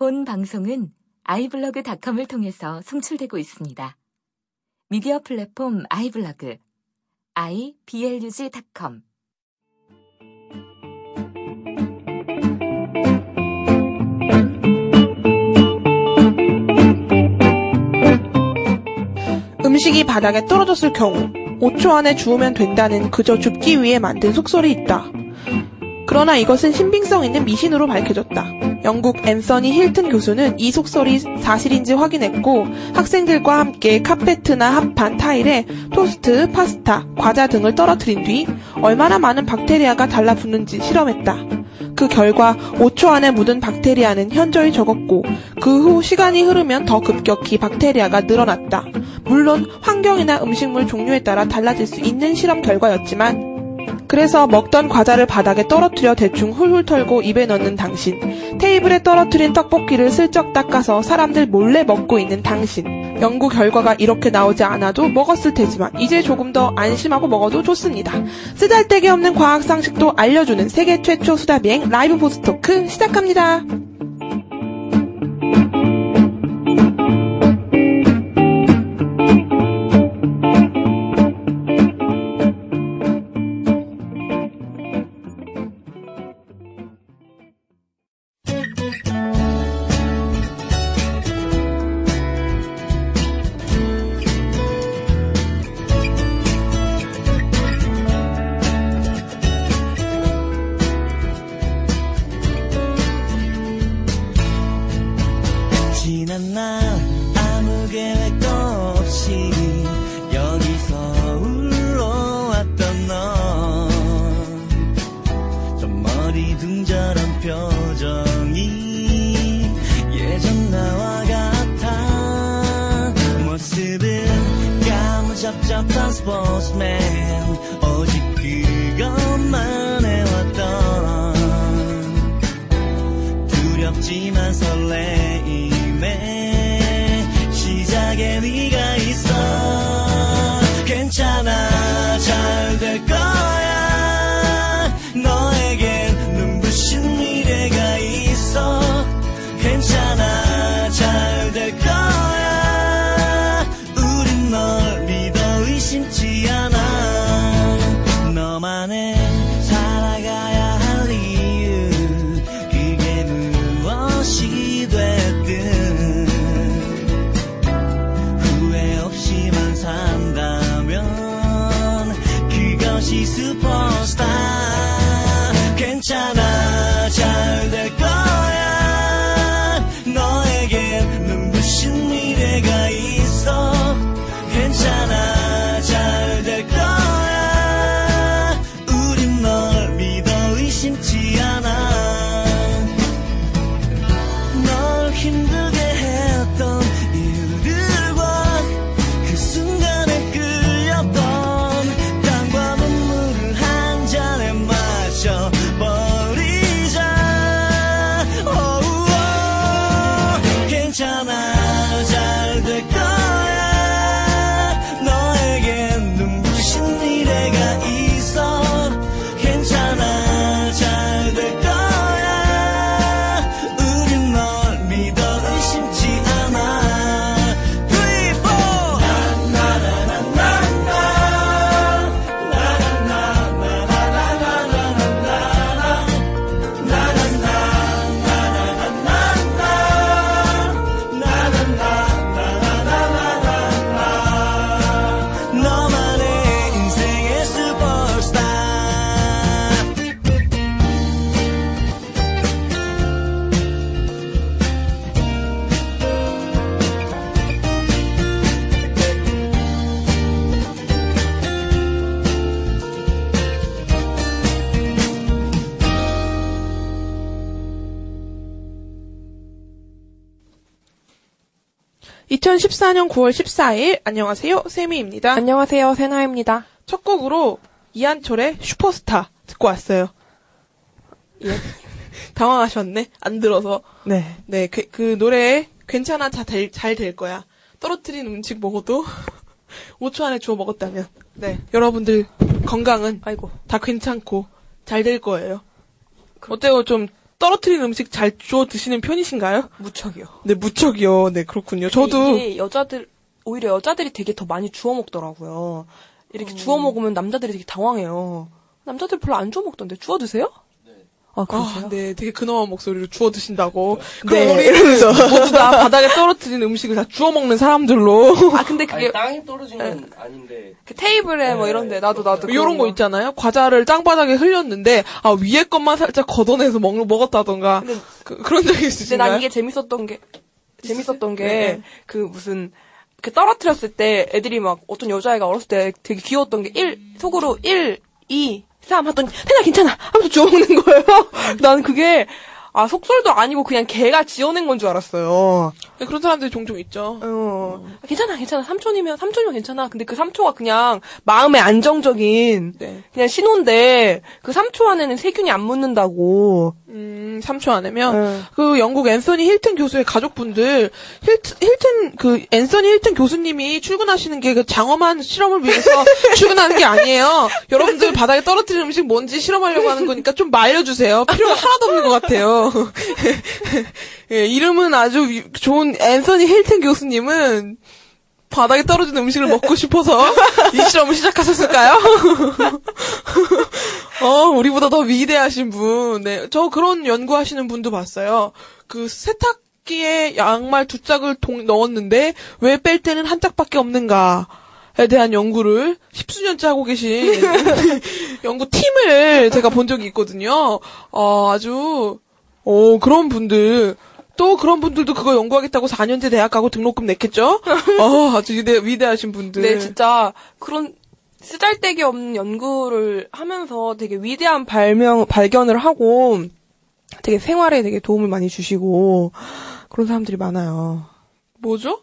본 방송은 아이블로그닷컴을 통해서 송출되고 있습니다. 미디어 플랫폼 아이블로그 iblog.com 음식이 바닥에 떨어졌을 경우 5초 안에 주우면 된다는 그저 줍기 위해 만든 속설이 있다. 그러나 이것은 신빙성 있는 미신으로 밝혀졌다. 영국 앤서니 힐튼 교수는 이 속설이 사실인지 확인했고 학생들과 함께 카페트나 합판, 타일에 토스트, 파스타, 과자 등을 떨어뜨린 뒤 얼마나 많은 박테리아가 달라붙는지 실험했다. 그 결과 5초 안에 묻은 박테리아는 현저히 적었고 그 후 시간이 흐르면 더 급격히 박테리아가 늘어났다. 물론 환경이나 음식물 종류에 따라 달라질 수 있는 실험 결과였지만 그래서 먹던 과자를 바닥에 떨어뜨려 대충 훌훌 털고 입에 넣는 당신, 테이블에 떨어뜨린 떡볶이를 슬쩍 닦아서 사람들 몰래 먹고 있는 당신. 연구 결과가 이렇게 나오지 않아도 먹었을 테지만 이제 조금 더 안심하고 먹어도 좋습니다. 쓰잘데기 없는 과학 상식도 알려주는 세계 최초 수다 비행 라이브 보스토크 시작합니다. (2014년 9월 14일) 안녕하세요 세미입니다. 안녕하세요, 세나입니다. 첫 곡으로 이한철의 슈퍼스타 듣고 왔어요. 예. 당황하셨네. 안 들어서. 네. 네, 그, 그 노래 괜찮아 잘될 거야. 떨어뜨린 음식 먹어도 5초 안에 주워 먹었다면. 네, 여러분들 건강은 아이고. 다 괜찮고 잘 될 거예요. 어때요? 좀 떨어뜨린 음식 잘 주워 드시는 편이신가요? 무척이요. 네, 무척이요. 네, 그렇군요. 저도 이게 여자들 오히려 여자들이 되게 더 많이 주워 먹더라고요. 이렇게 주워 먹으면 남자들이 되게 당황해요. 남자들 별로 안 주워 먹던데 주워 드세요? 아 그러세요? 아, 네, 되게 근엄한 목소리로 주워 드신다고. 네, 그럼 우리 모두 다 바닥에 떨어뜨린 음식을 다 주워 먹는 사람들로. 아 근데 그게 아니, 땅에 떨어진 건 아닌데. 그 테이블에 뭐 이런데 나도 나도 이런 거 있잖아요. 과자를 땅바닥에 흘렸는데 아 위에 것만 살짝 걷어내서 먹 먹었다던가 근데- 그, 런 적이 근데 있으신가요? 난 이게 재밌었던 게 재밌었던 게 네. 그 무슨 그 떨어뜨렸을 때 애들이 막 어떤 여자애가 어렸을 때 되게 귀여웠던 게 1, 속으로 1, 2, 3 하더니 태나 괜찮아 하면서 주워먹는 거예요. 난 그게 아 속설도 아니고 그냥 걔가 지어낸 건 줄 알았어요. 네, 그런 사람들이 종종 있죠. 어, 괜찮아, 괜찮아. 삼촌이면, 삼촌이면 괜찮아. 근데 그 삼초가 그냥 마음의 안정적인, 네. 그냥 신호인데, 그 삼초 안에는 세균이 안 묻는다고. 음, 3초 안에면 네. 그 영국 앤서니 힐튼 교수의 가족분들 힐튼, 힐튼 그 앤서니 힐튼 교수님이 출근하시는 게 그 장엄한 실험을 위해서 출근하는 게 아니에요. 여러분들 바닥에 떨어뜨린 음식 뭔지 실험하려고 하는 거니까 좀 말려주세요. 필요가 하나도 없는 것 같아요. 예, 이름은 아주 위- 좋은 앤서니 힐튼 교수님은 바닥에 떨어진 음식을 먹고 싶어서 이 실험을 시작하셨을까요? 어, 우리보다 더 위대하신 분. 네. 저 그런 연구하시는 분도 봤어요. 그 세탁기에 양말 두 짝을 동- 넣었는데 왜 뺄 때는 한 짝밖에 없는가? 에 대한 연구를 십수년째 하고 계신 연구팀을 제가 본 적이 있거든요. 어, 아주, 어, 그런 분들. 또 그런 분들도 그거 연구하겠다고 4년제 대학 가고 등록금 냈겠죠? 어, 아주 위대, 위대하신 분들. 네, 진짜, 그런, 쓰잘데기 없는 연구를 하면서 되게 위대한 발명, 발견을 하고, 되게 생활에 되게 도움을 많이 주시고, 그런 사람들이 많아요. 뭐죠?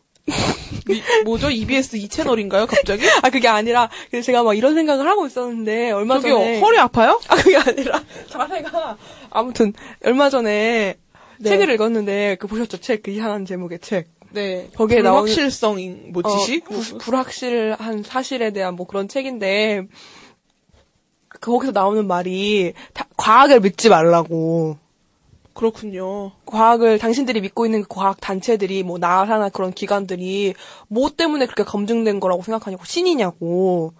미- 뭐죠? EBS 2채널인가요, 갑자기? 아, 그게 아니라, 제가 막 이런 생각을 하고 있었는데, 얼마 전에. 허리 아파요? 아, 그게 아니라, 자세가. 아무튼, 얼마 전에 네. 책을 읽었는데, 그 보셨죠? 책, 그 이상한 제목의 책. 네. 거기에 나오는- 불확실성인, 뭐, 지식? 어, 부- 불확실한 사실에 대한 뭐 그런 책인데, 거기서 나오는 말이, 다- 과학을 믿지 말라고. 그렇군요. 과학을 당신들이 믿고 있는 그 과학 단체들이 뭐 나사나 그런 기관들이 뭐 때문에 그렇게 검증된 거라고 생각하냐고 신이냐고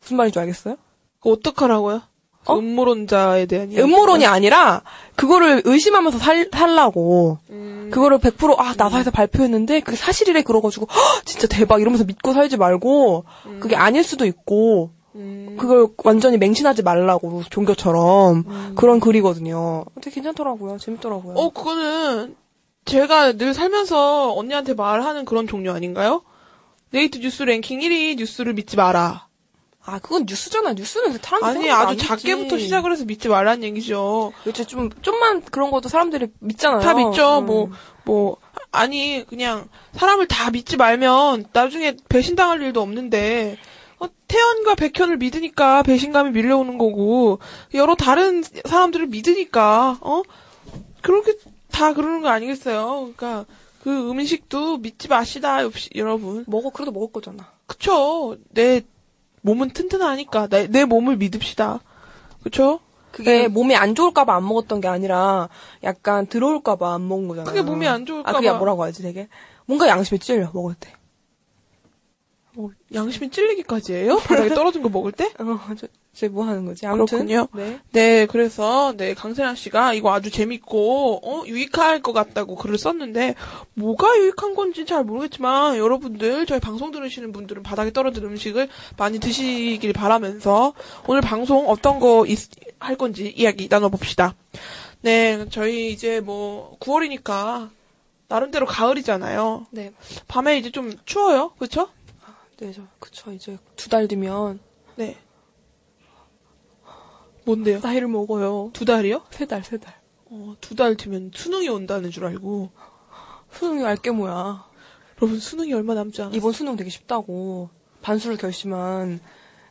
무슨 말인지 알겠어요? 그 어떡하라고요? 어? 음모론자에 대한 이야기. 음모론이 아니라 그거를 의심하면서 살, 살라고 그거를 100% 아, 나사에서 발표했는데 그게 사실이래 그러가지고 "헉, 진짜 대박 이러면서 믿고 살지 말고 그게 아닐 수도 있고 음, 그걸 완전히 맹신하지 말라고 종교처럼 그런 글이거든요. 되게 괜찮더라고요. 재밌더라고요. 어, 그거는 제가 늘 살면서 언니한테 말하는 그런 종류 아닌가요? 네이트 뉴스 랭킹 1위 뉴스를 믿지 마라. 아 그건 뉴스잖아. 뉴스는 사람들이 아니, 아주 안 작게부터. 시작을 해서 믿지 말라는 얘기죠. 요새 좀 좀만 그런 것도 사람들이 믿잖아요. 다 믿죠. 음. 뭐, 뭐, 아니, 그냥, 사람을 다 믿지 말면, 나중에 배신당할 일도 없는데, 어, 태연과 백현을 믿으니까 배신감이 밀려오는 거고, 여러 다른 사람들을 믿으니까, 어? 그렇게 다 그러는 거 아니겠어요? 그러니까, 그 음식도 믿지 마시다, 여러분. 먹어 그래도 먹을 거잖아. 그쵸. 내 몸은 튼튼하니까, 내, 내 몸을 믿읍시다. 그쵸? 그게 네. 몸에 안 좋을까봐 안 먹었던 게 아니라 약간 들어올까봐 안 먹은 거잖아. 그게 몸에 안 좋을까봐. 아 그게 뭐라고 하지 되게 뭔가 양심이 찔려 먹을 때. 어, 양심이 찔리기까지 해요? 바닥에 떨어진 거 먹을 때? 어저뭐 하는 거지? 아무튼 그렇군요. 네. 네, 그래서 네 강세란 씨가 이거 아주 재밌고 어 유익할 것 같다고 글을 썼는데 뭐가 유익한 건지 잘 모르겠지만 여러분들 저희 방송 들으시는 분들은 바닥에 떨어진 음식을 많이 드시길 바라면서 오늘 방송 어떤 거할 건지 이야기 나눠봅시다. 네, 저희 이제 뭐 9월이니까 나름대로 가을이잖아요. 네. 밤에 이제 좀 추워요, 그렇죠? 네, 저 그쵸 이제 두 달 뒤면 네. 뭔데요? 나이를 먹어요. 두 달이요? 세 달, 세 달. 어, 두 달 뒤면 수능이 온다는 줄 알고. 수능이 알게 뭐야. 여러분, 수능이 얼마 남지 않았어요. 이번 수능 되게 쉽다고 반수를 결심한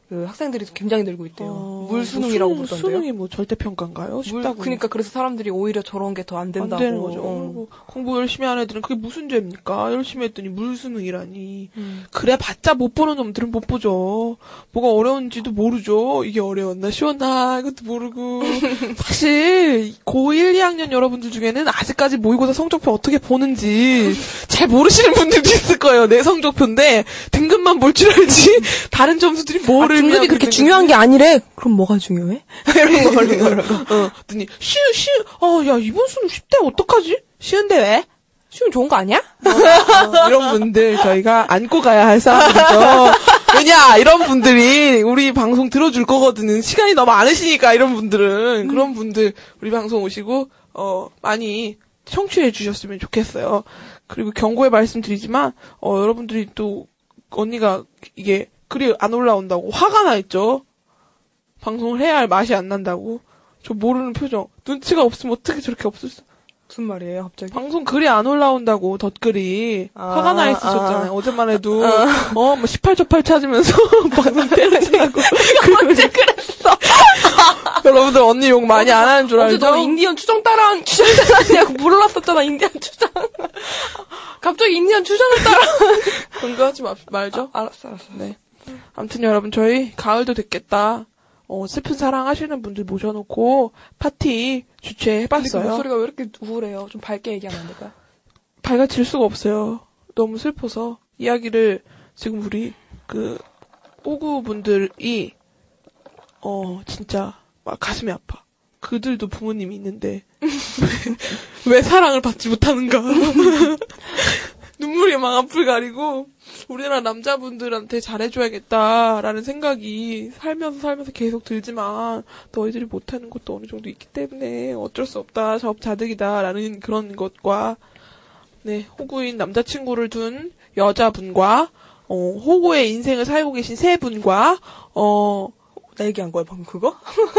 그 학생들이 굉장히 늘고 있대요. 어, 물 수능이라고 뭐 부르던데요. 수능이 뭐 절대 평가인가요? 물, 쉽다고. 그러니까 그래서 사람들이 오히려 저런 게 더안안 된다고. 되는 거죠. 어. 공부 열심히 하는 애들은 그게 무슨 죄입니까? 열심히 했더니 물 수능이라니. 음. 그래 봤자 못 보는 놈들은 못 보죠. 뭐가 어려운지도 모르죠. 이게 어려웠나 쉬웠나 이것도 모르고. 사실 고1, 2학년 여러분들 중에는 아직까지 모의고사 성적표 어떻게 보는지 잘 모르시는 분들도 있을 거예요. 내 성적표인데 등급만 볼 줄 알지 다른 점수들이 아, 뭐를 등급이 그렇게 중요한 게 아니래. 그럼 뭐가 중요해? 이런 거 그런 거. 어, 그랬더니 쉬, 쉬, 어, 야, 이번 수능 쉽대, 어떡하지? 쉬운데 왜? 시험 좋은 거 아니야? 어, 이런 분들 저희가 안고 가야 할 사람들이죠. 왜냐, 이런 분들이 우리 방송 들어줄 거거든요. 시간이 너무 많으시니까, 이런 분들은. 그런 분들, 우리 방송 오시고, 어, 많이 청취해 주셨으면 좋겠어요. 그리고 경고의 말씀 드리지만, 어, 여러분들이 또, 언니가 이게 글이 안 올라온다고 화가 나 있죠? 방송을 해야 할 맛이 안 난다고. 저 모르는 표정. 눈치가 없으면 어떻게 저렇게 없을 수. 무슨 말이에요, 갑자기? 방송 글이 안 올라온다고 덧글이 아, 화가 나 있으셨잖아요. 아. 어제만 해도 어뭐 18초팔 찾으면서 방송 때리시라고 언제 그랬어? 여러분들 언니 욕 많이 안 하는 줄 알죠? 너 인디언 추정 따라, 추정 따라하냐고 물어봤었잖아, 인디언 추정. 갑자기 인디언 추정을 따라. 공부하지 마, 말죠. 알았어, 알았어. 네. 아무튼 여러분 저희 가을도 됐겠다. 어, 슬픈 사랑 하시는 분들 모셔놓고 파티 근데 그 주최해봤어요. 목소리가 왜 이렇게 우울해요? 좀 밝게 얘기하면 안 될까요? 밝아질 수가 없어요. 너무 슬퍼서 이야기를 지금 우리 그 오구 분들이 어 진짜 막 가슴이 아파. 그들도 부모님이 있는데 왜, 왜 사랑을 받지 못하는가? 눈물이 막 앞을 가리고 우리나라 남자분들한테 잘해줘야겠다라는 생각이 살면서 살면서 계속 들지만 너희들이 못하는 것도 어느 정도 있기 때문에 어쩔 수 없다 자업자득이다라는 그런 것과 네, 호구인 남자친구를 둔 여자분과, 어, 호구의 인생을 살고 계신 세 분과, 어, 나 얘기한 거야, 방금 그거?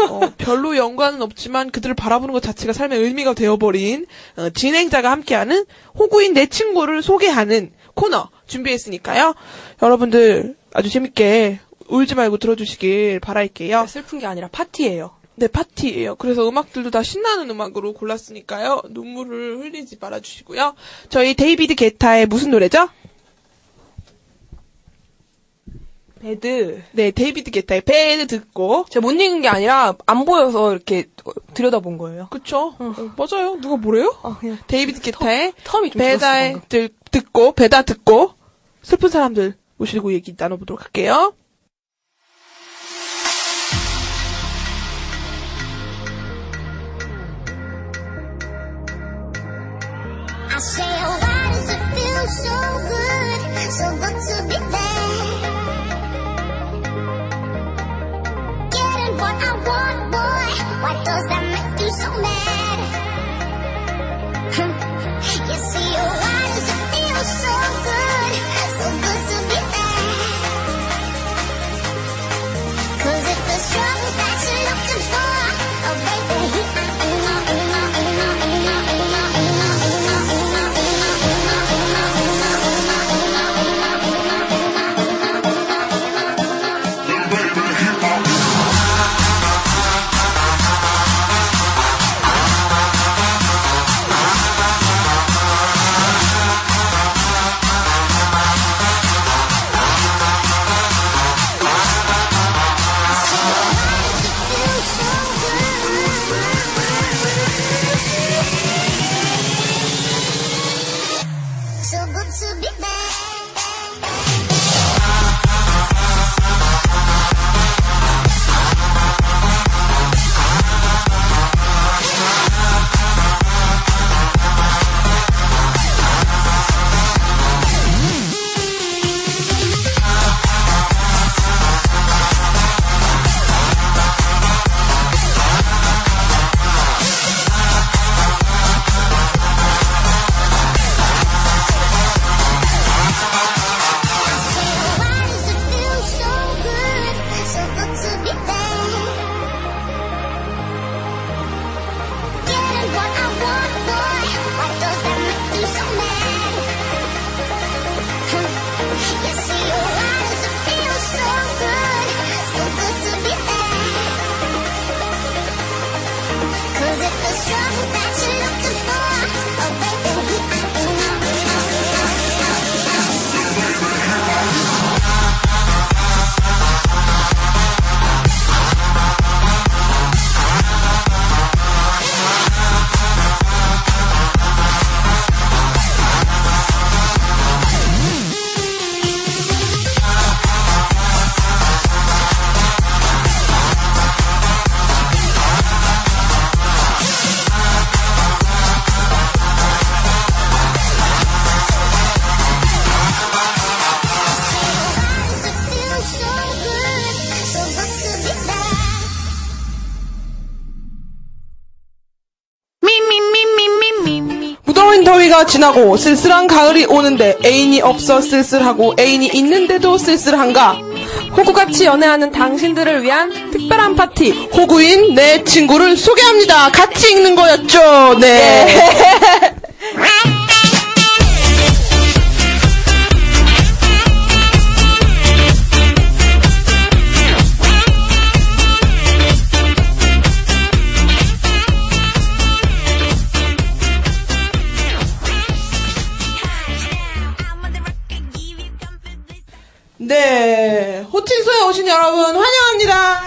어, 별로 연관은 없지만 그들을 바라보는 것 자체가 삶의 의미가 되어버린 어, 진행자가 함께하는 호구인 내 친구를 소개하는 코너 준비했으니까요. 여러분들 아주 재밌게 울지 말고 들어주시길 바랄게요. 슬픈 게 아니라 파티예요. 네, 파티예요. 그래서 음악들도 다 신나는 음악으로 골랐으니까요. 눈물을 흘리지 말아주시고요. 저희 데이비드 게타의 무슨 노래죠? Bad. 네, 데이비드 게타의 Bad 듣고 제가 못 읽은 게 아니라 안 보여서 이렇게 들여다본 거예요. 그쵸? 어, 맞아요. 누가 뭐래요? 아, 그냥 데이비드 게타의 텀이 좀 배다의 들, 듣고 배다 듣고 슬픈 사람들 모시고 얘기 나눠보도록 할게요. I say, oh, why does it feel so good, so good to be there? What I want, boy. Why does that make you so mad? you see, feel so good, so good to be trouble that you're for, 지나고 쓸쓸한 가을이 오는데 애인이 없어 쓸쓸하고 애인이 있는데도 쓸쓸한가? 호구같이 연애하는 당신들을 위한 특별한 파티. 호구인 내 친구를 소개합니다. 같이 읽는 거였죠. 네. 네. 호칭소에 오신 여러분 환영합니다.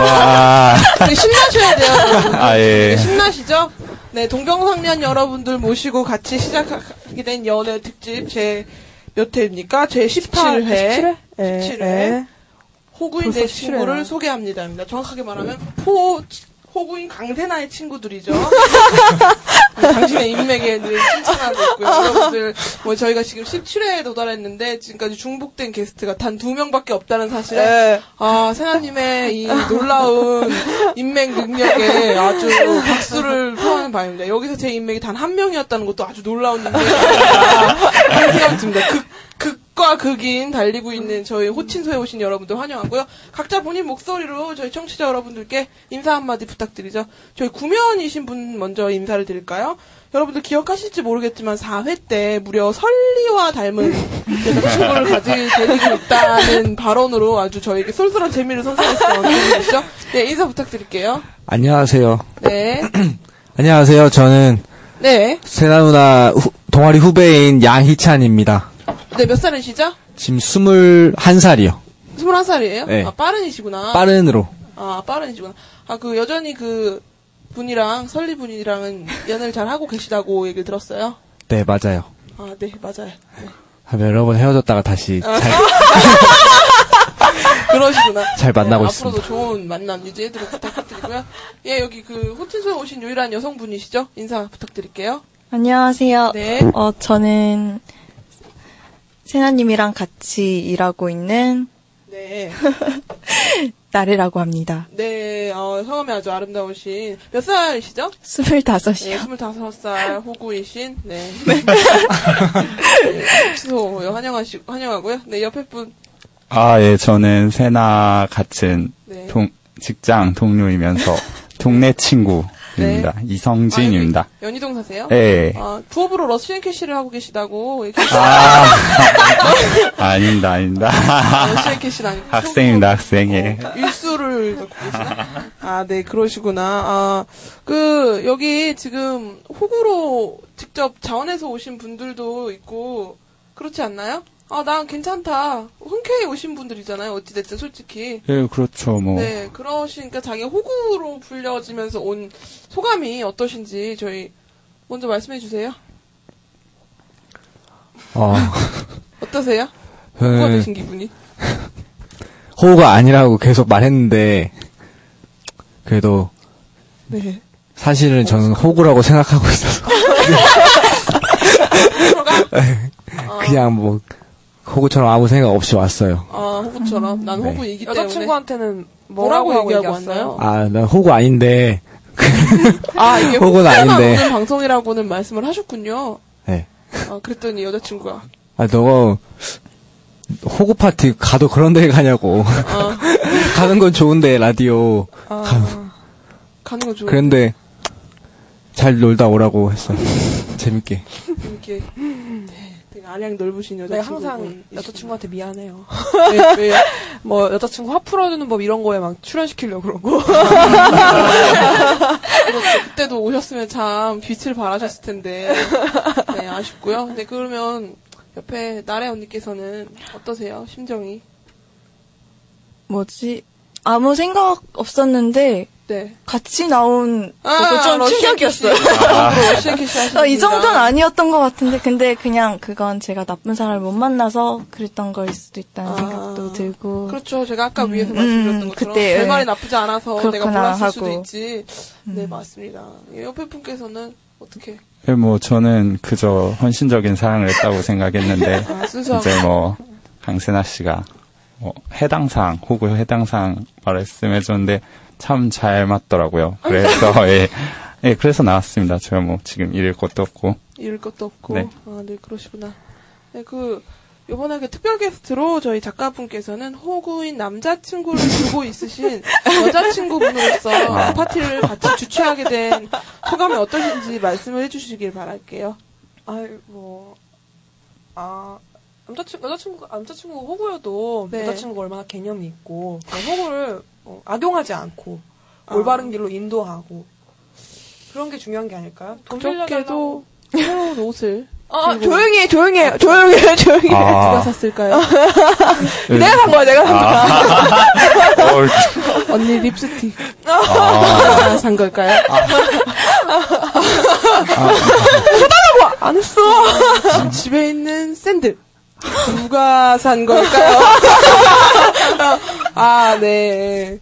와. 되게 신나셔야 돼요. 여러분. 아, 예. 되게 신나시죠? 네, 동경상련 여러분들 모시고 같이 시작하게 된 연애 특집 제 몇 회입니까? 제 17회. 17회? 17회. 호구인 내 친구를 17회나. 소개합니다입니다. 정확하게 말하면 포 호구인 강세나의 친구들이죠. 네, 당신의 인맥에 늘 칭찬하고 있고요. 여러분들 뭐 저희가 지금 17회에 도달했는데 지금까지 중복된 게스트가 단 두 명밖에 없다는 사실에 네. 아 세나님의 이 놀라운 인맥 능력에 아주 박수를 표하는 바입니다. 여기서 제 인맥이 단 한 명이었다는 것도 아주 놀라운 생각이 듭니다. 극, 극 과 극인 달리고 있는 저희 호친소에 오신 여러분들 환영하고요. 각자 본인 목소리로 저희 청취자 여러분들께 인사 한마디 부탁드리죠. 저희 구면이신 분 먼저 인사를 드릴까요? 여러분들 기억하실지 모르겠지만 4회 때 무려 설리와 닮은 여자친구를 가지게 되고 있다는 발언으로 아주 저에게 쏠쏠한 재미를 선사했던 분이죠. 네, 인사 부탁드릴게요. 안녕하세요. 네. 안녕하세요. 저는 네. 세나 누나 후- 동아리 후배인 양희찬입니다. 네, 몇 살이시죠? 지금 21살이요. 21살이에요? 네. 아, 빠른이시구나. 빠른으로. 아, 빠른이시구나. 아, 그, 여전히 그, 분이랑, 설리 분이랑은 연애를 잘 하고 계시다고 얘기를 들었어요. 네, 맞아요. 아, 네, 맞아요. 네. 한 여러 번 헤어졌다가 다시 잘, 그러시구나. 잘 만나고 네, 있습니다. 앞으로도 좋은 만남 유지해드리고 부탁드리고요. 예, 여기 그, 호텔소에 오신 유일한 여성분이시죠? 인사 부탁드릴게요. 안녕하세요. 네. 어, 저는 세나님이랑 같이 일하고 있는 네. 나래라고 합니다. 네, 어, 성함이 아주 아름다우신, 몇 살이시죠? 네, 스물다섯이요. 25살 호구이신, 네. 취소 환영하시, 환영하고요. 네, 옆에 분, 아, 예, 저는 세나 같은 네. 동, 직장 동료이면서 동네 친구 입니다. 이성진입니다. 아, 연희동 사세요? 예. 아, 부업으로 러시안 캐시를 하고 계시다고. 아, 아닙니다, 아닙니다. 러시안 캐시는 아니고. 학생입니다, 학생, 예. 어, 일수를 갖고 계시나? 아, 네, 그러시구나. 아, 그, 여기 지금 호구로 직접 자원해서 오신 분들도 있고, 그렇지 않나요? 아, 난 괜찮다. 흔쾌히 오신 분들이잖아요. 어찌됐든 솔직히. 예, 그렇죠, 뭐. 네, 그러시니까 자기 호구로 불려지면서 온 소감이 어떠신지 저희 먼저 말씀해 주세요. 어, 어떠세요? 호구가 저는 되신 기분이? 호우가 아니라고 계속 말했는데, 그래도 네. 사실은 저는 호구라고 생각하고 있어서. 그냥 뭐, 호구처럼 아무 생각 없이 왔어요. 아, 호구처럼. 난 네. 호구이기 때문에. 여자친구한테는 뭐라고 뭐라고, 얘기하고 얘기했어요? 아, 난 호구 아닌데, 아, 이게 호구는 아닌데. 오는 방송이라고는 말씀을 하셨군요. 네. 아, 그랬더니 여자친구가. 아, 너가 호구 파티 가도 그런 데 가냐고. 아, 가는 건 좋은데, 라디오. 아, 가는 거 좋은데. 그런데, 잘 놀다 오라고 했어요. 재밌게. 이렇게. 네, 안양 넓으신 내가 여자친구. 항상 여자친구한테 미안해요. 네, 왜요? 뭐 여자친구 화 풀어주는 법 이런 거에 막 출연시키려고 그러고. 그렇죠. 그때도 오셨으면 참 빛을 발하셨을 텐데. 네, 아쉽고요. 네, 그러면 옆에 나래 언니께서는 어떠세요? 심정이? 뭐지? 아무 생각 없었는데 네. 같이 나온 아, 좀 충격이었어요. 하시는 어, 이 정도는. 아니었던 것 같은데 근데 그냥 그건 제가 나쁜 사람을 못 만나서 그랬던 거일 수도 있다는 아. 생각도 들고 그렇죠. 제가 아까 위에서 음, 말씀드렸던 음, 것처럼 그때, 결말이 예. 나쁘지 않아서 내가 몰랐을 수도 하고. 음. 있지. 네, 맞습니다. 예, 옆에 분께서는 어떻게? 예, 뭐, 저는 그저 헌신적인 사랑을 했다고 생각했는데, 아, 이제 뭐, 강세나 씨가, 뭐, 해당상, 호구 해당상 말씀해줬는데, 참 잘 맞더라고요. 그래서, 예, 예, 그래서 나왔습니다. 제가 뭐 지금 잃을 것도 없고. 잃을 것도 없고. 네. 아, 네, 그러시구나. 네, 그, 요번에 그 특별 게스트로 저희 작가분께서는 호구인 남자친구를 두고 있으신 여자친구분으로서 아. 파티를 같이 주최하게 된 소감이 어떠신지 말씀을 해주시길 바랄게요. 아이, 뭐, 아, 남자친구, 여자친구, 남자친구가 호구여도 네. 여자친구가 얼마나 개념이 있고, 그런 호구를 어, 악용하지 않고, 올바른 길로 인도하고, 그런 게 중요한 게 아닐까요? 돈 빌려달라고. 새로운 옷을 아, 조용히 해, 조용히 해, 조용히 해, 조용히 해. 아. 누가 샀을까요? 내가 산 거야, 내가 산 거야. 어, 언니 립스틱 아, 아, 산 걸까요? 사달라고 안 했어. 집에 있는 샌들 누가 산 걸까요? 아, 네.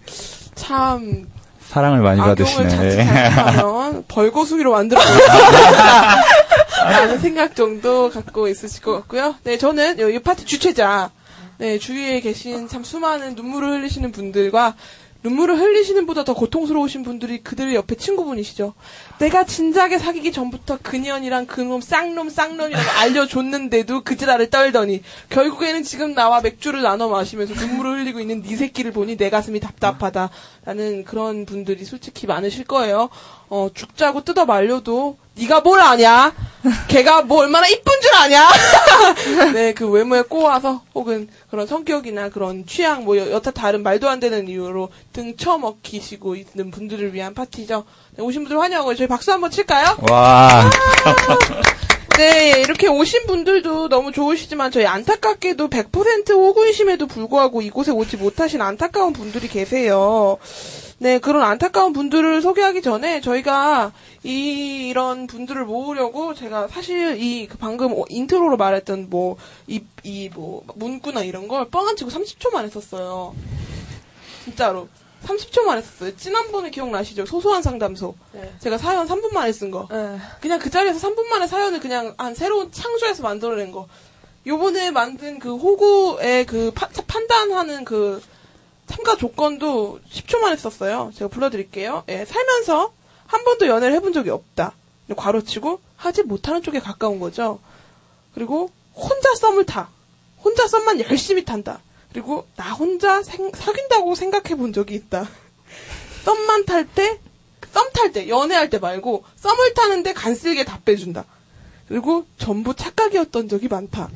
참 사랑을 많이 받으시네. 잘못하면 벌거숭이로 만들어 라는 생각 정도 갖고 있으실 것 같고요. 네, 저는 이 파티 주최자, 네, 주위에 계신 참 수많은 눈물을 흘리시는 분들과 눈물을 흘리시는 보다 더 고통스러우신 분들이 그들 옆에 친구분이시죠. 내가 진작에 사귀기 전부터 그년이랑 그놈 쌍놈 쌍놈이라고 알려줬는데도 그 지랄을 떨더니 결국에는 지금 나와 맥주를 나눠 마시면서 눈물을 흘리고 있는 네 새끼를 보니 내 가슴이 답답하다라는 그런 분들이 솔직히 많으실 거예요. 어, 죽자고 뜯어 말려도 네가 뭘 아냐? 걔가 뭐 얼마나 이쁜 줄 아냐? 네, 그 외모에 꼬아서 혹은 그런 성격이나 그런 취향 뭐 여- 여타 다른 말도 안 되는 이유로 등 쳐먹히시고 있는 분들을 위한 파티죠. 네, 오신 분들 환영하고 저희 박수 한번 칠까요? 와, 네, 이렇게 오신 분들도 너무 좋으시지만 저희 안타깝게도 100% 호구이심에도 불구하고 이곳에 오지 못하신 안타까운 분들이 계세요. 네, 그런 안타까운 분들을 소개하기 전에 저희가 이, 이런 분들을 모으려고 제가 사실 이그 방금 어, 인트로로 말했던 뭐, 이, 이 뭐, 문구나 이런 걸 뻥안 치고 30초만 했었어요. 진짜로. 30초만 했었어요. 지난번에 기억나시죠? 소소한 상담소. 네. 제가 사연 3분 만에 쓴 거. 네. 그냥 그 자리에서 3분 만에 사연을 그냥 한 새로운 창조해서 만들어낸 거. 요번에 만든 그 호구의 그 파- 판단하는 그 참가 조건도 10초 만에 썼어요. 제가 불러드릴게요. 예, 살면서 한 번도 연애를 해본 적이 없다. 괄호치고 하지 못하는 쪽에 가까운 거죠. 그리고 혼자 썸을 타. 혼자 썸만 열심히 탄다. 그리고 나 혼자 생- 사귄다고 생각해 본 적이 있다. 썸만 탈 때, 썸 탈 때, 연애할 때 말고 썸을 타는데 간쓸게 답해준다. 그리고 전부 착각이었던 적이 많다.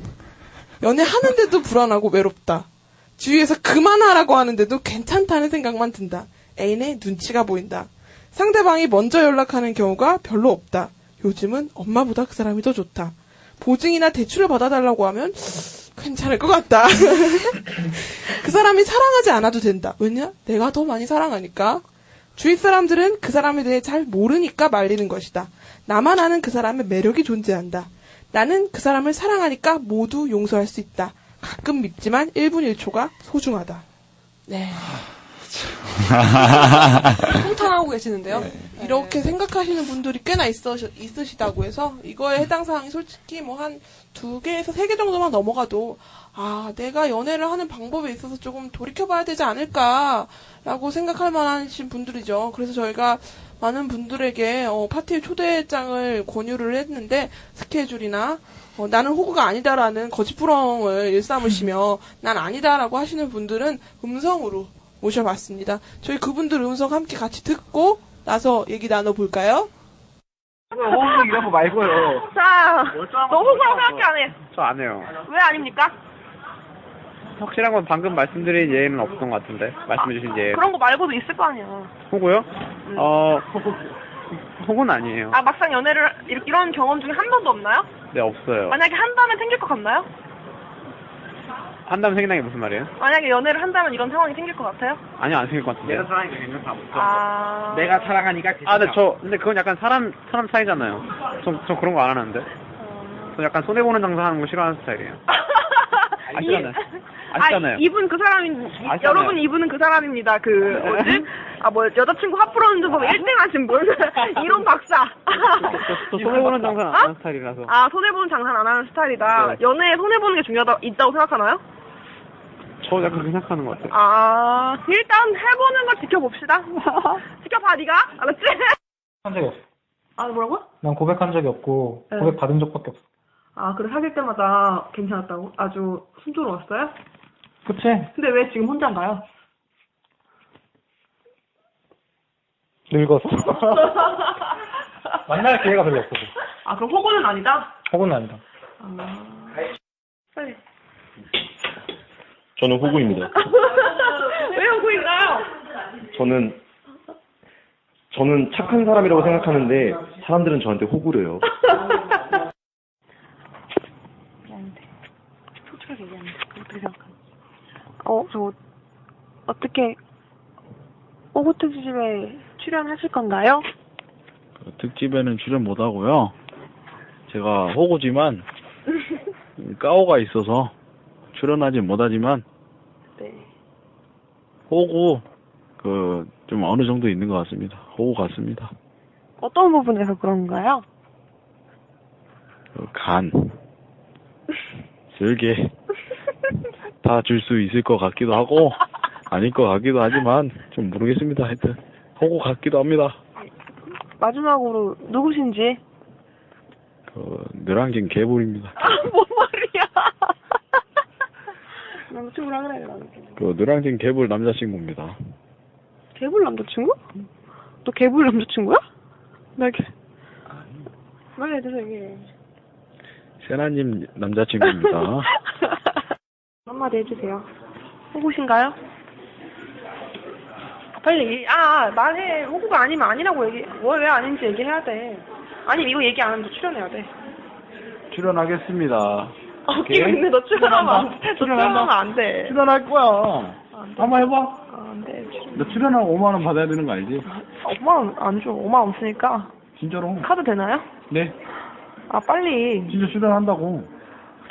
연애하는데도 불안하고 외롭다. 주위에서 그만하라고 하는데도 괜찮다는 생각만 든다. 애인의 눈치가 보인다. 상대방이 먼저 연락하는 경우가 별로 없다. 요즘은 엄마보다 그 사람이 더 좋다. 보증이나 대출을 받아달라고 하면 괜찮을 것 같다. 그 사람이 사랑하지 않아도 된다. 왜냐? 내가 더 많이 사랑하니까. 주위 사람들은 그 사람에 대해 잘 모르니까 말리는 것이다. 나만 아는 그 사람의 매력이 존재한다. 나는 그 사람을 사랑하니까 모두 용서할 수 있다. 가끔 밉지만 1분 1초가 소중하다. 네. 통탄하고 계시는데요. 이렇게 생각하시는 분들이 꽤나 있으, 있으시다고 해서 이거에 해당 사항이 솔직히 뭐 한 두 개에서 세 개 정도만 넘어가도 아 내가 연애를 하는 방법에 있어서 조금 돌이켜봐야 되지 않을까라고 생각할 만하신 분들이죠. 그래서 저희가 많은 분들에게 어, 파티 초대장을 권유를 했는데 스케줄이나 어, 나는 호구가 아니다라는 거짓부렁을 일삼으시며 난 아니다라고 하시는 분들은 음성으로 모셔봤습니다. 저희 그분들 음성 함께 같이 듣고 나서 얘기 나눠볼까요? 호흡 이런 거 말고요. 자, 너 호구라고 생각해 안 해? 저 안 해요. 왜 아닙니까? 확실한 건 방금 말씀드린 예는 없었던 것 같은데. 말씀해주신 예. 그런 거 말고도 있을 거 아니야. 호구요? 어, 호구는 아니에요. 아, 막상 연애를, 이- 이런 경험 중에 한 번도 없나요? 네, 없어요. 만약에 한다면 생길 것 같나요? 한다면 생긴다는 게 무슨 말이에요? 만약에 연애를 한다면 이런 상황이 생길 것 같아요? 아니요, 안 생길 것 같은데. 내가 사랑하니까 괜찮다. 아. 내가 사랑하니까 괜찮다. 아, 근데 저, 근데 그건 약간 사람, 사람 차이잖아요. 저, 저 그런 거 안 하는데. 저 약간 손해 보는 장사 하는 거 싫어하는 스타일이에요. 아시잖아요. 아시잖아요. 아, 이분 그 사람인, 아시잖아요. 여러분 이분은 그 사람입니다. 그, 뭐지? 아, 뭐, 여자친구 화풀어는 중 1등 하신 분. 이런 박사. 저, 저 손해보는 장사 안 하는 스타일이라서. 아, 손해보는 장사는 안 하는 스타일이다. 네. 연애에 손해보는 게 중요하다, 있다고 생각하나요? 저 약간 그렇게 생각하는 것 같아요. 아, 일단 해보는 걸 지켜봅시다. 지켜봐, 니가. 알았지? 한 적이 아, 뭐라고요? 난 고백한 적이 없고 네. 고백 받은 적밖에 없어. 아, 그래 사귈 때마다 괜찮았다고? 아주 순조로웠어요? 그치? 근데 왜 지금 혼자인가요? 늙어서. 만날 기회가 별로 없어서. 아, 그럼 호구는 아니다? 혹은 아니다. 아. 빨리. 저는 호구입니다. 왜 호구인가요? 저는 저는 착한 사람이라고 생각하는데 사람들은 저한테 호구래요. 솔직하게 얘기하면 어떻게 생각하는 어, 저, 어떻게, 호구 특집에 출연하실 건가요? 그 특집에는 출연 못 하고요. 제가 호구지만 까오가 있어서 출연하지 못하지만 네. 호구 그 좀 어느 정도 있는 것 같습니다. 호구 같습니다. 어떤 부분에서 그런가요? 그 간, 쓸개 다 줄 수 있을 것 같기도 하고 아닐 것 같기도 하지만 좀 모르겠습니다. 하여튼 호구 같기도 합니다. 마지막으로 누구신지? 그 느랑진 개불입니다. 뭔 말이야? 남자친구라 그래. 그 느랑진 개불 남자친구입니다. 개불 남자친구? 너 개불 남자친구야? 나 개... 빨리 해주세요, 이게. 세나님 남자친구입니다. 한마디 해주세요. 호구신가요? 빨리 얘기, 아, 아, 말해. 호구가 아니면 아니라고 얘기, 왜, 왜 아닌지 얘기해야 돼. 아니, 이거 얘기 안 하면 너 출연해야 돼. 출연하겠습니다. 아, 웃기고 있네. 너 출연하면 안 돼. 너 출연하면 안 돼. 출연할 거야. 한번 해봐. 아, 안 돼. 출연. 너 출연하면 5만 원 받아야 되는 거 알지? 아, 5만원 안 줘. 5만원 없으니까. 진짜로. 카드 되나요? 네. 아, 빨리. 진짜 출연한다고.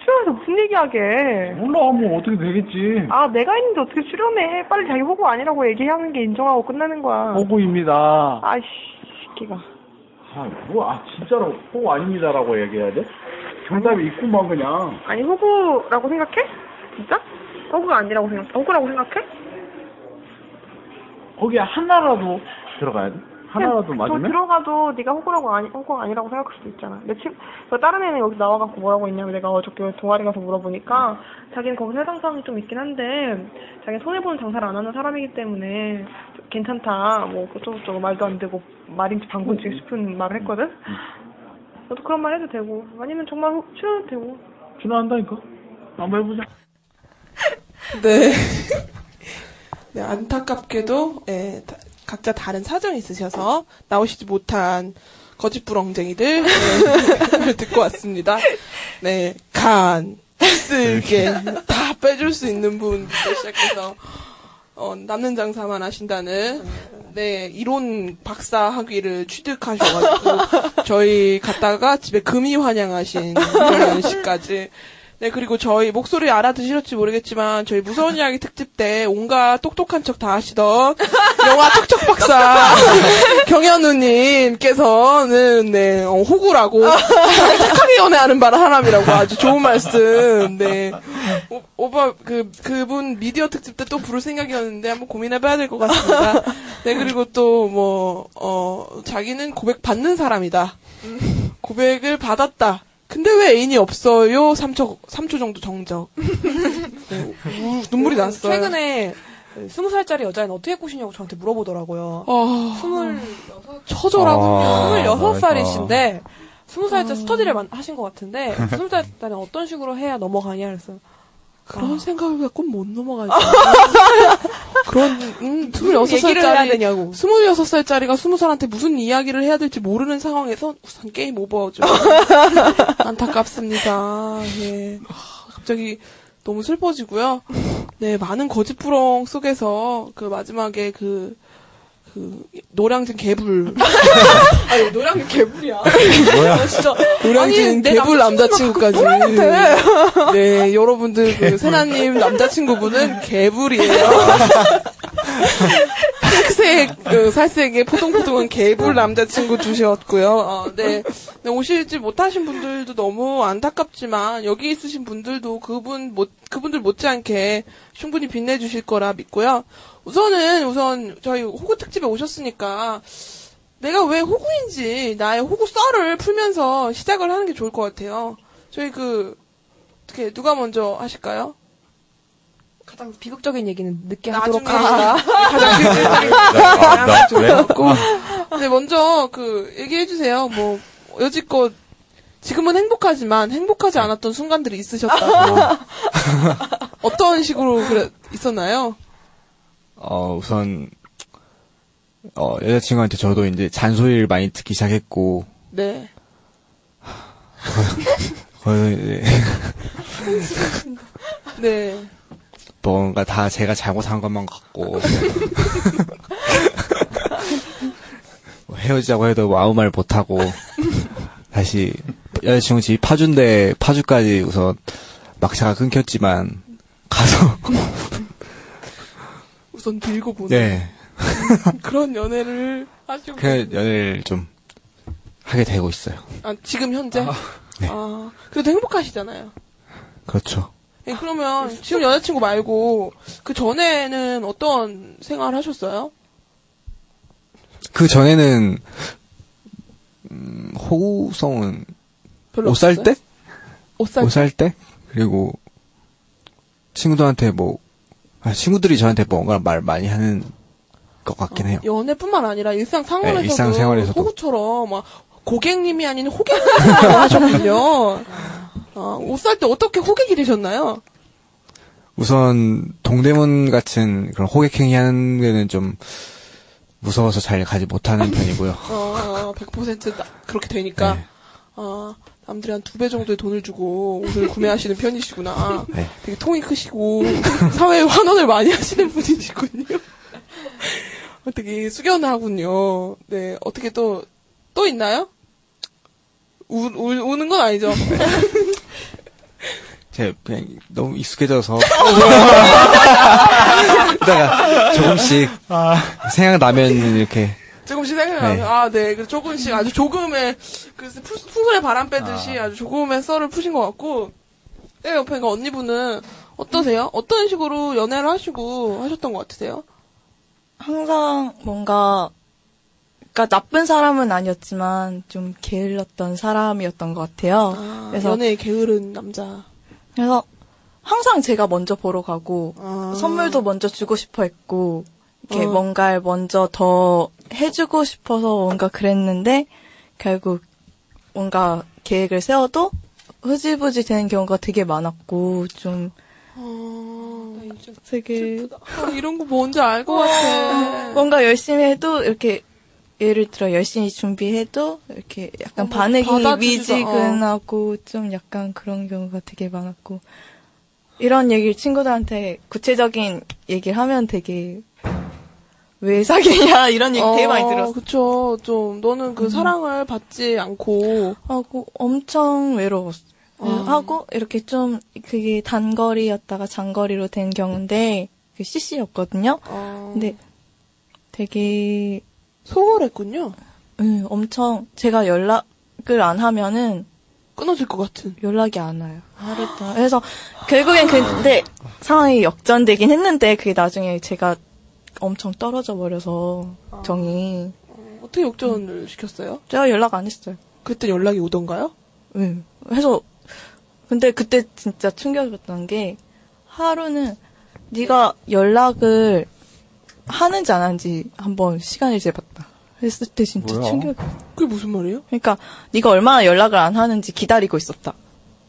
출연해서 무슨 얘기하게. 몰라, 뭐 어떻게 되겠지. 아, 내가 있는데 어떻게 출연해. 빨리 자기 호구 아니라고 얘기하는 게 인정하고 끝나는 거야. 호구입니다. 아이씨, 새끼가. 아, 뭐, 아, 진짜로 호구 아닙니다라고 얘기해야 돼? 정답이 있구만, 그냥. 아니, 호구라고 생각해? 진짜? 호구가 아니라고 생각, 호구라고 생각해? 거기에 하나라도 들어가야 돼? 하나라도 더 맞으면? 들어가도 네가 호구라고 아니, 호구가 아니라고 생각할 수도 있잖아. 내 친, 그 다른 애는 여기 나와갖고 뭐라고 했냐고 내가 어저께 동아리 가서 물어보니까 자기는 거기서 해당사항이 좀 있긴 한데 자기는 손해보는 장사를 안 하는 사람이기 때문에 괜찮다. 뭐 그쪽저쪽 말도 안 되고 말인지 방군지 싶은 말을 했거든? 너도 그런 말 해도 되고 아니면 정말 호- 출연해도 되고 출연한다니까? 한번 해보자. 네. 네, 안타깝게도, 예, 다- 각자 다른 사정이 있으셔서 나오시지 못한 거짓부렁쟁이들, 네, 듣고 왔습니다. 네, 간, 쓸개, 다 빼줄 수 있는 분부터 시작해서, 어, 남는 장사만 하신다는, 네, 이론 박사 학위를 취득하셔가지고, 저희 갔다가 집에 금이 환영하신 정현 씨까지, 네, 그리고 저희 목소리 알아드실지 모르겠지만, 저희 무서운 이야기 특집 때 온갖 똑똑한 척 다 하시던 영화 척척 박사 경현우님께서는, 네, 어, 호구라고, 착하게 연애하는 바라 사람이라고 아주 좋은 말씀, 네. 오, 오빠, 그, 그분 미디어 특집 때 또 부를 생각이었는데 한번 고민해봐야 될 것 같습니다. 네, 그리고 또 뭐, 어, 자기는 고백 받는 사람이다. 고백을 받았다. 근데 왜 애인이 없어요? 3초, 3초 정도 정적. 네, 우- 눈물이 났어요. 최근에 스무 살짜리 여자애는 어떻게 꼬시냐고 저한테 물어보더라고요. 아, 스물 처절하군요. 아, 스물여섯 맞아. 살이신데 스무 살짜 아. 스터디를 만- 하신 것 같은데 스무 살 때는 어떤 식으로 해야 넘어가냐 그래서 그런 생각을 갖고 못 넘어가죠. 그런, 음, 26살짜리. 얘기를 해야 되냐고. 26살짜리가 20살한테 무슨 이야기를 해야 될지 모르는 상황에서 우선 게임 오버죠. 안타깝습니다. 예. 아, 갑자기 너무 슬퍼지고요. 네, 많은 거짓부렁 속에서 그 마지막에 그, 그, 노량진 개불. 아니, 노량진 개불이야. 뭐야? 진짜. 노량진 개불 남자친구까지. 네, 여러분들, 그, 세나님 남자친구분은 개불이에요. 핑크색, 그, 살색의 포동포동한 개불 남자친구 두셨고요. 어, 네. 네, 오시지 못하신 분들도 너무 안타깝지만, 여기 있으신 분들도 그분 못, 그분들 못지않게 충분히 빛내주실 거라 믿고요. 우선은, 우선, 저희 호구 특집에 오셨으니까, 내가 왜 호구인지 나의 호구 썰을 풀면서 시작을 하는 게 좋을 것 같아요. 저희 그 어떻게 누가 먼저 하실까요? 가장 비극적인 얘기는 늦게 하도록 나중에. 합시다. 가장 비극적인 나- 나- 얘기는 왜? 없고. 네, 먼저 그 얘기해 주세요. 뭐 여지껏 지금은 행복하지만 행복하지 않았던 순간들이 있으셨다고. 어떤 식으로 그래 있었나요? 어, 우선, 어, 여자친구한테 저도 이제 잔소리를 많이 듣기 시작했고, 네. 거기서 이제 네. 뭔가 다 제가 잘못한 것만 같고, 뭐 헤어지자고 해도 뭐 아무 말 못하고, 다시 여자친구 집 파주인데, 파주까지 우선 막차가 끊겼지만, 가서, 우선 들고 보는 네, 그런 연애를 하시고 그 연애를 좀 하게 되고 있어요. 아, 지금 현재? 아, 네. 그래도 행복하시잖아요. 그렇죠. 예, 그러면 지금 여자친구 말고 그 전에는 어떤 생활 하셨어요? 그 전에는 음, 호구성은 별로 옷살 없었어요? 때? 옷살옷살 때? 그리고 친구들한테 뭐 아, 친구들이 저한테 뭔가 말 많이 하는 것 같긴 해요. 연애뿐만 아니라 일상 상황에서도 네, 일상생활에서도. 호구처럼 막 고객님이 아닌 호객님을 하셨군요. 아, 옷살 때 어떻게 호객이 되셨나요? 우선 동대문 같은 그런 호객행위 하는 데는 좀 무서워서 잘 가지 못하는 편이고요. 어, 100% 나- 그렇게 되니까 네. 아, 남들이 한 두 배 정도의 돈을 주고 옷을 구매하시는 편이시구나. 네. 되게 통이 크시고 사회에 환원을 많이 하시는 분이시군요. 되게 숙연하군요. 네, 어떻게 또 또 있나요? 우, 우, 우는 건 아니죠. 제가 그냥 너무 익숙해져서 이따가 조금씩 생각나면 이렇게 조금씩 생각나면 네. 아, 네. 그 조금씩 아주 조금의 그 풍- 풍선에 바람 빼듯이 아. 주 조금의 썰을 푸신 것 같고 네, 옆에 그 언니분은 어떠세요? 어떤 식으로 연애를 하시고 하셨던 것 같으세요? 항상 뭔가 그러니까 나쁜 사람은 아니었지만 좀 게을렀던 사람이었던 것 같아요. 그래서 연애에 게으른 남자. 그래서 항상 제가 먼저 보러 가고 아. 선물도 먼저 주고 싶어 했고 이렇게 어. 뭔가를 먼저 더 해주고 싶어서 뭔가 그랬는데 결국 뭔가 계획을 세워도 흐지부지 되는 경우가 되게 많았고 좀 되게 아, 이런 거 뭔지 알 것 같아. 뭔가 열심히 해도 이렇게 예를 들어 열심히 준비해도 이렇게 약간 어, 반응이 받아주지도- 어. 미지근하고 좀 약간 그런 경우가 되게 많았고 이런 얘기를 친구들한테 구체적인 얘기를 하면 되게 왜 사귀냐 이런 얘기 되게 많이 들었어. 어, 그쵸. 좀, 너는 그 사랑을 받지 않고. 하고 엄청 외로웠어. 요 하고 이렇게 좀 그게 단거리였다가 장거리로 된 경우인데 그 CC였거든요. 근데 되게 소홀했군요. 응, 엄청 제가 연락을 안 하면은 끊어질 것 같은. 연락이 안 와요. 하루. 그래서 결국엔 근데 상황이 역전되긴 했는데 그게 나중에 제가 엄청 떨어져 버려서 정이 어떻게 역전을 시켰어요? 제가 연락 안 했어요. 그때 연락이 오던가요? 응. 해서 근데 그때 진짜 충격이었던 게 하루는 네가 연락을 하는지 안 하는지 한번 시간을 재봤다. 했을 때 진짜 뭐야? 충격. 그게 무슨 말이에요? 그러니까 네가 얼마나 연락을 안 하는지 기다리고 있었다.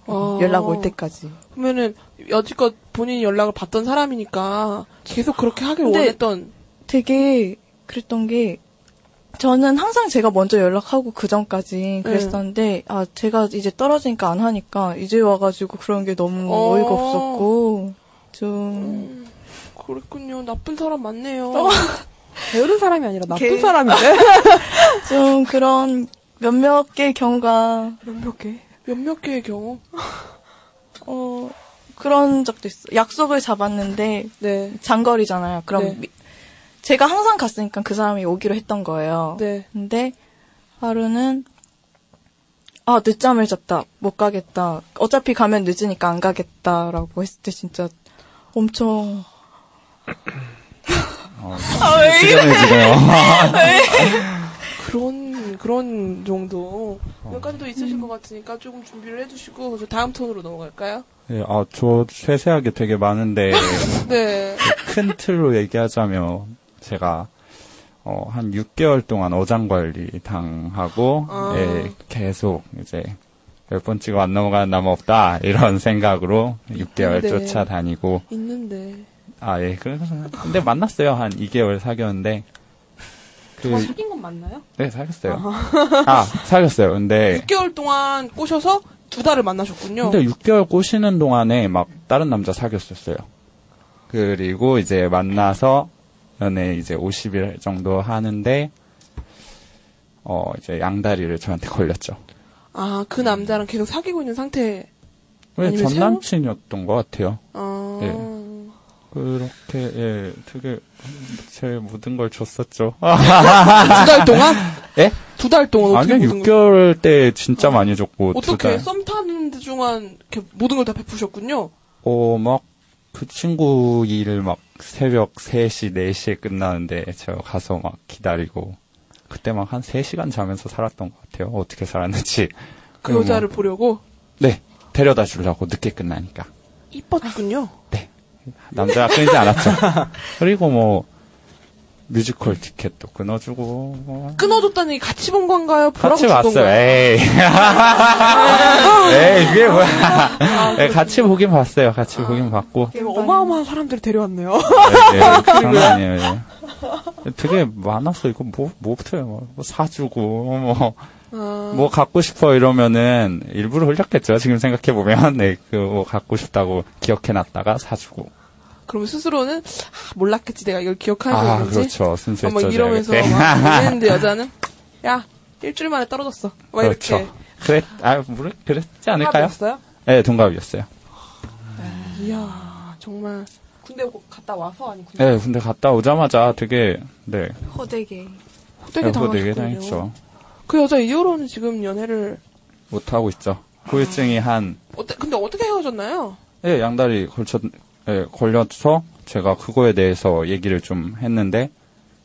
아. 연락 올 때까지. 그러면은 여지껏 본인이 연락을 받던 사람이니까 계속 그렇게 하길 근데 원했던. 되게 그랬던 게 저는 항상 제가 먼저 연락하고 그 전까지 그랬었는데 아 제가 이제 떨어지니까 안 하니까 이제 와가지고 그런 게 너무 어. 어이가 없었고 좀 그랬군요. 나쁜 사람 맞네요. 게으른 사람이 아니라 나쁜 게- 사람인데? 좀 그런 몇몇 개의 경우가 몇몇 개? 몇몇 개의 경우? 어 그런 적도 있어. 약속을 잡았는데 장거리잖아요. 그럼 네. 미- 제가 항상 갔으니까 그 사람이 오기로 했던 거예요. 네. 근데 하루는 아 늦잠을 잤다 못 가겠다. 어차피 가면 늦으니까 안 가겠다라고 했을 때 진짜 엄청 아, 왜 이래? 왜? 그런 그런 정도 여기까지도 있으실 것 같으니까 조금 준비를 해주시고 저 다음 톤으로 넘어갈까요? 예, 아, 저 세세하게 되게 많은데 네. 큰 틀로 얘기하자면 제가 어, 한 6개월 동안 어장 관리 당하고 아. 예, 계속 이제 몇번 찍어 안 넘어가는 나무 없다 이런 생각으로 6개월 네. 쫓아다니고 있는데 아 예 그래서 근데 만났어요 한 2개월 사귀었는데 그다 사귄 건 맞나요? 네 사귀었어요 아 사귀었어요 근데 6개월 동안 꼬셔서 두 달을 만나셨군요. 근데 6개월 꼬시는 동안에 막 다른 남자 사귀었었어요. 그리고 이제 만나서 연애 이제 50일 정도 하는데 어 이제 양다리를 저한테 걸렸죠. 아, 그 남자랑 계속 사귀고 있는 상태. 왜 아니면 전 남친이었던 것 같아요. 아. 예. 그렇게 예 되게 제 모든 걸 줬었죠. 두 달 동안? 예? 두 달 동안 아니요 모든 6개월 때 진짜 많이 줬고 두 어떻게 달. 썸 타는 동안 이렇게 모든 걸 다 베푸셨군요. 어, 막, 그 친구 일 막 새벽 3시, 4시에 끝나는데 저 가서 막 기다리고, 그때 막 한 3시간 자면서 살았던 것 같아요. 어떻게 살았는지. 그 여자를 뭐, 보려고 네. 데려다 주려고 늦게 끝나니까. 이뻤군요. 남자가 끊이지 않았죠. 그리고 뭐, 뮤지컬 티켓도 끊어주고, 뭐. 끊어줬다는 얘기 같이 본 건가요? 같이 준 봤어요. 에이. 에이, 그게 뭐야. 네, 같이 보긴 봤어요. 같이 보긴 봤고. 이게 어마어마한 사람들을 데려왔네요. 네, 네, 장난 아니에요. 예. 되게 많았어. 이거 뭐, 뭐부터요? 뭐, 뭐 사주고, 뭐, 아. 뭐 갖고 싶어 이러면은 일부러 흘렸겠죠. 지금 생각해 보면. 네, 그, 뭐 갖고 싶다고 기억해 놨다가 사주고. 그럼 스스로는 아, 몰랐겠지 내가 이걸 기억하고 아, 있는지. 그렇죠. 순수했죠. 막 이러면서. 막 이랬는데 여자는 야 일주일 만에 떨어졌어. 막 그렇죠. 이렇게. 그랬, 아, 모르, 그랬지 않을까요? 동갑이었어요? 네, 동갑이었어요. 이야 정말 군대 갔다 와서 아니 군대 네, 근데 갔다 오자마자 되게, 네. 호되게. 호되게 네, 호되게 당하셨군요. 당했죠. 그 여자 이후로는 지금 연애를 못 하고 있죠. 후유증이 한, 어때? 근데 어떻게 헤어졌나요? 예, 양다리 걸쳐, 예, 걸려서 제가 그거에 대해서 얘기를 좀 했는데,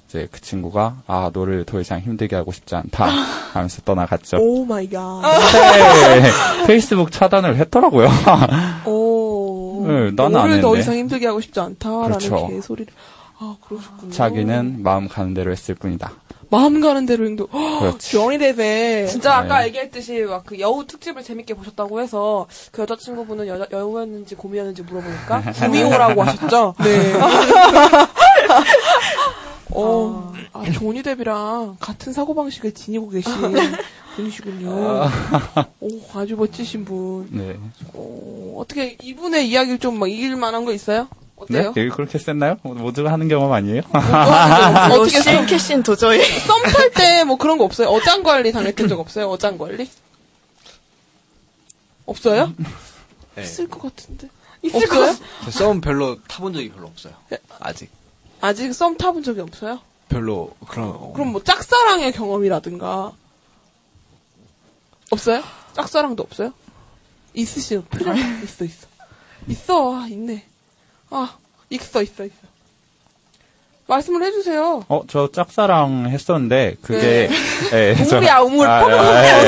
이제 그 친구가, 아, 너를 더 이상 힘들게 하고 싶지 않다. 하면서 떠나갔죠. Oh my god. 네, 페이스북 차단을 했더라고요. 오. 네, 나는 안 너를 더. 이상 힘들게 하고 싶지 않다라는 그렇죠. 개소리를. 아 그러셨군요. 자기는 마음 가는 대로 했을 뿐이다. 마음 가는 대로 행동. 그렇지. 연이 대세. 진짜 아까 네. 얘기했듯이 막 그 여우 특집을 재밌게 보셨다고 해서 그 여자친구분은 여자, 여우였는지 곰이었는지 물어보니까 곰이오라고 하셨죠? 네. 어, 아, 조니 뎁이랑 같은 사고방식을 지니고 계신 분이시군요. 오, 아주 멋지신 분. 네. 어, 어떻게 이분의 이야기를 좀 막 이길 만한 거 있어요? 어때요? 네? 그렇게 셌나요? 모두가 하는 경험 아니에요? 어떻게 썸, 캐신 도저히. 썸탈 때 뭐 그런 거 없어요? 어장 관리 당했던 적 없어요? 어장 관리? 없어요? 네. 있을 것 같은데. 있을. 저썸 별로 타본 적이 별로 없어요. 아직. 아직 썸 타본 적이 없어요? 별로 그런 그럼 뭐 짝사랑의 경험이라든가 없어요? 짝사랑도 없어요? 있으시죠? 표정 있어 있어 있어 아, 있네 아 있어 있어 있어 말씀을 해주세요. 어, 저 짝사랑 했었는데, 그게, 예, 저- 우물이야, 우물. 아, 아, 예, 예.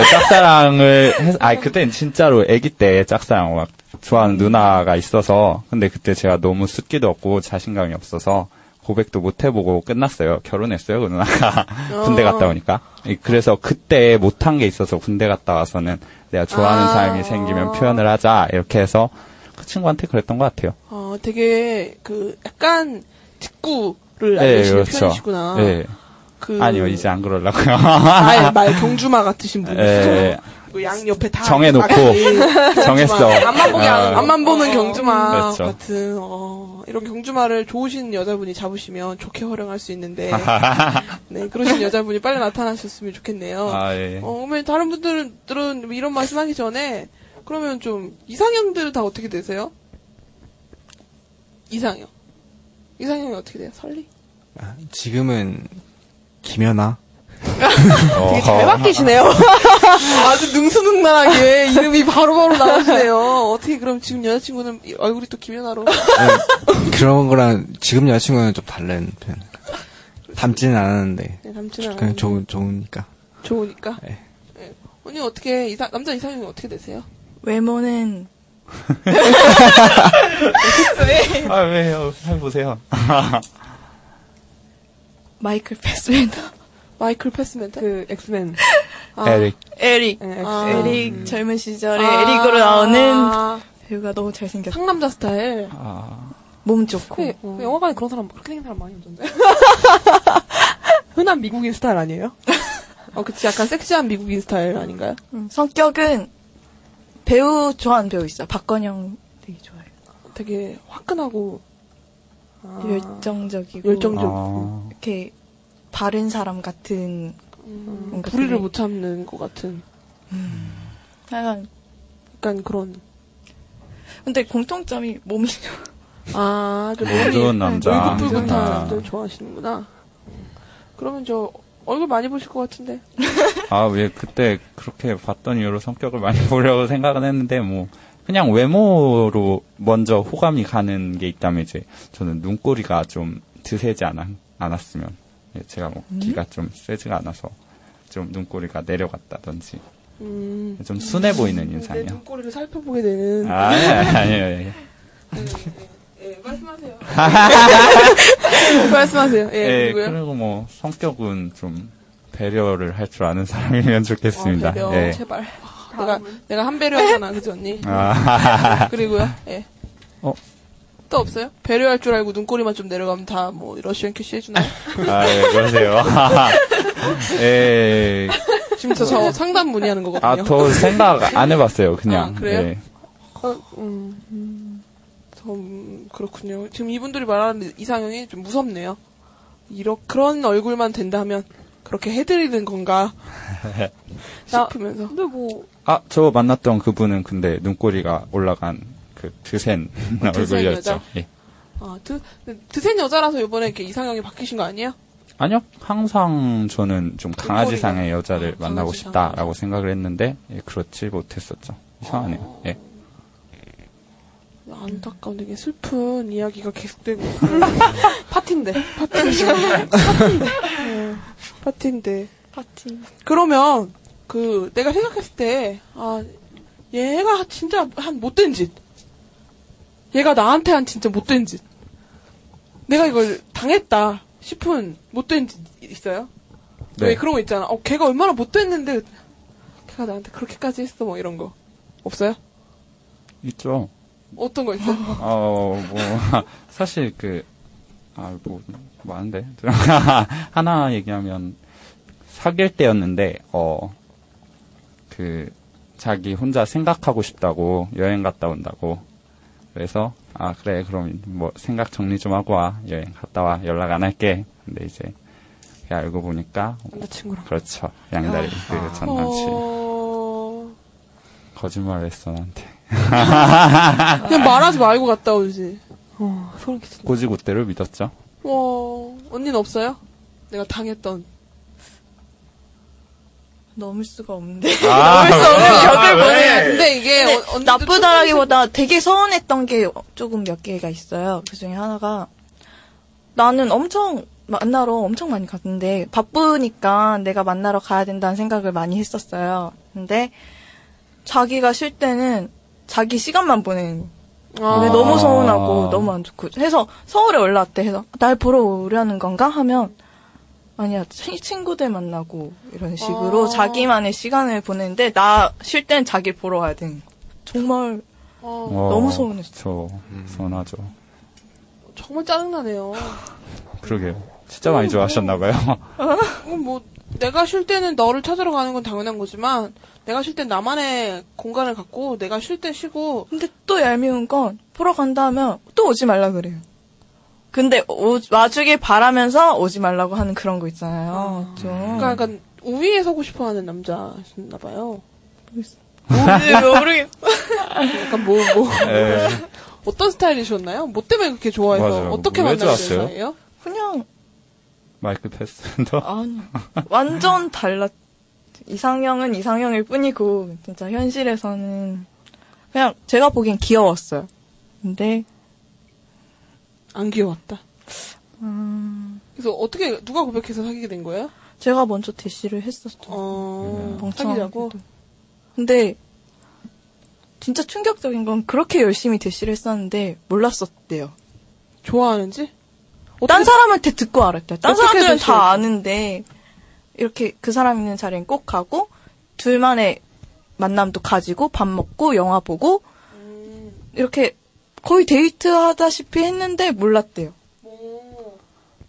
예, 짝사랑을 했, 아니, 그땐 진짜로 애기 때 짝사랑 막 좋아하는 누나가 있어서, 근데 그때 제가 너무 숫기도 없고 자신감이 없어서, 고백도 못 해보고 끝났어요. 결혼했어요, 그 누나가. 군대 갔다 오니까. 예, 그래서 그때 못한 게 있어서 군대 갔다 와서는 내가 좋아하는 아. 사람이 생기면 표현을 하자, 이렇게 해서 그 친구한테 그랬던 것 같아요. 어, 되게 그 약간 직구를 네, 알리시는 그렇죠. 편이시구나. 네. 그 아니요, 이제 안 그러려고요. 말, 말 경주마 같으신 분이시죠. 양 옆에 다 정해놓고 정했어. 앞만 보게 아. 앞만 보는 경주마 그렇죠. 같은 어, 이런 경주마를 좋으신 여자분이 잡으시면 좋게 활용할 수 있는데 네 그러신 여자분이 빨리 나타나셨으면 좋겠네요. 아, 예. 어, 그러면 다른 분들은 이런 말씀하기 전에 그러면 좀 이상형들은 다 어떻게 되세요? 이상형. 이상형이 어떻게 돼요? 설리? 지금은 김연아. 되게 잘 바뀌시네요. 아주 능수능란하게 이름이 바로바로 나오시네요. 어떻게 그럼 지금 여자친구는 이- 얼굴이 또 김연아로? 그런 거랑 지금 여자친구는 좀 다른 편. 닮지는 않았는데. 네, 닮지는 그냥 않았는데. 좋은, 좋으니까. 좋으니까. 네. 네. 언니 어떻게 이상 남자 이상형이 어떻게 되세요? 외모는 아, 왜요? 해보세요. 마이클 패스벤더. 마이클 패스벤더? 그 엑스맨. 에릭. 에릭. 네, 아. 에릭 젊은 시절에 아. 에릭으로 나오는 배우가 너무 잘생겼어. 상남자 스타일. 몸 좋고. 그, 그 영화관에 그런 사람 그렇게 생긴 사람 많이 오던데. 흔한 미국인 스타일 아니에요? 어, 그치. 약간 섹시한 미국인 스타일 아닌가요? 음, 성격은 배우 좋아하는 배우 있어요. 박건형 되게 좋아해요. 되게 화끈하고 아, 열정적이고 열정적이고. 이렇게 바른 사람 같은 뭔가 불의를 되게- 못 참는 것 같은. 약간 약간 그런. 근데 공통점이 몸이 아, 그몸 몸이 좋은 남자. 울긋불긋한 아. 남자를 좋아하시는구나. 그러면 저 얼굴 많이 보실 것 같은데. 아, 왜 그때 그렇게 봤던 이후로 성격을 많이 보려고 생각은 했는데, 뭐, 그냥 외모로 먼저 호감이 가는 게 있다면 이제 저는 눈꼬리가 좀 드세지 않, 않았으면. 예, 제가 뭐 음? 기가 좀 세지가 않아서 좀 눈꼬리가 내려갔다든지. 음. 좀 순해 보이는 내 인상이요. 눈꼬리를 살펴보게 되는. 아, 아니에요, 아니에요. 예, 말씀하세요. 말씀하세요. 예, 예, 그리고요. 그리고 뭐 성격은 좀 배려를 할 줄 아는 사람이면 좋겠습니다. 아, 배려, 예. 제발. 내가, 내가 한 배려하잖아, 그지, 언니? 아. 그리고요, 예. 어? 또 없어요? 배려할 줄 알고 눈꼬리만 좀 내려가면 다, 뭐, 러시안 캐시 해주나요? 아, 예, 그러세요. 예. 지금 저, 저 상담 문의하는 거거든요. 아, 더 생각 안 해봤어요, 그냥. 아, 그래요? 예. 어, 음, 음, 그렇군요. 지금 이분들이 말하는 이상형이 좀 무섭네요. 이러, 그런 얼굴만 된다면, 그렇게 해드리는 건가? 싶으면서. 근데 뭐, 아, 저 만났던 그분은 근데 눈꼬리가 올라간 그 드센 아, 얼굴이었죠. 여자? 예. 아, 드, 드센 여자라서 이번에 이렇게 이상형이 바뀌신 거 아니에요? 아니요, 항상 저는 좀 강아지상의 여자를 아, 만나고 강아지상. 싶다라고 생각을 했는데, 예, 그렇지 못했었죠. 이상하네요. 예. 안타까운 되게 슬픈 이야기가 계속되고. 파티인데. 파티인데. 파티인데. 어, 파티인데. 파티. 그러면 그 내가 생각했을 때 아 얘가 진짜 한 못된 짓. 얘가 나한테 한 진짜 못된 짓. 내가 이걸 당했다 싶은 못된 짓 있어요? 네. 왜 그런 거 있잖아. 어, 걔가 얼마나 못됐는데 걔가 나한테 그렇게까지 했어 뭐 이런 거 없어요? 있죠. 어떤 거 있어요? 어, 뭐, 사실 그, 아, 뭐, 많은데. 하나 얘기하면, 사귈 때였는데, 어, 그, 자기 혼자 생각하고 싶다고, 여행 갔다 온다고. 그래서, 아, 그래, 그럼 뭐, 생각 정리 좀 하고 와. 여행 갔다 와. 연락 안 할게. 근데 이제, 알고 보니까. 남자친구랑. 그렇죠. 양다리, 그전 남친. 어... 거짓말 했어, 나한테. 그냥 말하지 말고 갔다 오지. 어, 소름 끼친다. 꼬지굿대를 믿었죠. 와, 언니는 없어요? 내가 당했던. 넘을 수가 없는데. 아, 넘을 수 없는 왜? 벽을 아, 보내. 왜? 근데 이게 근데 어- 나쁘다라기보다 되게 서운했던 게 조금 몇 개가 있어요. 그 중에 하나가 나는 엄청 만나러 엄청 많이 갔는데 바쁘니까 내가 만나러 가야 된다는 생각을 많이 했었어요. 근데 자기가 쉴 때는 자기 시간만 보내는 아. 근데 너무 서운하고 너무 안 좋고 해서 서울에 올라왔대 해서 날 보러 오려는 건가 하면 아니야 치- 친구들 만나고 이런 식으로 아. 자기만의 시간을 보내는데 나 쉴 땐 자기 보러 와야 되는 거. 정말 어, 너무 서운했어. 저, 서운하죠. 정말 짜증나네요. 그러게요. 진짜 많이 좋아하셨나봐요. 어, 뭐 내가 쉴 때는 너를 찾으러 가는 건 당연한 거지만 내가 쉴 땐 나만의 공간을 갖고 내가 쉴 때 쉬고 근데 또 얄미운 건 보러 간다 하면 또 오지 말라 그래요. 근데 오, 와주길 바라면서 오지 말라고 하는 그런 거 있잖아요. 좀. 그러니까 약간 우위에 서고 싶어하는 남자였나 봐요. 모르- 모르겠어. 약간 뭐 뭐. 에. 어떤 스타일이셨나요? 뭐 때문에 그렇게 좋아해서 맞아요. 어떻게 왜 만나게 된? 사이예요? 그냥 마이크 패스도 아니 완전 달랐. 이상형은 이상형일 뿐이고 진짜 현실에서는 그냥 제가 보기엔 귀여웠어요. 근데 안 귀여웠다. 음, 그래서 어떻게 누가 고백해서 사귀게 된 거예요? 제가 먼저 대시를 했었죠. 어, 멍청하게도. 사귀자고. 근데 진짜 충격적인 건 그렇게 열심히 대시를 했었는데 몰랐었대요. 좋아하는지? 딴 사람한테 듣고 알았대요. 딴 사람들은 대시를 다 아는데 이렇게 그 사람 있는 자리엔 꼭 가고 둘만의 만남도 가지고 밥 먹고 영화 보고 이렇게 거의 데이트 하다시피 했는데 몰랐대요.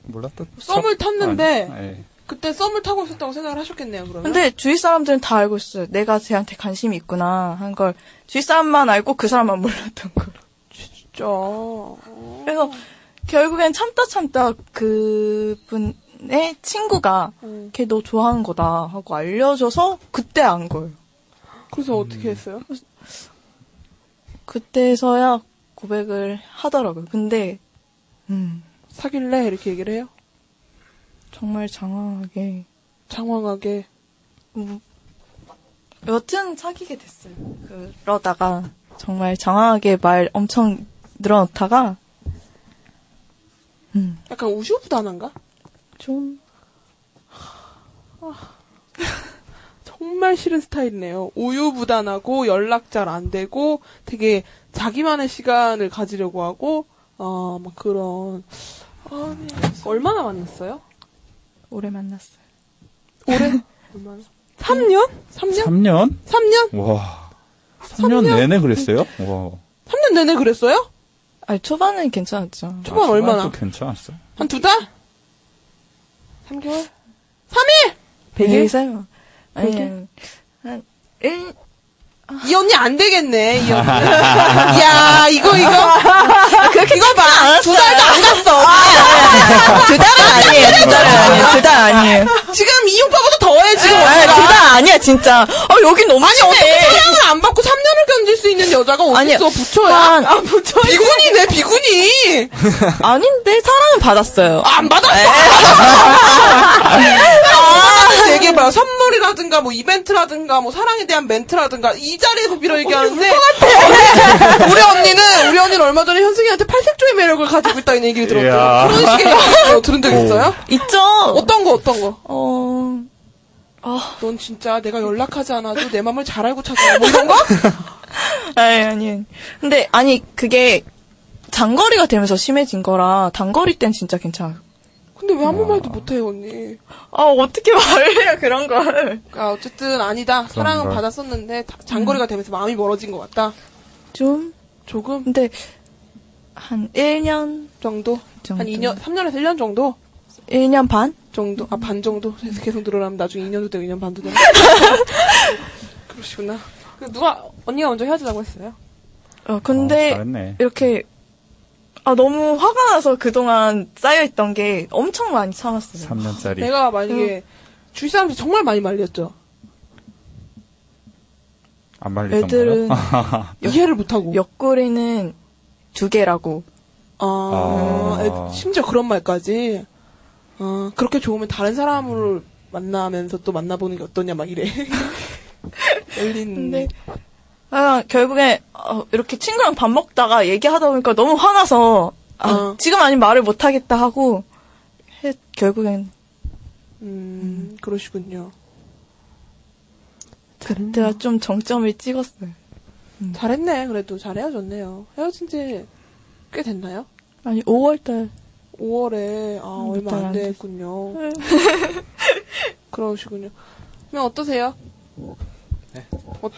몰랐다. 썸을 탔는데 아니, 예. 그때 썸을 타고 있었다고 생각을 하셨겠네요. 그러면. 근데 주위 사람들은 다 알고 있어요. 내가 쟤한테 관심이 있구나 한 걸 주위 사람만 알고 그 사람만 몰랐던 걸. 진짜. 그래서 결국엔 참다 참다 그분 의 친구가 음. 걔너 좋아하는 거다 하고 알려줘서 그때 안 거예요. 그래서 어떻게 했어요? 그때서야 고백을 하더라고요. 근데 음, 사귈래 이렇게 얘기를 해요? 정말 장황하게 장황하게. 음, 여튼 사귀게 됐어요. 그러다가 정말 장황하게 말 엄청 늘어놓다가 음, 약간 우유부단한가? 좀 정말 싫은 스타일이네요. 우유부단하고 연락 잘 안 되고 되게 자기만의 시간을 가지려고 하고 어, 막 그런 아니, 얼마나 만났어요? 오래 만났어요. 올해 얼마나? 3년? 3년? 3년? 3년? 와. 3년 내내 그랬어요? 와. 3년 내내 그랬어요? 아니 초반은 괜찮았죠. 초반 얼마나? 또 괜찮았어. 한 두 달? 3개월? 3일! 100일? 세요 아니, 백일? 한 1, 이 언니 안 되겠네, 이 언니. 야, 이거, 이거. 그렇게 이거 봐. 두 달도 안 갔어. 두 달은 아니에요. 두 달은 아니에요. 두 달 아니에요. 지금 이 오빠보다 더해, 지금. 아. 두달 아니야, 진짜. 어, 여기 너무 아니. 어떻게 사랑을 안 받고 3년을 견딜 수 있는 여자가 어딨어, 부처야? 한- 아, 부처. 비군이네, 비군이. 아닌데, 사랑은 받았어요. 안 받았어! 아, 얘기해봐요. 선물이라든가, 뭐, 이벤트라든가, 뭐, 사랑에 대한 멘트라든가, 이 자리에서 빌어 얘기하는데. 언니, 우리 언니는, 우리 언니는 얼마 전에 현승이한테 팔색조의 매력을 가지고 있다는 얘기를. 이야. 그런 식의 얘기 들은 적 있어요? 있죠? 어떤 거, 어떤 거? 어, 넌 진짜 내가 연락하지 않아도 내 맘을 잘 알고 찾아. 뭐 이런 거? 아니, 아니. 근데, 아니, 그게, 장거리가 되면서 심해진 거라, 단거리 땐 진짜 괜찮아요. 근데 왜 아무 말도 못해요, 언니? 아, 어떻게 말을 해요, 그런 걸. 아, 어쨌든 아니다. 사랑은 걸. 받았었는데, 다- 장거리가 되면서 마음이 멀어진 것 같다. 좀, 조금? 근데, 한 1년 정도? 정도. 한 2년, 3년에서 1년 정도? 1년 반? 정도? 아, 반 정도? 계속, 계속 늘어나면 나중에 2년도 되고 2년 반도 되고. 그러시구나. 그 누가, 언니가 먼저 헤어지자고 했어요? 어, 근데, 어. 이렇게, 아, 너무 화가 나서 그동안 쌓여있던 게 엄청 많이 참았어요. 3년짜리. 내가 만약에, 주위 사람들이 정말 많이 말렸죠. 안 말리던가요? 애들은 이해를 못하고. 옆구리는 두 개라고. 아, 아. 애- 심지어 그런 말까지. 아, 그렇게 좋으면 다른 사람을 만나면서 또 만나보는 게 어떠냐, 막 이래. 열린. 근데, 아, 결국에, 어, 이렇게 친구랑 밥 먹다가 얘기하다 보니까 너무 화나서, 아, 어. 지금 아니면 말을 못 하겠다 하고, 해, 결국엔, 음, 그러시군요. 그때가 좀 정점을 찍었어요. 잘했네, 그래도. 잘 헤어졌네요. 헤어진 지 꽤 됐나요? 아니, 5월달. 5월에, 아, 음, 얼마 안안 됐군요. 그러시군요. 그럼 어떠세요? 어,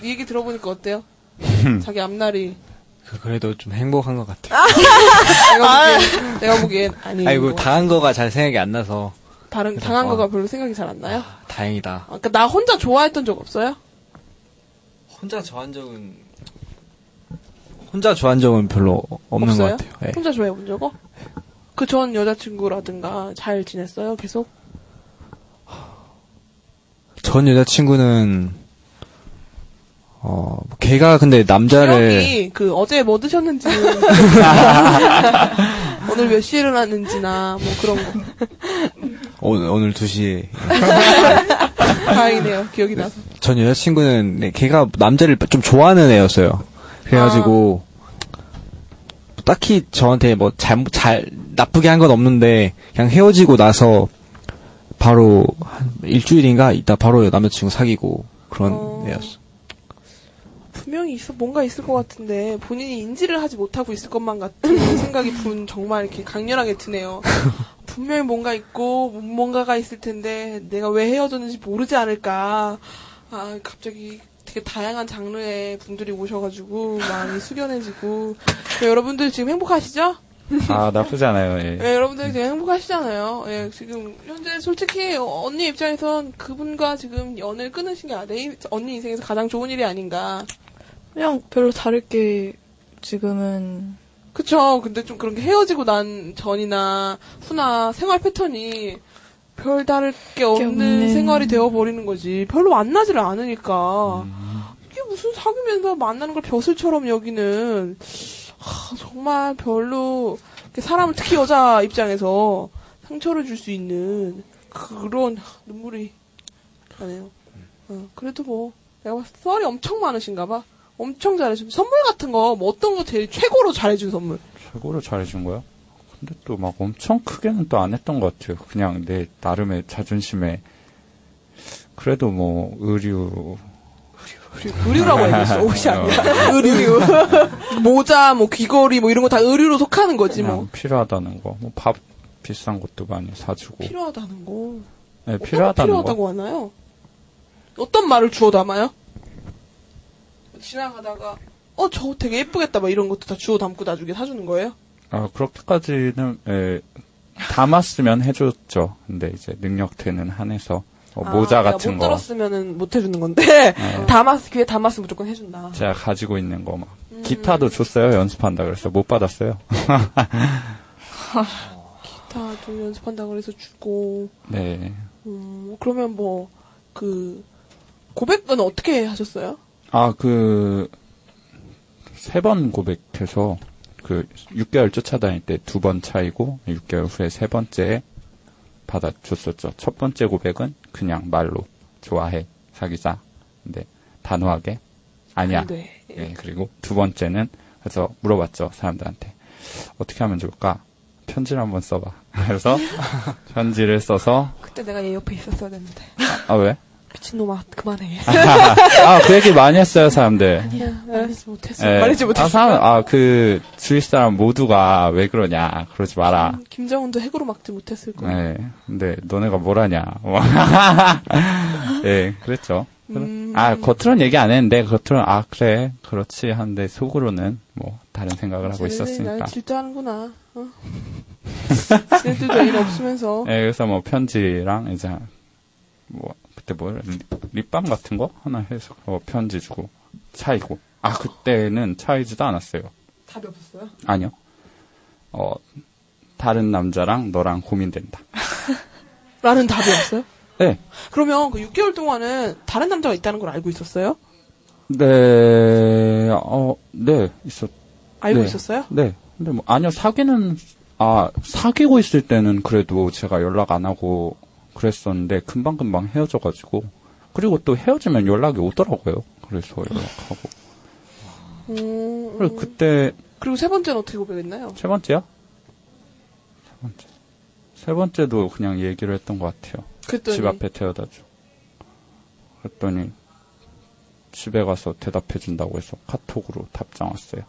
이 얘기 들어보니까 어때요? 자기 앞날이. 그- 그래도 좀 행복한 것 같아요. 내가 보기엔, 내가 보기엔, 아니. 아이고, 뭐, 당한 거가 잘 생각이 안 나서 다른, 당한 어. 거가 별로 생각이 잘 안 나요? 다행이다. 아, 그니까 나 혼자 좋아했던 적 없어요? 혼자 좋아한 적은 혼자 좋아한 적은 별로 없는 없어요? 것 같아요. 예. 혼자 좋아해 본 적은? 그 전 여자친구라든가 잘 지냈어요? 계속? 전 여자친구는 어뭐 걔가 근데 남자를 기억이 그 어제 뭐 드셨는지 오늘 몇 시에 일어났는지나 뭐 그런 거 오늘, 오늘 2시에 다행이네요 기억이 나서 전 여자친구는 네, 걔가 남자를 좀 좋아하는 애였어요. 그래가지고 딱히 저한테 뭐 잘못 잘 나쁘게 한 건 없는데 그냥 헤어지고 나서 바로 한 일주일인가 있다 바로 남자친구 사귀고 그런 어. 애였어. 분명히 있어 뭔가 있을 것 같은데 본인이 인지를 하지 못하고 있을 것만 같은 생각이 분 정말 이렇게 강렬하게 드네요. 분명히 뭔가 있고 뭔가가 있을 텐데 내가 왜 헤어졌는지 모르지 않을까. 아 갑자기 되게 다양한 장르의 분들이 오셔가지고 마음이 숙연해지고 네, 여러분들 지금 행복하시죠? 아, 나쁘지 않아요, 예. 네, 여러분들 되게 행복하시잖아요. 예, 지금 현재 솔직히 언니 입장에선 그분과 지금 연을 끊으신 게 아- 내 언니 인생에서 가장 좋은 일이 아닌가. 그냥 별로 다를 게 지금은 그쵸. 근데 좀 그런 게 헤어지고 난 전이나 후나 생활 패턴이 별 다를 게 없는 없는. 생활이 되어버리는 거지. 별로 만나지를 않으니까. 이게 무슨 사귀면서 만나는 걸 벼슬처럼 여기는, 하, 정말 별로, 사람을 특히 여자 입장에서 상처를 줄 수 있는 그런 눈물이 나네요. 어, 그래도 뭐, 내가 봤을 때 썰이 엄청 많으신가 봐. 엄청 잘해준 선물 같은 거, 뭐 어떤 거 제일 최고로 잘해준 선물? 최고로 잘해준 거야? 근데 또 막 엄청 크게는 또 안 했던 것 같아요. 그냥 내 나름의 자존심에 그래도 뭐 의류 의류라고 해야겠어. 옷이 아니라. 어. 의류. 모자, 뭐 귀걸이, 뭐 이런 거 다 의류로 속하는 거지 뭐. 필요하다는 거. 뭐 밥 비싼 것도 많이 사주고. 필요하다는 거. 네, 필요하다는 거. 필요하다고 하나요? 어떤 말을 주워 담아요? 지나가다가 어저 되게 예쁘겠다 막 이런 것도 다 주워 담고 나중에 사주는 거예요? 아, 그렇게까지는 예, 담았으면 해줬죠. 근데 이제 능력되는 한에서 뭐 모자 아, 내가 같은 못거 들었으면은 못 해주는 건데 네. 담았 귀에 담았으면 무조건 해준다. 제가 가지고 있는 거 막 음. 기타도 줬어요. 연습한다 그래서 못 받았어요. 기타 좀 연습한다 그래서 주고. 네. 음, 그러면 뭐 그 고백은 어떻게 하셨어요? 아, 그, 세 번 고백해서, 그, 6개월 쫓아다닐 때 두 번 차이고, 6개월 후에 세 번째 받아줬었죠. 첫 번째 고백은 그냥 말로, 좋아해, 사귀자. 근데, 단호하게, 아니야. 안 돼. 예, 그리고 두 번째는, 그래서 물어봤죠, 사람들한테. 어떻게 하면 좋을까? 편지를 한번 써봐. 그래서, 편지를 써서, 그때 내가 얘 옆에 있었어야 됐는데. 아, 왜? 미친놈아, 그만해. 아, 그 얘기 많이 했어요, 사람들. 아니야, 말하지 못했어. 예. 말하지 못했어. 아, 사람, 아, 그, 주위 사람 모두가 왜 그러냐. 그러지 마라. 김정은도 핵으로 막지 못했을 거야. 예. 근데 너네가 뭘 하냐. 예, 그랬죠. 음. 아, 겉으로는 얘기 안 했는데, 겉으로는, 아, 그래. 그렇지. 하는데, 속으로는 뭐, 다른 생각을 하고 있었으니까. 날 질투하는구나. 어? 쟤네들도 애인 없으면서. 예, 그래서 뭐, 편지랑, 이제, 뭐, 그때 뭐, 립- 립밤 같은 거? 하나 해서, 어, 편지 주고, 차이고. 아, 그때는 차이지도 않았어요. 답이 없었어요? 아니요. 어, 다른 남자랑 너랑 고민된다. 라는 답이 없어요? 네. 그러면 그 6개월 동안은 다른 남자가 있다는 걸 알고 있었어요? 네, 어, 네, 있었, 알고 네. 있었어요? 네. 근데 뭐, 아니요, 사귀는, 아, 사귀고 있을 때는 그래도 제가 연락 안 하고 그랬었는데, 금방금방 헤어져가지고, 그리고 또 헤어지면 연락이 오더라고요. 그래서 연락하고. 음, 그리고 그때, 그리고 세 번째는 어떻게 고백했나요? 세 번째요? 세 번째. 세 번째도 그냥 얘기를 했던 것 같아요. 그랬더니? 집 앞에 데려다 줘. 그랬더니 집에 가서 대답해 준다고 해서 카톡으로 답장 왔어요.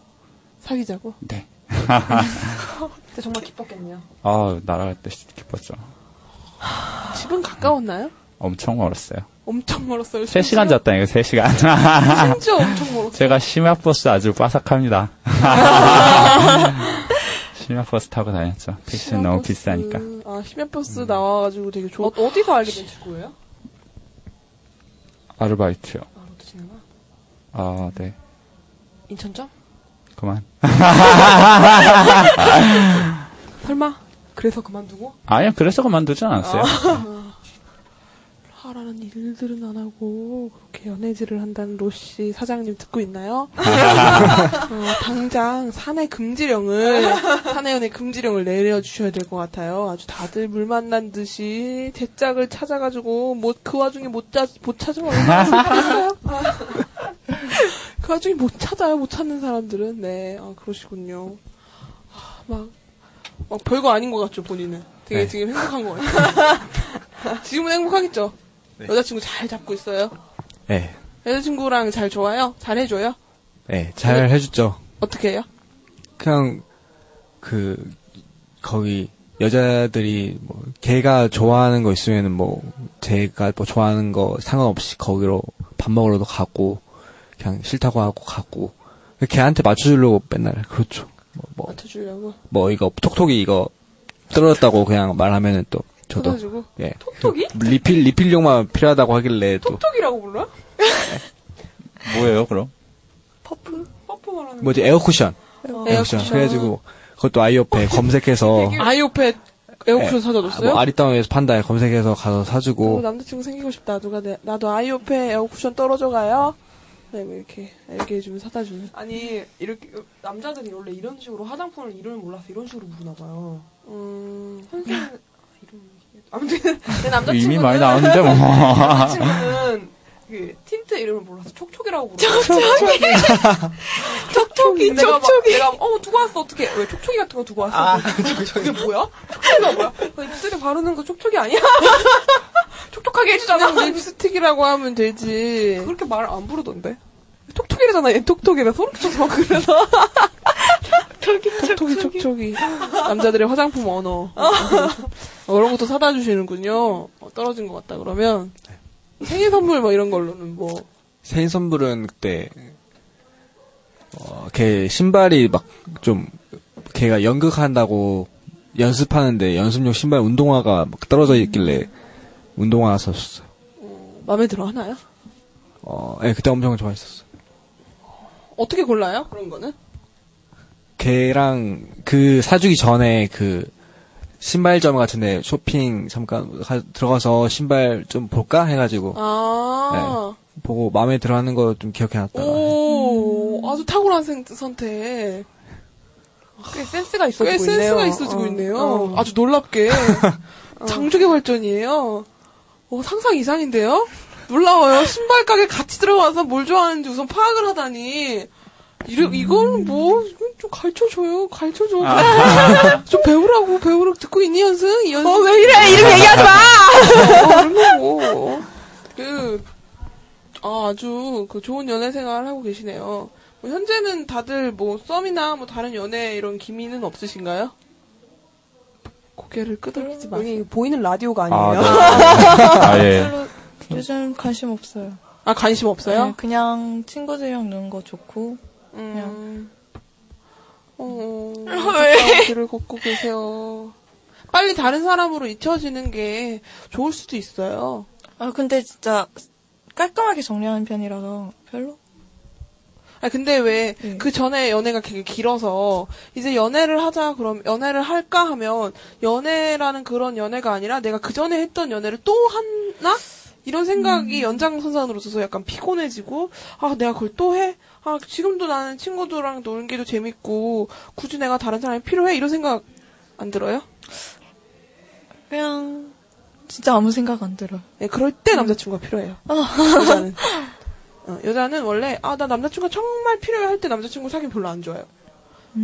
사귀자고? 네. 그때 정말 기뻤겠네요. 아, 날아갈 때 기뻤죠. 집은 가까웠나요? 엄청 멀었어요. 엄청 멀었어요. 3시간 잤다니까, 3시간. 심지어 엄청 멀었어요. 제가 심야버스 아주 빠삭합니다. 심야버스 타고 다녔죠. 택시는 너무 비싸니까. 아, 심야버스 나와가지고 되게 좋아. 어, 디서 알게 된 친구예요? 아르바이트요. 아? 아, 네. 인천점? 그만. 설마? 그래서 그만두고? 아니요, 그래서 그만두진 않았어요. 아, 하라는 일들은 안 하고 그렇게 연애질을 한다는 로씨 사장님 듣고 있나요? 어, 당장 사내 금지령을 사내 연애 금지령을 내려주셔야 될 것 같아요. 아주 다들 물 만난 듯이 대짝을 찾아가지고 뭐그 와중에 못, 자, 못 찾으면 얼마나 슬프겠어요? 아. 그 와중에 못 찾아요. 못 찾는 사람들은 네, 아, 그러시군요. 막, 막 별거 아닌 것 같죠, 본인은. 되게 네. 지금 행복한 것 같아요. 지금은 행복하겠죠? 네. 여자친구 잘 잡고 있어요? 네, 여자친구랑 잘 좋아요? 잘 해줘요? 네, 잘 해줬죠. 어떻게 해요? 그냥 그 거기 여자들이 뭐 걔가 좋아하는 거 있으면은 뭐 제가 뭐 좋아하는 거 상관없이 거기로 밥 먹으러도 가고 그냥 싫다고 하고 가고 걔한테 맞춰주려고 맨날 그렇죠. 뭐, 뭐, 맞춰주려고. 뭐 이거 톡톡이 이거 떨어졌다고 그냥 말하면은 또 저도 떨어지고? 예 톡톡이? 리필 리필용만 필요하다고 하길래 또 톡톡이라고 불러요? 뭐예요, 그럼? 퍼프? 퍼프 말하는 뭐지 에어쿠션 거. 에어쿠션 그래가지고 그것도 아이오페 검색해서 아이오페 에어쿠션 예. 사줘줬어요? 뭐 아리따움에서 판다에 검색해서 가서 어, 사주고 남자친구 생기고 싶다. 누가 내, 나도 아이오페 에어쿠션 떨어져 가요. 네, 뭐 이렇게 얘기해주면 사다 주는. 아니 이렇게 남자들이 원래 이런 식으로 화장품을 이름을 몰라서 이런 식으로 부르나 봐요. 음, 선생님 아, 이름 아무튼 내 남자친구는 이미 많이 나왔는데, 뭐. 남자친구는 그 틴트 이름을 몰라서 촉촉이라고 부르고 촉촉이? 촉촉이? 내가 막 내가 어 두고 왔어. 어떻게 왜 촉촉이 같은 거 두고 왔어? 그게 뭐야? 촉촉이가 뭐야? 그 입술에 바르는 거 촉촉이 아니야? 촉촉하게 해주잖아. 립스틱이라고 하면 되지. 그렇게 말 안 부르던데? 톡톡이라잖아 얘. 톡톡이라 소름 끼쳐서 막 그래서. 톡톡이 촉촉이. 남자들의 화장품 언어. 어, 그런 것도 사다 주시는군요. 어, 떨어진 것 같다 그러면 생일 선물 뭐 이런 걸로는 뭐 생일 선물은 그때 어, 걔 신발이 막 좀 걔가 연극한다고 연습하는데 연습용 신발 운동화가 막 떨어져 있길래 운동화 샀었어요. 마음에 들어 하나요? 어, 예, 그때 엄청 좋아했었어요. 어떻게 골라요? 그런 거는? 걔랑 그 사주기 전에 그 신발점 같은 데 쇼핑 잠깐 가- 들어가서 신발 좀 볼까 해가지고 아, 보고 마음에 들어 하는 거 좀 기억해놨다가 오, 아주 탁월한 생- 선택. 꽤 센스가 있어지고 꽤 있네요. 센스가 있어지고 어. 있네요. 어. 아주 놀랍게. 장족의 발전이에요. 어, 상상 이상인데요? 놀라워요. 신발 가게 같이 들어가서 뭘 좋아하는지 우선 파악을 하다니. 이래, 이건 뭐, 이건 좀 가르쳐줘요. 가르쳐줘. 좀 배우라고, 배우라고. 듣고 있니, 연승? 이 연승. 어, 왜 이래? 이름 얘기하지 마! 어, 그런 거고. 그, 아, 아주 그 좋은 연애 생활을 하고 계시네요. 뭐 현재는 다들 뭐 썸이나 뭐 다른 연애 이런 기미는 없으신가요? 고개를 끄덕이지 마세요. 여기 보이는 라디오가 아, 아니에요. 네. 아, 예. 요즘 관심 없어요. 아, 관심 없어요? 네, 그냥 친구들이랑 노는 거 좋고. 음. 어, 왜? 길을 걷고 계세요. 빨리 다른 사람으로 잊혀지는 게 좋을 수도 있어요. 아, 근데 진짜 깔끔하게 정리하는 편이라서 별로. 아 근데 왜 네. 그 전에 연애가 되게 길어서 이제 연애를 하자 그럼 연애를 할까 하면 연애라는 그런 연애가 아니라 내가 그 전에 했던 연애를 또 하나 이런 생각이 연장선상으로 있어서 약간 피곤해지고 아 내가 그걸 또 해? 아 지금도 나는 친구들랑 노는 게도 재밌고 굳이 내가 다른 사람이 필요해? 이런 생각 안 들어요? 그냥 진짜 아무 생각 안 들어요. 네, 그럴 때 남자친구가 필요해요. 여자는. 어, 여자는 원래, 아, 나 남자친구가 정말 필요해 할 때 남자친구 사귀면 별로 안 좋아요.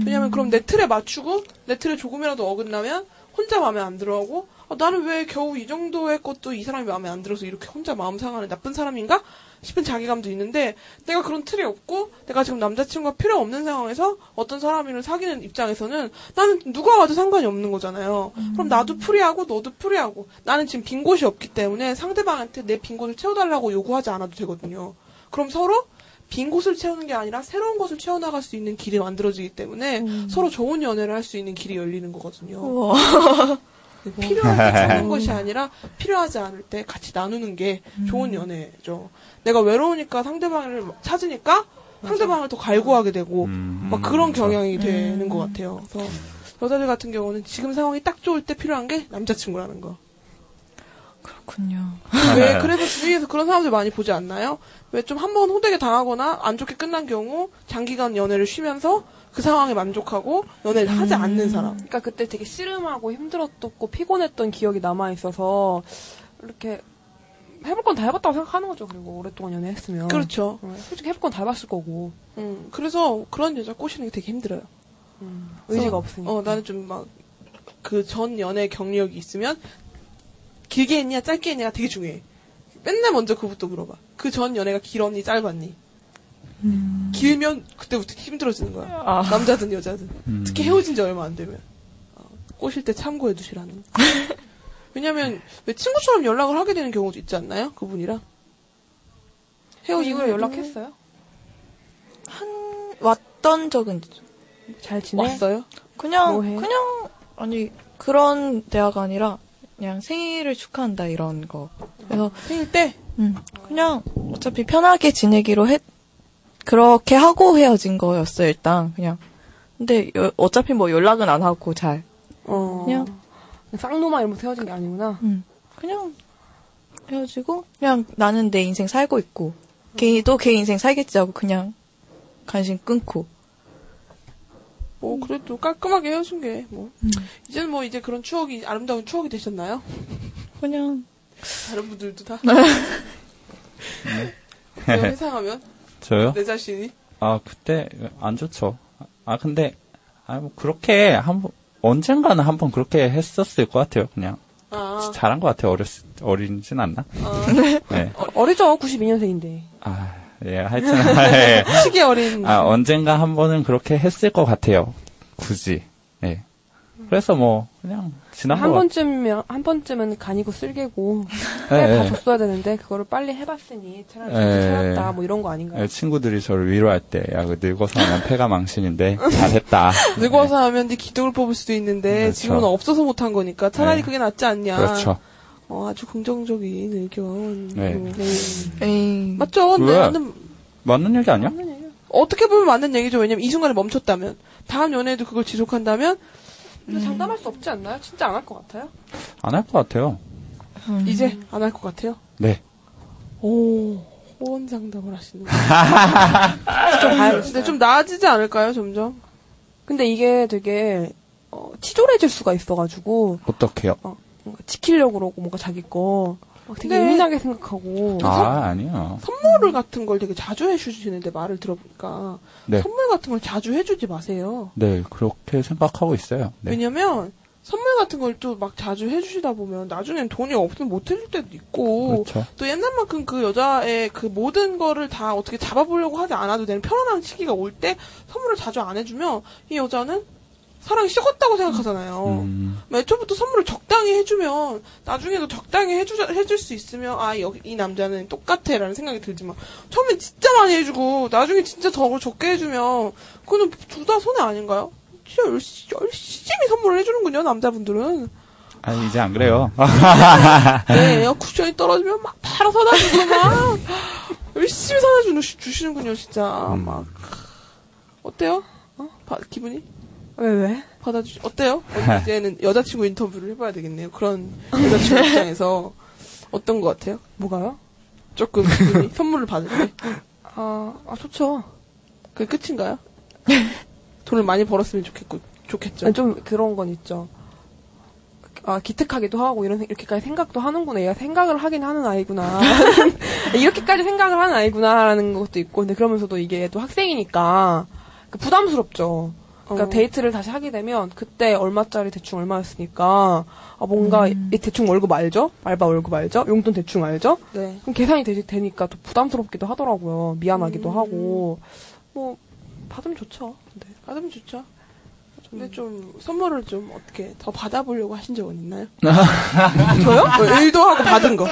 왜냐면 그럼 내 틀에 맞추고, 내 틀에 조금이라도 어긋나면 혼자 마음에 안 들어하고, 아, 나는 왜 겨우 이 정도의 것도 이 사람이 마음에 안 들어서 이렇게 혼자 마음 상하는 나쁜 사람인가? 싶은 자괴감도 있는데, 내가 그런 틀이 없고, 내가 지금 남자친구가 필요 없는 상황에서 어떤 사람을 사귀는 입장에서는 나는 누가 와도 상관이 없는 거잖아요. 그럼 나도 free하고 너도 free하고, 나는 지금 빈 곳이 없기 때문에 상대방한테 내 빈 곳을 채워달라고 요구하지 않아도 되거든요. 그럼 서로 빈 곳을 채우는 게 아니라 새로운 곳을 채워나갈 수 있는 길이 만들어지기 때문에 서로 좋은 연애를 할 수 있는 길이 열리는 거거든요. 네, 필요할 때 찾는 것이 아니라 필요하지 않을 때 같이 나누는 게 좋은 연애죠. 내가 외로우니까 상대방을 찾으니까 상대방을 더 갈구하게 되고 막 그런 경향이 되는 것 같아요. 그래서 여자들 같은 경우는 지금 상황이 딱 좋을 때 필요한 게 남자친구라는 거. 그렇군요. 왜 그래서 주위에서 그런 사람들 많이 보지 않나요? 왜 좀 한 번 호되게 당하거나 안 좋게 끝난 경우 장기간 연애를 쉬면서 그 상황에 만족하고 연애를 하지 않는 사람. 그러니까 그때 되게 씨름하고 힘들었고 피곤했던 기억이 남아 있어서 이렇게 해볼 건 다 해봤다고 생각하는 거죠. 그리고 오랫동안 연애했으면. 그렇죠. 어, 솔직히 해볼 건 다 해봤을 거고. 음, 그래서 그런 여자 꼬시는 게 되게 힘들어요. 의지가 없으니까. 어, 나는 좀 막, 그 전 연애 경력이 있으면, 길게 했냐, 짧게 했냐가 되게 중요해. 맨날 먼저 그부터 물어봐. 그 전 연애가 길었니, 짧았니? 길면 그때부터 힘들어지는 거야. 아. 남자든 여자든. 음. 특히 헤어진 지 얼마 안 되면. 어, 꼬실 때 참고해 두시라는. 왜냐면, 왜 친구처럼 연락을 하게 되는 경우도 있지 않나요? 그분이랑? 헤어진 이후에 후에도? 연락했어요? 왔던 적은 있죠. 잘 지내? 왔어요? 그냥 뭐해? 그냥 아니 그런 대화가 아니라 그냥 생일을 축하한다 이런 거. 그래서 생일 때? 응. 그냥 어차피 편하게 지내기로 했 그렇게 하고 헤어진 거였어요 일단 그냥. 근데 여- 어차피 뭐 연락은 안 하고 잘. 어. 그냥 쌍놈아 이러면서 헤어진 게 아니구나. 응. 그냥 헤어지고 그냥 나는 내 인생 살고 있고 걔도 걔 인생 살겠지 하고 그냥 관심 끊고. 뭐, 그래도 깔끔하게 헤어진 게, 뭐. 이제는 뭐, 이제 그런 추억이, 아름다운 추억이 되셨나요? 그냥. 다른 분들도 다? 네. 그냥 회상하면? 저요? 내 자신이? 아, 그때 안 좋죠. 아, 근데 아, 뭐 그렇게 한 번 언젠가는 한 번 그렇게 했었을 것 같아요. 그냥 아. 잘한 것 같아요. 어렸 어리진 않나? 네. 어, 리죠 92년생인데. 아, 예, 하여튼 예. 시기 어린. 아, 언젠가 한 번은 그렇게 했을 것 같아요. 굳이. 예. 그래서 뭐 그냥 지난 한거 번쯤이면 한 번쯤은 간이고 쓸개고 예, 해다 예. 줬어야 되는데 그거를 빨리 해봤으니 차라리 예. 차렸다 뭐 이런 거 아닌가요? 예, 친구들이 저를 위로할 때, 야, 그 늙어서 하면 패가 망신인데, 잘했다. 늙어서 하면 네 기둥을 뽑을 수도 있는데, 그렇죠. 지금은 없어서 못한 거니까, 차라리 네. 그게 낫지 않냐. 그렇죠. 어, 아주 긍정적인 의견. 네. 음. 맞죠? 왜? 나는 맞는 얘기 아니야? 어떻게 보면 맞는 얘기죠. 왜냐면 이 순간에 멈췄다면. 다음 연애에도 그걸 지속한다면, 근데 장담할 수 없지 않나요? 진짜 안 할 것 같아요? 안 할 것 같아요. 이제 안 할 것 같아요. 네. 오, 호언 상담을 하시는. 좀 봐야겠어요. 근데 좀 나아지지 않을까요, 점점? 근데 이게 되게 어, 치졸해질 수가 있어가지고 어떻게요? 뭔가 지키려고 그러고 뭔가 자기 거 막 되게 근데 예민하게 생각하고 아, 아니요. 선물을 같은 걸 되게 자주 해주시는데 말을 들어보니까 네. 선물 같은 걸 자주 해주지 마세요. 네, 그렇게 생각하고 있어요. 네. 왜냐면 선물 같은 걸 또 막 자주 해주시다 보면 나중엔 돈이 없으면 못 해줄 때도 있고 그렇죠. 또 옛날만큼 그 여자의 그 모든 거를 다 어떻게 잡아보려고 하지 않아도 되는 편안한 시기가 올 때 선물을 자주 안 해주면 이 여자는 사랑이 식었다고 생각하잖아요. 음, 맨 처음부터 선물을 적당히 해주면 나중에도 적당히 해주 해줄 수 있으면 아 여기 이 남자는 똑같아라는 생각이 들지만 처음엔 진짜 많이 해주고 나중에 진짜 더 적게 해주면 그거는 둘 다 손해 아닌가요? 진짜 열심히, 열심히 선물을 해주는군요 남자분들은. 아, 이제 안 그래요. 네, 에어 쿠션이 떨어지면 막 바로 사다 주고 막 열심히 사다 주시는군요 진짜 막 어때요? 어? 바- 기분이? 왜 왜? 받아주 어때요? 이제는 여자친구 인터뷰를 해봐야 되겠네요. 그런 여자친구 입장에서 어떤 것 같아요? 뭐가요? 조금 선물을 받을 때. 아, 아 좋죠. 그게 끝인가요? 돈을 많이 벌었으면 좋겠고 좋겠죠. 아니, 좀 그런 건 있죠. 아, 기특하기도 하고, 이런, 생- 이렇게까지 생각도 하는구나. 얘가 생각을 하긴 하는 아이구나. 이렇게까지 생각을 하는 아이구나라는 것도 있고, 근데 그러면서도 이게 또 학생이니까, 그 부담스럽죠. 그러니까 어. 데이트를 다시 하게 되면, 그때 얼마짜리 대충 얼마였으니까, 아, 뭔가, 이 대충 월급 알죠? 알바 월급 알죠? 용돈 대충 알죠? 네. 그럼 계산이 되, 되니까 또 부담스럽기도 하더라고요. 미안하기도 하고. 뭐, 받으면 좋죠. 네, 받으면 좋죠. 근데 좀 선물을 좀 어떻게 더 받아보려고 하신 적은 있나요? 저요? 뭐 일도 하고 받은 거.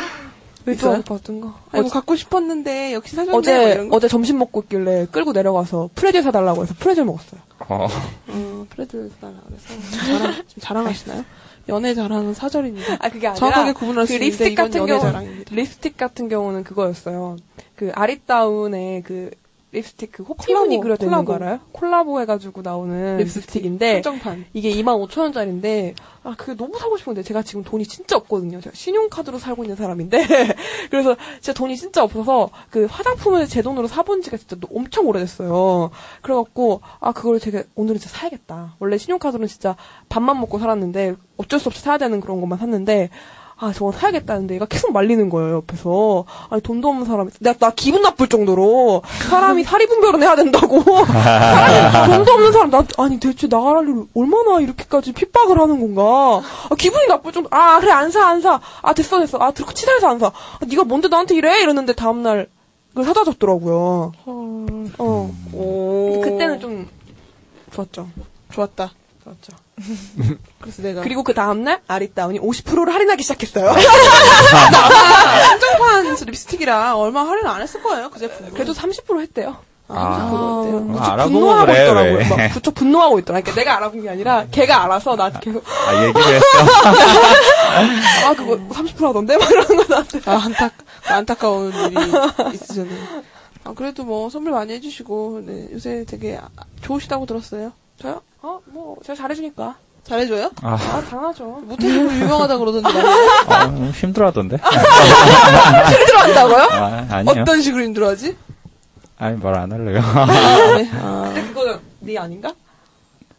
일도 하고 있어요? 받은 거. 아이고 갖고 싶었는데 역시 사줬네. 어제 뭐 이런 거. 어제 점심 먹고 있길래 끌고 내려가서 프레젤 사달라고 해서 프레젤 먹었어요. 어. 어, 프레드 사달라 그래서 자랑, 좀 자랑하시나요? 연애 자랑은 사절입니다. 아 그게 아니라 정확하게 구분할 그수 있는데 립스틱 같은 연애 경우 자랑입니다. 립스틱 같은 경우는 그거였어요. 그 아리따운의 그 립스틱 그 콜라보, 그려져 있는 거 콜라보. 알아요? 콜라보 해가지고 나오는 립스틱, 립스틱 인데 한정판. 이게 25,000원짜리인데 아 그게 너무 사고 싶은데 제가 지금 돈이 진짜 없거든요. 제가 신용카드로 살고 있는 사람인데 그래서 진짜 돈이 진짜 없어서 그 화장품을 제 돈으로 사본 지가 진짜 너- 엄청 오래됐어요. 그래갖고 아 그걸 되게 오늘은 진짜 사야겠다. 원래 신용카드로는 진짜 밥만 먹고 살았는데 어쩔 수 없이 사야 되는 그런 것만 샀는데 아, 저거 사야겠다는데 얘가 계속 말리는 거예요, 옆에서. 아니, 돈도 없는 사람이. 나, 나 기분 나쁠 정도로 사람이 사리분별은 해야 된다고. 사람이 돈도 없는 사람, 나, 아니, 대체 나가라를 얼마나 이렇게까지 핍박을 하는 건가. 아, 기분이 나쁠 정도. 아, 그래, 안 사, 안 사. 아, 됐어, 됐어. 아, 들고 치사해서 안 사. 아, 네가 뭔데 나한테 이래? 이러는데 다음날 그걸 사다 줬더라고요. 어. 그때는 좀 좋았죠. 좋았다. 좋았죠. 그래서 내가 그리고 그 다음날 아리따운이 50%를 할인하기 시작했어요. 한정판 립스틱이라 얼마 할인 안 했을 거예요 그 제품. 그래도 30% 했대요. 아, 알아보고 분노하고 그래, 있더라고요. 왜. 막 그쪽 분노하고 있더라. 그러니까 내가 알아본 게 아니라 걔가 알아서 나한테 계속 아, 얘기를 했어. 아 그거 30% 하던데 막 이러는 거 나한테. 아, 안타, 안타까운 일이 있으셨네요. 아, 그래도 뭐 선물 많이 해주시고, 네, 요새 되게 아- 좋으시다고 들었어요. 저요? 어, 뭐 제가 잘해주니까. 잘해줘요? 아, 아 당하죠. 무태식으로 유명하다 그러던데. 아, 음, 힘들어하던데. 힘들어한다고요? 아, 아니요. 어떤 식으로 힘들어하지? 아니, 말 안 할래요. 네. 아, 근데 그거 네 아닌가?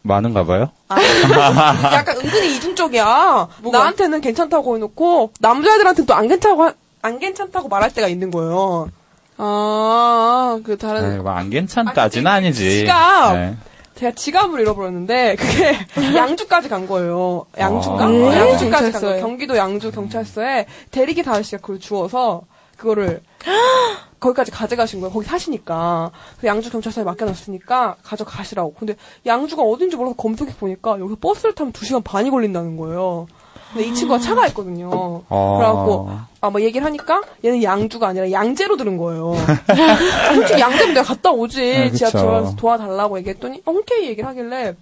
많은가 봐요? 약간 은근히 이중적이야. 나한테는 괜찮다고 해놓고 남자애들한테는 또안 괜찮다고 하- 안 괜찮다고 말할 때가 있는 거예요. 아, 그 다른. 아이, 뭐안 괜찮다진 아니지. 지갑. 네. 제가 지갑을 잃어버렸는데 그게 양주까지 간 거예요. 양주가 아. 어, 네? 양주까지 간. 거예요. 경기도 양주 경찰서에 대리기 아저씨가 그걸 주워서 그거를 거기까지 가져가신 거예요. 거기 사시니까 그 양주 경찰서에 맡겨놨으니까 가져가시라고. 근데 양주가 어딘지 몰라서 검색해 보니까 여기 버스를 타면 2 시간 반이 걸린다는 거예요. 근데 이 친구가 차가 있거든요. 어. 그래갖고 아 뭐 얘기를 하니까 얘는 양주가 아니라 양재로 들은 거예요. 솔직히 양재면 내가 갔다 오지 네, 그쵸. 지하철에서 도와달라고 얘기했더니 어, 흔쾌히 얘기를 하길래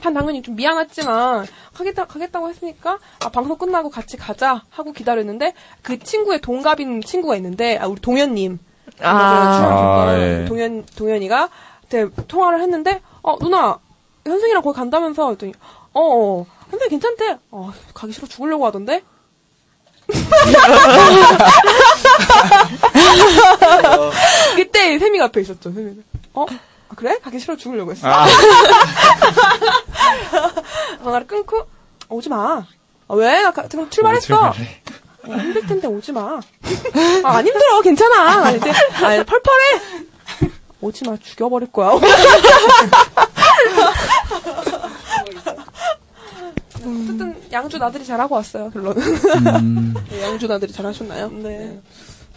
한 당연히 좀 미안했지만 가겠다 가겠다고 했으니까 아 방송 끝나고 같이 가자 하고 기다렸는데 그 친구의 동갑인 친구가 있는데 아 우리 동현님 아, 예. 동현 동현이가 통화를 했는데 어 누나 현승이랑 거기 간다면서 했더니 어, 어 현승이 괜찮대 어 가기 싫어 죽으려고 하던데 그때 세미가 앞에 있었죠 세미가 어 아, 그래 가기 싫어 죽으려고 했어 아. 전화를 끊고 오지 마. 아, 왜? 나 가- 출발했어. 어, 힘들 텐데 오지 마. 아, 안 힘들어. 괜찮아. 이제 아, 펄펄해. 오지 마. 죽여버릴 거야. 어쨌든 양주 나들이 잘하고 왔어요. 결론은. 네, 양주 나들이 잘하셨나요? 네.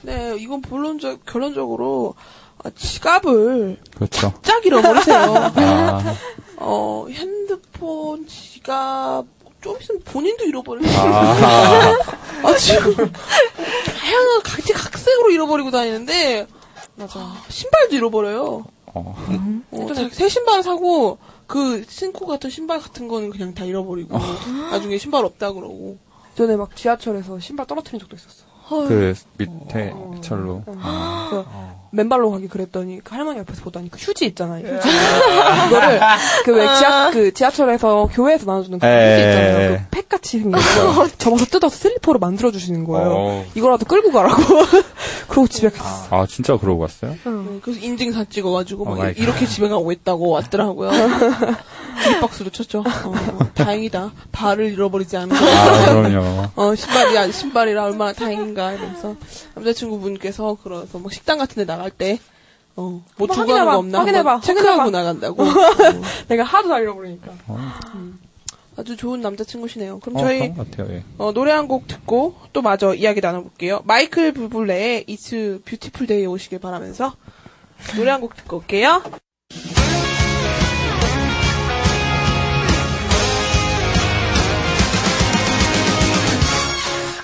네, 이건 본론적, 결론적으로, 아, 지갑을 그렇죠. 짝 잃어버리세요. 아, 어, 핸드폰, 지갑, 좀 있으면 본인도 잃어버려요. 아. 아, 지금, 다양한 각지 각색으로 잃어버리고 다니는데, 맞아. 신발도 잃어버려요. 어. 어, 자- 새 신발 사고, 그, 신고 같은 신발 같은 거는 그냥 다 잃어버리고, 나중에 신발 없다 그러고. 전에 막 지하철에서 신발 떨어뜨린 적도 있었어. 그 밑에 철로. 그래서 맨발로 가기 그랬더니 그 할머니 옆에서 보더니 그 휴지 있잖아요. 휴지. 그거를 그 왜 지하 그 지하철에서 교회에서 나눠주는 그 에. 휴지 있잖아요. 그 팩 같이 생긴 거. 접어서 뜯어서 슬리퍼로 만들어 주시는 거예요. 어. 이거라도 끌고 가라고. 그러고 집에 갔어. 아, 진짜 그러고 갔어요? 네, 그래서 인증샷 찍어가지고, 오막 마이 이렇게 집에 가고 있다고 왔더라고요. 뒷박수로 쳤죠. 어, 다행이다. 발을 잃어버리지 않은 거. 아, 그럼요. 어, 신발이, 아, 신발이라 얼마나 다행인가, 이러면서. 남자친구분께서, 그래서 뭐 식당 같은 데 나갈 때, 어, 뭐 두고 가는. 거 없나? 확인해봐. 체크하고 확인해봐. 나간다고. 내가 하도 잘 잃어버리니까. 음. 아주 좋은 남자친구시네요. 그럼 어, 저희, 같아요, 예. 어, 노래 한 곡 듣고, 또 마저 이야기 나눠볼게요. 마이클 부블레의 It's Beautiful Day 오시길 바라면서, 노래 한 곡 듣고 올게요.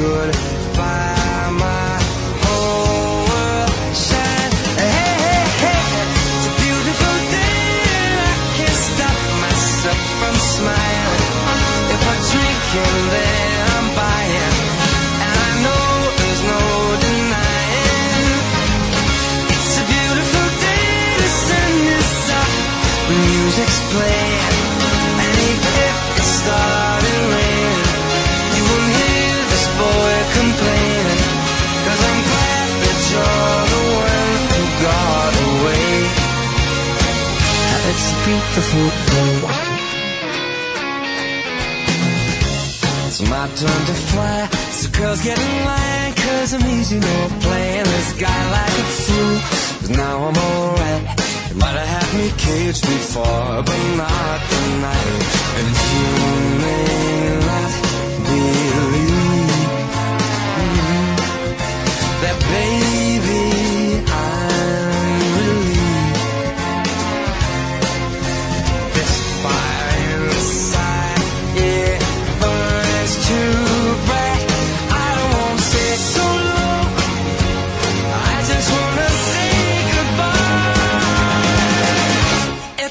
good Day. It's my turn to fly. So girls get in line, cause I'm easy, no playing this guy like a fool. But now I'm alright. You might have had me caged before, but not tonight. And you may not believe that, baby,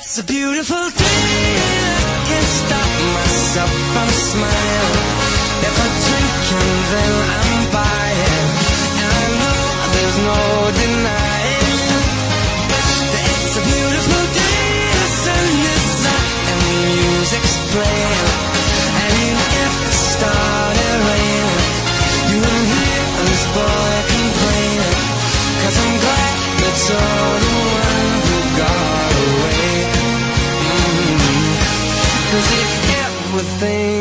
It's a beautiful day. and I can't stop myself from smiling. If I drink and then I'm buying, and I know there's no denying. that It's a beautiful day. The sun is up and the music's playing. And even if it started raining, you won't hear this boy complaining. Cause I'm glad that you're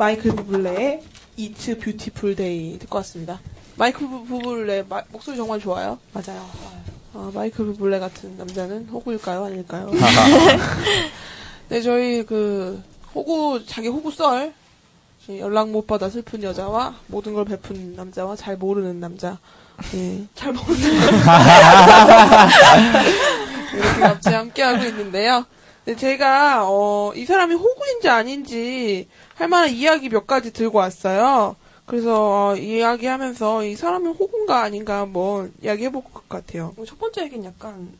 마이클 부블레의 It's Beautiful Day 듣고 왔습니다. 마이클 부- 부블레 마- 목소리 정말 좋아요. 맞아요. 아, 마이클 부블레 같은 남자는 호구일까요? 아닐까요? 네, 저희 그 호구 자기 호구 썰 예, 연락 못 받아 슬픈 여자와 모든 걸 베푼 남자와 잘 모르는 남자. 예, 잘 모르는 남자. 이렇게 같이 함께 하고 있는데요. 네, 제가 어, 이 사람이 호구인지 아닌지 할 만한 이야기 몇 가지 들고 왔어요. 그래서 어, 이야기하면서 이 사람이 호구인가 아닌가 한번 이야기해 볼 것 같아요. 첫 번째 얘기는 약간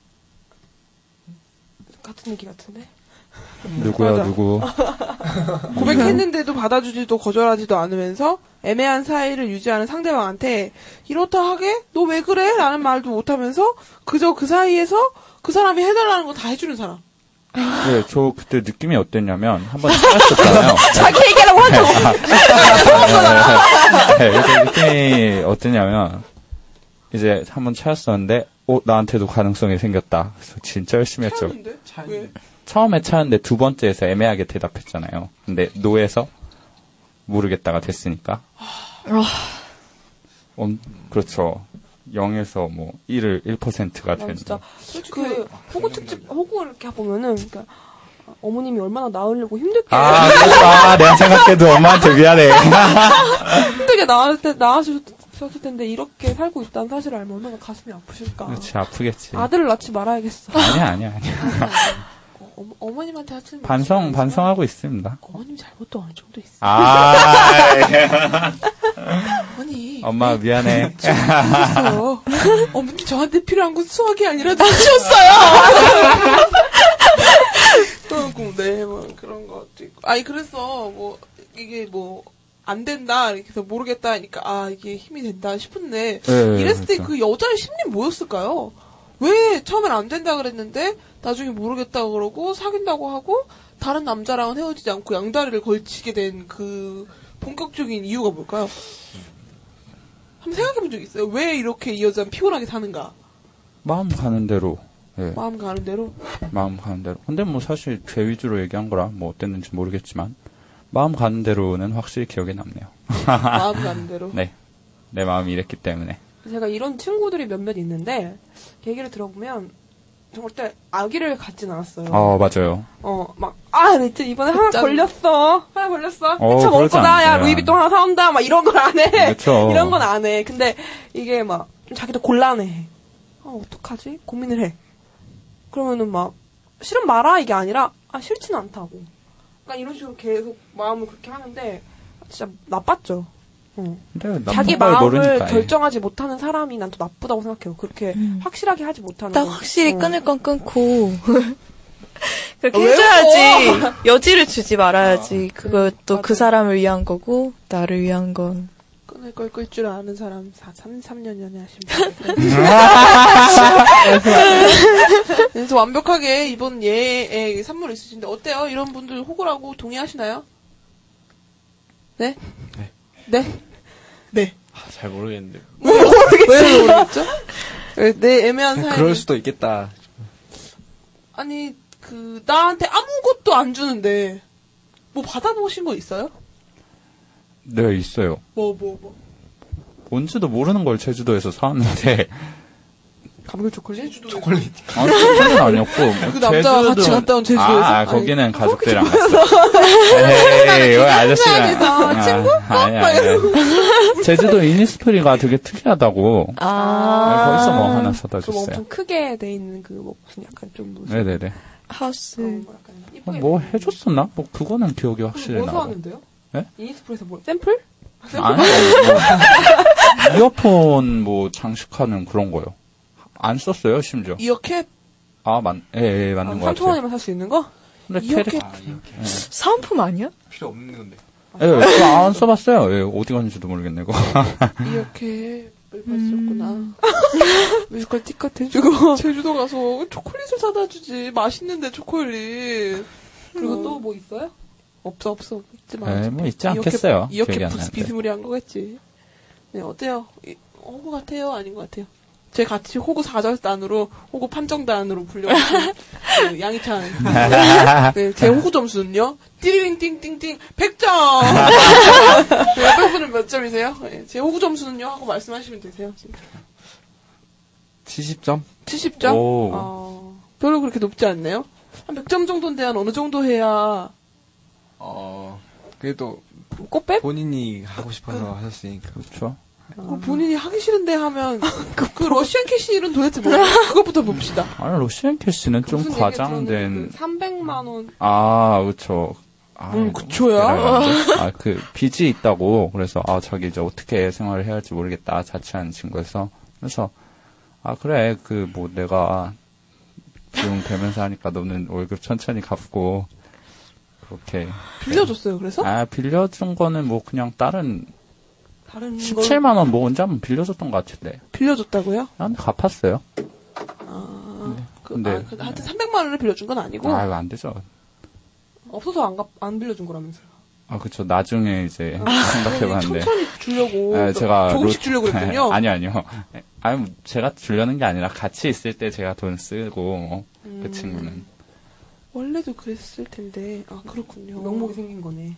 같은 얘기 같은데? 누구야. 누구? 고백했는데도 받아주지도 거절하지도 않으면서 애매한 사이를 유지하는 상대방한테 이렇다 하게 너 왜 그래? 라는 말도 못하면서 그저 그 사이에서 그 사람이 해달라는 거 다 해주는 사람. 네, 저 그때 느낌이 어땠냐면 한번 찾았었잖아요. 자기 얘기하라고 하죠. 네, 그때 느낌이 어땠냐면 이제 한번 찾았었는데, 어 나한테도 가능성이 생겼다. 그래서 진짜 열심히 했죠. 왜? 처음에 찾았는데 두 번째에서 애매하게 대답했잖아요. 근데 노에서 모르겠다가 됐으니까. 음, 그렇죠. 0에서 뭐 1을 1%가 난 되는. 진짜 솔직히 그 호구 특집 호구 이렇게 보면은 그러니까 어머님이 얼마나 낳으려고 힘들게 아. 아, 내가 생각해도 엄마한테 미안해. 힘들게 낳을 때 낳으셨을 텐데 이렇게 살고 있다는 사실을 알면 얼마나 가슴이 아프실까. 그렇지, 아프겠지. 아들을 낳지 말아야겠어. 아니야, 아니야, 아니야. 어, 어머님한테 하지 마. 반성, 반성하고 있습니다. 어머님 잘못도 어느 정도 있어. 아, 어머니. 엄마 미안해. 있어요. 어머니 저한테 필요한 건 수학이 아니라 눈치였어요. 그리고 네, 뭐 그런 것도 있고. 아니 그래서 뭐 이게 뭐 안 된다 이렇게 해서 모르겠다 하니까 아 이게 힘이 된다 싶은데 네, 이랬을 때 그렇죠. 그 여자의 심리는 뭐였을까요? 왜 처음엔 안 된다 그랬는데 나중에 모르겠다 그러고 사귄다고 하고 다른 남자랑은 헤어지지 않고 양다리를 걸치게 된 그 본격적인 이유가 뭘까요? 한번 생각해 본 적 있어요? 왜 이렇게 이 여자는 피곤하게 사는가? 마음 가는 대로. 예, 마음 가는 대로? 마음 가는 대로. 근데 뭐 사실 죄 위주로 얘기한 거라 뭐 어땠는지 모르겠지만 마음 가는 대로는 확실히 기억에 남네요. 마음 가는 대로? 네, 내 마음이 이랬기 때문에. 제가 이런 친구들이 몇몇 있는데 얘기를 들어보면 정말 때 아기를 갖진 않았어요. 어, 맞아요. 어, 막, 아, 나 진짜 이번에 하나 짠. 걸렸어. 하나 걸렸어. 어, 미쳐 먹을 거다. 야. 루이비통 하나 사온다. 막 이런 걸 안 해. 그쵸. 이런 건 안 해. 근데 이게 막, 좀 자기도 곤란해. 어, 어떡하지? 고민을 해. 그러면은 막, 싫은 마라 이게 아니라, 아, 싫진 않다고. 그러니까 이런 식으로 계속 마음을 그렇게 하는데, 진짜 나빴죠. 어. 근데 자기 마음을 모르니까, 예. 결정하지 못하는 사람이 난더 나쁘다고 생각해요. 그렇게 확실하게 하지 못하는 딱 건. 확실히 어. 끊을 건 끊고 그렇게 아, 왜 해줘야지? 여지를 주지 말아야지 그것도 그 사람을 위한 거고 나를 위한 건 끊을 걸 끌 줄 아는 사람 4, 3, 3년 연애하신 분. 그래서 완벽하게 이번 예에 선물 있으신데 어때요? 이런 분들 호구라고 동의하시나요? 네? 네. 네? 네. 아, 잘 모르겠는데. 왜 모르겠죠? 왜 모르겠죠? 네, 내 애매한 사연. 그럴 수도 있겠다. 아니 그 나한테 아무것도 안 주는데 뭐 받아보신 거 있어요? 네, 있어요. 뭐 뭐 뭐. 뭔지도 모르는 걸 제주도에서 사왔는데. 감귤 초콜릿? 초콜릿. 아니, 초콜릿 아니었고. 뭐 그 남자가 같이 갔다 온 제주도에서? 아, 아니, 거기는 가족들이랑 갔어. 에이, 왜 아저씨랑. 현장에서 친구? 아니, 아니. 제주도 이니스프리가 되게 특이하다고. 아. 네, 거기서 뭐 하나 사다 그 줬어요. 엄청 크게 돼 있는 그 뭐 무슨 약간 좀 무슨 네네네. 하우스 어, 뭐 해줬었나? 뭐 그거는 기억이 확실히 뭐 나고. 사왔는데요? 네? 이니스프레에서 뭐 샘플? 아니, 뭐, 이어폰 뭐 장식하는 그런 거요. 안 썼어요, 심지어. 이어캡 아, 맞, 예, 예, 맞는 것 3천 같아요. 원이면 살 수 있는 거? 근데 이어캡 캐릭, 사은품 아니야? 필요 없는 건데. 예, 그거 안 써봤어요. 예, 어디 갔는지도 모르겠네, 이거. 이어캡을 봤었구나. 뮤지컬 티켓 해주고 제주도 가서 초콜릿을 사다 주지 맛있는데 초콜릿. 그리고 또뭐 있어요? 없어 없어 있지 마. 네, 뭐 있지 않겠어요. 이렇게. 비스무리한 거겠지. 네 어때요? 이- 호구 같아요? 아닌 것 같아요? 제 같이 호구 사절단으로 호구 판정단으로 불려주신 그 양희찬. 네, 제 호구 점수는요? 띠리링띵띵띵 100점. 네, 옆에 분은 몇 점이세요? 네, 제 호구 점수는요? 하고 말씀하시면 되세요. 지금. 70점? 70점? 오. 어, 별로 그렇게 높지 않네요. 한 100점 정도인데 한 어느 정도 해야 어, 그래도 꽃뱀? 본인이 하고 싶어서 하셨으니까. 그렇죠. 그 본인이 하기 싫은데 하면 그 러시안 캐시는 도대체 뭐야? 그것부터 봅시다. 아니, 러시안 캐시는 좀 무슨 얘기 과장된. 들었는데 그 300만 원. 아, 그쵸. 아, 뭘 그초야? 아, 그, 빚이 있다고. 그래서, 아, 자기 이제 어떻게 생활을 해야 할지 모르겠다. 자취하는 친구에서. 그래서, 아, 그래. 그, 뭐, 내가 비용 되면서 하니까 너는 월급 천천히 갚고, 그렇게. 빌려줬어요. 그래서 아, 빌려준 거는 뭐, 그냥 다른, 다른 걸 17만 원 뭐, 언제 한번 빌려줬던 것 같은데. 빌려줬다고요? 난 갚았어요. 아, 그, 근데- 아, 그, 하여튼 300만 원을 빌려준 건 아니고 아, 이거 안 되죠. 없어서 안, 갚, 안 빌려준 거라면서요. 아, 그쵸. 나중에 이제 아, 생각해봤는데. 천천히 주려고 네, 제가 조금씩 로- 주려고 그랬군요. 아니요, 아니요. 아니, 뭐 제가 주려는 게 아니라 같이 있을 때 제가 돈 쓰고 음. 그 친구는 원래도 그랬을 텐데 아 그렇군요. 명목이 생긴 거네.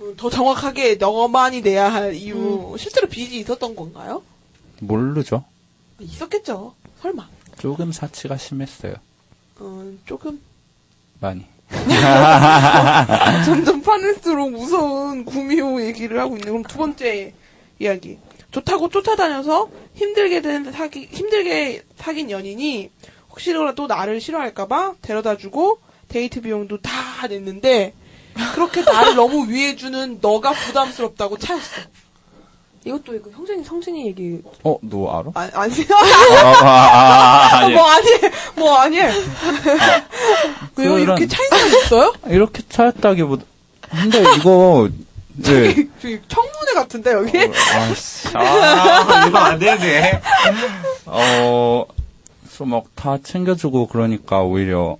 음, 더 정확하게 너만이 내야 할 이유 실제로 빚이 있었던 건가요? 모르죠. 있었겠죠. 설마. 조금 사치가 심했어요. 어, 조금 많이. 점점 파낼수록 무서운 구미호 얘기를 하고 있는 그럼 두 번째 이야기. 좋다고 쫓아다녀서 힘들게 된 사기 힘들게 사귄 연인이 혹시라도 나를 싫어할까봐 데려다주고 데이트 비용도 다 냈는데 그렇게 나를 너무 위해주는 너가 부담스럽다고 차였어. 이것도 이거 형진이 성진이 얘기 어, 너 알아? 아, 아니 아, 아, 아니. 뭐 아니 뭐 아니 왜요 그런- 이렇게 차인 사람 있어요? 이렇게 차였다기보다. 근데 이거, 이제. 저기 청문회 같은데 여기 아씨. 아, 이거 안 되네. 어, 그래서 막다 챙겨주고 그러니까 오히려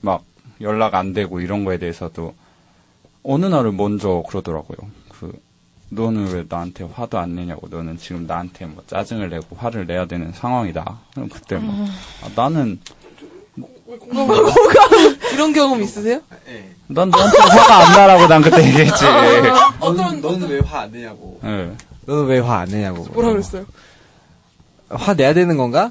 막 연락 안 되고 이런 거에 대해서도 어느 날을 먼저 그러더라고요. 그, 너는 왜 나한테 화도 안 내냐고. 너는 지금 나한테 뭐 짜증을 내고 화를 내야 되는 상황이다. 그럼 그때 막, 아, 나는, 공감하고 이런 경험 있으세요? 난 너한테 화가 안 나라고 난 그때 얘기했지. 너는, 너는 왜 화 안 내냐고. 예. 너는 왜 화 안 내냐고. 뭐라 그랬어요? 화 내야 되는 건가?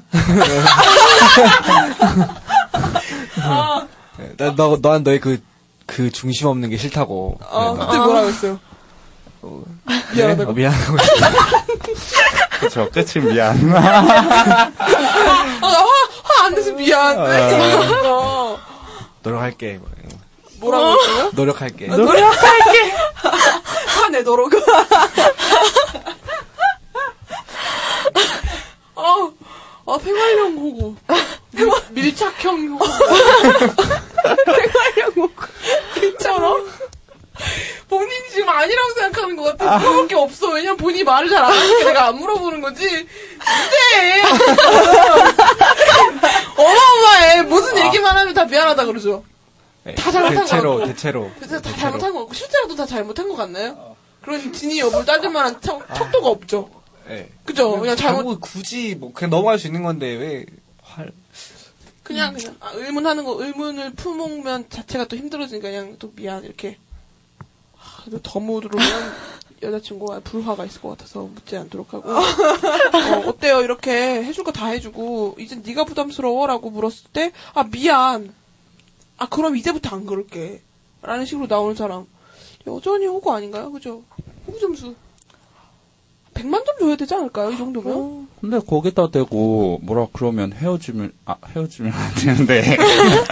아. 네, 나, 너, 넌 너의 그, 그 중심 없는 게 싫다고. 어, 그래, 그때 뭐라고 했어요? 미안하다고. 어, 미안하다고. 그쵸, 끝이 미안. 아, 화, 화안 내서 미안. 아. 어. 노력할게. 뭐. 뭐라고 했어요? 노력할게. 아, 노력할게. 화내도록. 아, 아, 생활형 호구. 밀, 밀착형 호구. 생활형. 괜찮아? 본인이 지금 아니라고 생각하는 것 같아. 물어볼 게 없어. 왜냐면 본인이 말을 잘 안 하니까 내가 안 물어보는 거지. 이제! 어마어마해. 무슨 얘기만 하면 다 미안하다 그러죠. 네, 다 잘못한 거 대체로, 같고. 대체로. 그래서 다 잘못한 거 같고, 실제로도 다 잘못한 것 같나요? 그런 진위 여부를 따질 만한 척, 척도가 없죠. 네. 그죠? 그냥 잘못, 잘못 굳이 뭐 그냥 넘어갈 수 있는 건데 왜 활? 그냥, 그냥, 아, 의문하는 거, 의문을 품으면 자체가 또 힘들어지니까 그냥 또 미안, 이렇게. 아, 그래도 더 물으면 여자친구가 불화가 있을 것 같아서 묻지 않도록 하고. 어, 어때요? 이렇게 해줄 거 다 해주고, 이제 네가 부담스러워? 라고 물었을 때, 아, 미안. 아, 그럼 이제부터 안 그럴게. 라는 식으로 나오는 사람. 여전히 호구 아닌가요? 그죠? 호구 점수. 100만 점 줘야 되지 않을까요? 이 정도면? 근데 거기다 대고 뭐라 그러면 헤어지면 아 헤어지면 안 되는데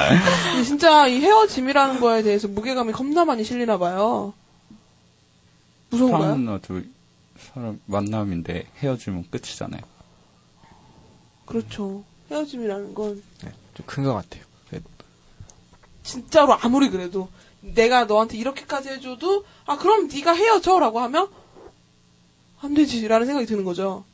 진짜 이 헤어짐이라는 거에 대해서 무게감이 겁나 많이 실리나 봐요. 무서운가요? 사람나도 사람 만남인데 헤어지면 끝이잖아요. 그렇죠. 헤어짐이라는 건좀큰 것 같아요. 진짜로 아무리 그래도 내가 너한테 이렇게까지 해줘도 아 그럼 네가 헤어져라고 하면 안 되지라는 생각이 드는 거죠.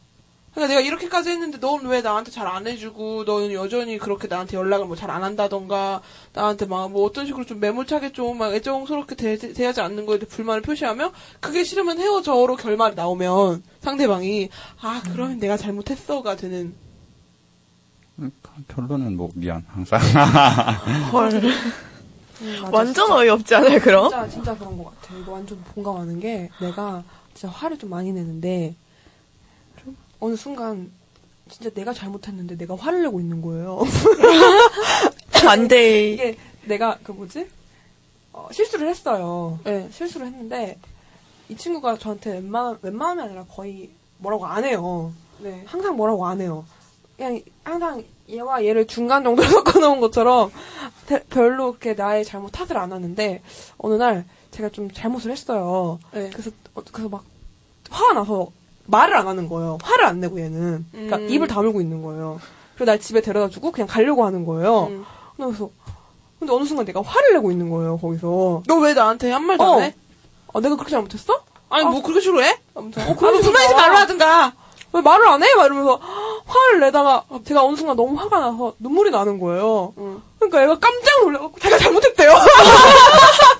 그러니까 내가 이렇게까지 했는데 넌 왜 나한테 잘 안 해주고 너는 여전히 그렇게 나한테 연락을 뭐 잘 안 한다던가 나한테 막 뭐 어떤 식으로 좀 매몰차게 좀 막 애정스럽게 대, 대하지 않는 거에 대해 불만을 표시하면 그게 싫으면 헤어져로 결말이 나오면 상대방이 아 그러면 내가 잘못했어가 되는 결론은 뭐 미안 항상. 헐. 음, 완전 진짜. 어이없지 않아요, 그럼? 진짜, 진짜 그런 것 같아. 이거 완전 공감하는 게 내가 진짜 화를 좀 많이 내는데 좀 어느 순간 진짜 내가 잘못했는데 내가 화를 내고 있는 거예요. 안 돼. 이게 내가 그 뭐지? 어, 실수를 했어요. 네, 실수를 했는데 이 친구가 저한테 웬만 웬만하면 아니라 거의 뭐라고 안 해요. 네, 항상 뭐라고 안 해요. 그냥 항상 얘와 얘를 중간 정도로 섞어놓은 것처럼 대- 별로 그렇게 나의 잘못 탓을 안 하는데 어느 날 제가 좀 잘못을 했어요. 그래서 어, 그래서 막 화가 나서 말을 안 하는 거예요. 화를 안 내고 얘는 그러니까 음. 입을 다물고 있는 거예요. 그래서 날 집에 데려다 주고 그냥 가려고 하는 거예요. 음. 그래서 근데 어느 순간 내가 화를 내고 있는 거예요 거기서. 너 왜 나한테 한 말도 어. 안 해? 아 내가 그렇게 잘못했어? 아니, 뭐 그렇게 싫어해? 아무튼 어, 그럼 불만이지 말로 하든가. 왜 말을 안 해? 막 이러면서 화를 내다가 제가 어느 순간 너무 화가 나서 눈물이 나는 거예요. 그러니까 얘가 깜짝 놀라고 자기가 잘못했대요.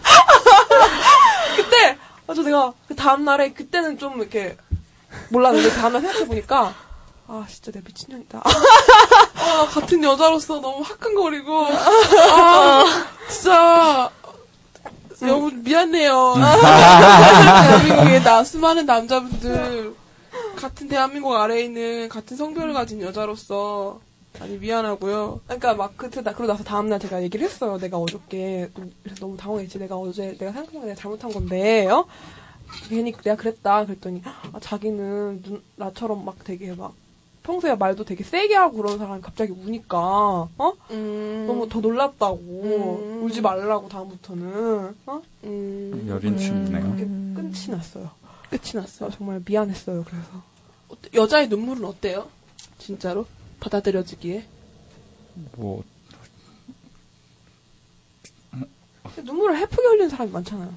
아저 내가 그 다음 날에 그때는 좀 이렇게 몰랐는데 다음 날 생각해 보니까 아 진짜 내가 미친년이다. 아, 같은 여자로서 너무 화끈거리고 아 진짜 여보 미안해요. 대한민국에 나 수많은 남자분들 같은 대한민국 아래에 있는 같은 성별을 가진 여자로서 많이 미안하고요. 그러니까 막 그때 나 그러고 나서 다음 날 제가 얘기를 했어요. 내가 어저께 좀 그래서 너무 당황했지. 내가 어제 내가 생각해보면 내가 잘못한 건데, 어? 괜히 내가 그랬다. 그랬더니 아, 자기는 눈, 나처럼 막 되게 막 평소에 말도 되게 세게 하고 그런 사람이 갑자기 우니까 어? 너무 더 놀랐다고 울지 말라고 다음부터는 어? 여린 춤이네요. 그게 끝이 났어요. 끝이 났어요. 정말 미안했어요. 그래서 여자의 눈물은 어때요? 진짜로? 받아들여지기에? 뭐 눈물을 해프게 흘리는 사람이 많잖아요.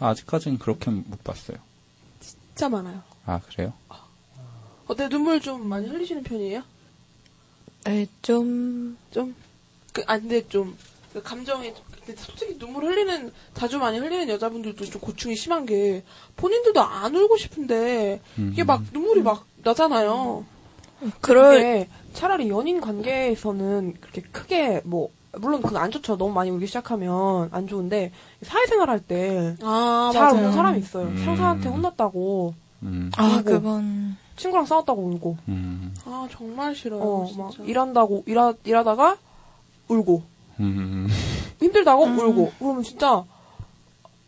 아직까지는 그렇게 못 봤어요. 진짜 많아요. 아 그래요? 어때 눈물 좀 많이 흘리시는 편이에요? 에, 좀. 좀? 그, 아, 근데 좀, 그 감정이, 근데 솔직히 눈물 흘리는, 자주 많이 흘리는 여자분들도 좀 고충이 심한 게, 본인들도 안 울고 싶은데, 이게 막 눈물이 막 나잖아요. 그럴- 차라리 연인 관계에서는 그렇게 크게 뭐, 물론 그거 안 좋죠. 너무 많이 울기 시작하면 안 좋은데, 사회생활 할 때, 아, 잘. 우는 사람이 있어요. 음. 상사한테 혼났다고. 음. 아, 그건. 친구랑 싸웠다고 울고. 음. 아, 정말 싫어요. 어, 진짜. 막 일한다고 일하 일하다가 울고. 음. 힘들다고 울고 그러면 진짜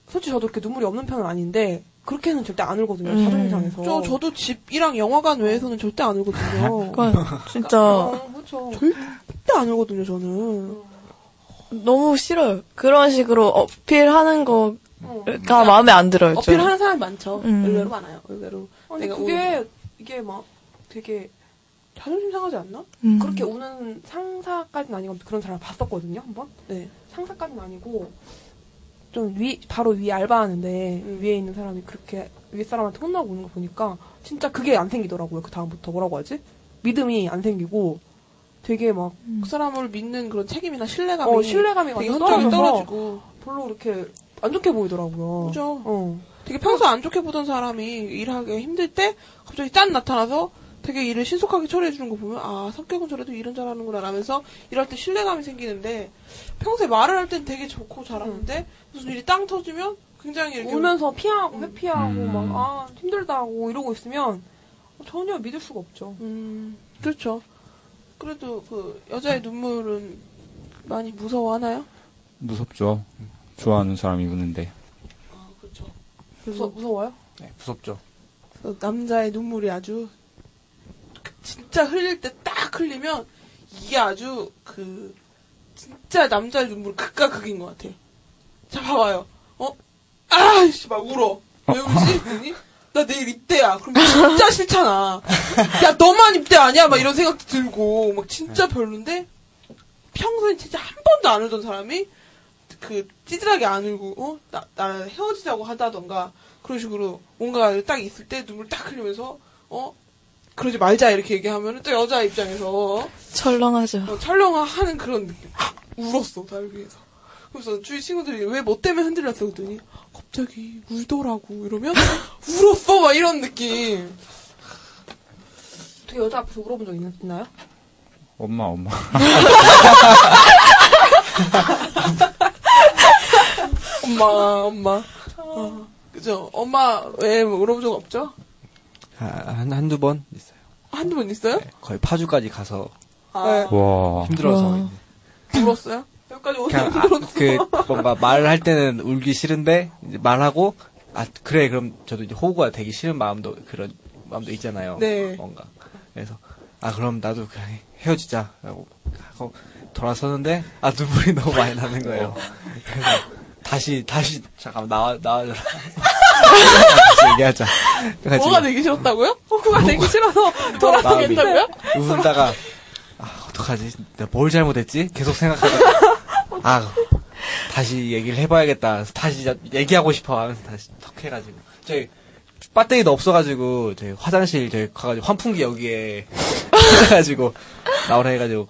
솔직히 저도 그렇게 눈물이 없는 편은 아닌데 그렇게는 절대 안 울거든요. 음. 자존심 상해서. 저, 저도 집이랑 영화관 외에서는 절대 안 울거든요. 그러니까 진짜 그렇죠. 절대 안 울거든요, 저는. 너무 싫어요. 그런 식으로 어필하는 거가 마음에 안 들어요. 좀. 어필하는 사람이 많죠. 음. 의외로 많아요. 의외로. 아니 그게 이게 막 되게 자존심 상하지 않나? 음. 그렇게 우는 상사까지는 아니고 그런 사람을 봤었거든요 한번. 네. 상사까지는 아니고 좀 위 바로 위 알바하는데 위에 있는 사람이 그렇게 위에 사람한테 혼나고 우는 거 보니까 진짜 그게 안 생기더라고요. 그 다음부터 뭐라고 하지? 믿음이 안 생기고 되게 막그 사람을 믿는 그런 책임이나 신뢰감이 어, 신뢰감이 되게 현저하게 떨어지고 별로 그렇게 안 좋게 보이더라고요. 그죠. 어. 되게 평소 안 좋게 보던 사람이 일하기 힘들 때 갑자기 짠 나타나서 되게 일을 신속하게 처리해 주는 거 보면 아 성격은 저래도 일은 잘하는구나 라면서 일할 때 신뢰감이 생기는데 평소에 말을 할 땐 되게 좋고 잘하는데 무슨 일이 땅 터지면 굉장히 이렇게 울면서 피하고 회피하고 음. 막아 힘들다고 이러고 있으면 전혀 믿을 수가 없죠. 음 그렇죠. 그래도 그 여자의 눈물은 많이 무서워하나요? 무섭죠. 좋아하는 사람이 우는데. 무서, 무서워요? 네, 무섭죠. 그 남자의 눈물이 아주 그 진짜 흘릴 때 딱 흘리면 이게 아주 그 진짜 남자의 눈물 극과 극인 것 같아. 자 봐봐요. 어? 아이씨 막 울어. 왜 울지? 그랬더니 나 내일 입대야. 그럼 진짜 싫잖아. 야 너만 입대 아니야? 막 이런 생각도 들고 막 진짜 별론데 평소엔 진짜 한 번도 안 울던 사람이 그 찌질하게 안 울고 어? 나, 나 헤어지자고 하다던가 그런 식으로 뭔가 딱 있을 때 눈물 딱 흘리면서 어? 그러지 말자 이렇게 얘기하면은 또 여자 입장에서 철렁하죠. 어, 촬영하는 그런 느낌. 울었어, 날 위해서. 그래서 주위 친구들이 왜 뭐 때문에 흔들렸어? 그랬더니 갑자기 울더라고 이러면 울었어 막 이런 느낌. 어떻게 여자 앞에서 울어본 적 있, 있나요? 엄마, 엄마. 엄마, 엄마. 어, 그죠? 엄마 왜 울어본 적 없죠? 아, 한, 한두 번 있어요. 한두 번 있어요? 거의 파주까지 가서 아, 와. 힘들어서. 울었어요? 여기까지 오는 그냥 아, 그 뭔가 말을 할 때는 울기 싫은데 이제 말하고 아 그래 그럼 저도 이제 호구가 되기 싫은 마음도 그런 마음도 있잖아요. 네. 뭔가 그래서 아 그럼 나도 그냥 헤어지자라고 하고 돌아서는데 아 눈물이 너무 많이 나는 거예요. 그래서 다시 다시 잠깐 나와 나와줘라. 다시 얘기하자. 그래가지고 뭐가 되기 싫었다고요? 호구가 되기 싫어서 돌아서겠다고요? 울다가 아 어떡하지? 내가 뭘 잘못했지? 계속 생각하다가 아 다시 얘기를 해봐야겠다. 다시 자- 얘기하고 싶어 하면서 다시 턱 해가지고 저희 배터리도 없어가지고 저희 화장실 저희 가가지고 환풍기 여기에 해가지고 나오라 해가지고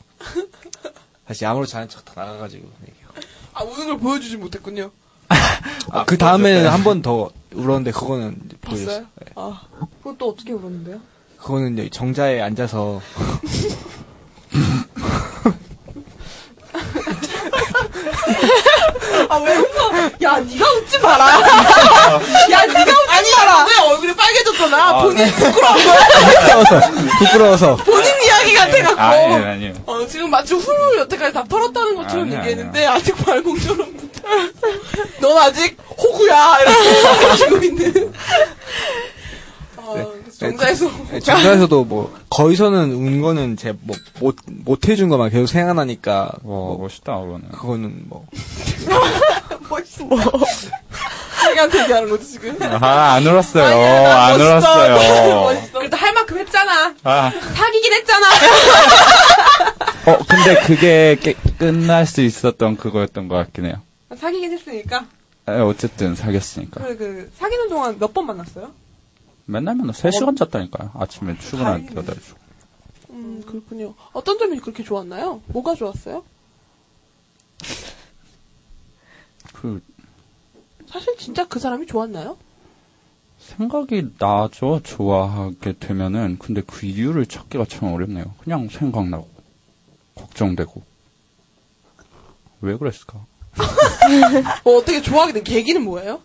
다시 아무렇지 않은 척 다 나가가지고 얘기하고. 아 우는 걸 보여주지 못했군요. 아, 그 다음에는 한 번 더 울었는데 그거는 보여줬어요. 봤어요? 아 그건 또 어떻게 울었는데요? 그거는 이제 정자에 앉아서 아 왜 웃어? 야 네가 웃지 마라. 야 네가 웃지 마라. 왜 얼굴이 빨개졌잖아. 아, 본인 네. 부끄러운 거야. 부끄러워서 부끄러워서 본인 이야기 같아갖고. 아니에요, 아니에요. 어, 지금 마치 훌훌 여태까지 다 털었다는 것처럼 아니야, 얘기했는데 아직 발공처럼 넌 아직 호구야 이렇게 하시고 있는 어, 그래서 정자에서 네, 정자에서도 뭐 거기서는 운 거는 제 뭐 못 못 해준 것만 계속 생각나니까 와, 멋있다, 그거는. 그거는 뭐 멋있어 자기한테 얘기하는 거지 지금 아, 안 울었어요. 아니야, 안 멋있어. 울었어요. 멋있어. 그래도 할 만큼 했잖아 아, 사귀긴 했잖아 어, 근데 그게 깨- 끝날 수 있었던 그거였던 것 같긴 해요. 사귀긴 했으니까. 에, 어쨌든 사귀었으니까. 그, 그, 사귀는 동안 몇 번 만났어요? 맨날 맨날 3시간 잤다니까요. 아침에 출근할 때 8시. 음 그렇군요 어떤 점이 그렇게 좋았나요? 뭐가 좋았어요? 그, 사실 진짜 그 사람이 좋았나요? 생각이 나죠. 좋아하게 되면은. 근데 그 이유를 찾기가 참 어렵네요. 그냥 생각나고, 걱정되고. 왜 그랬을까? 뭐 어떻게 좋아하게 된 계기는 뭐예요?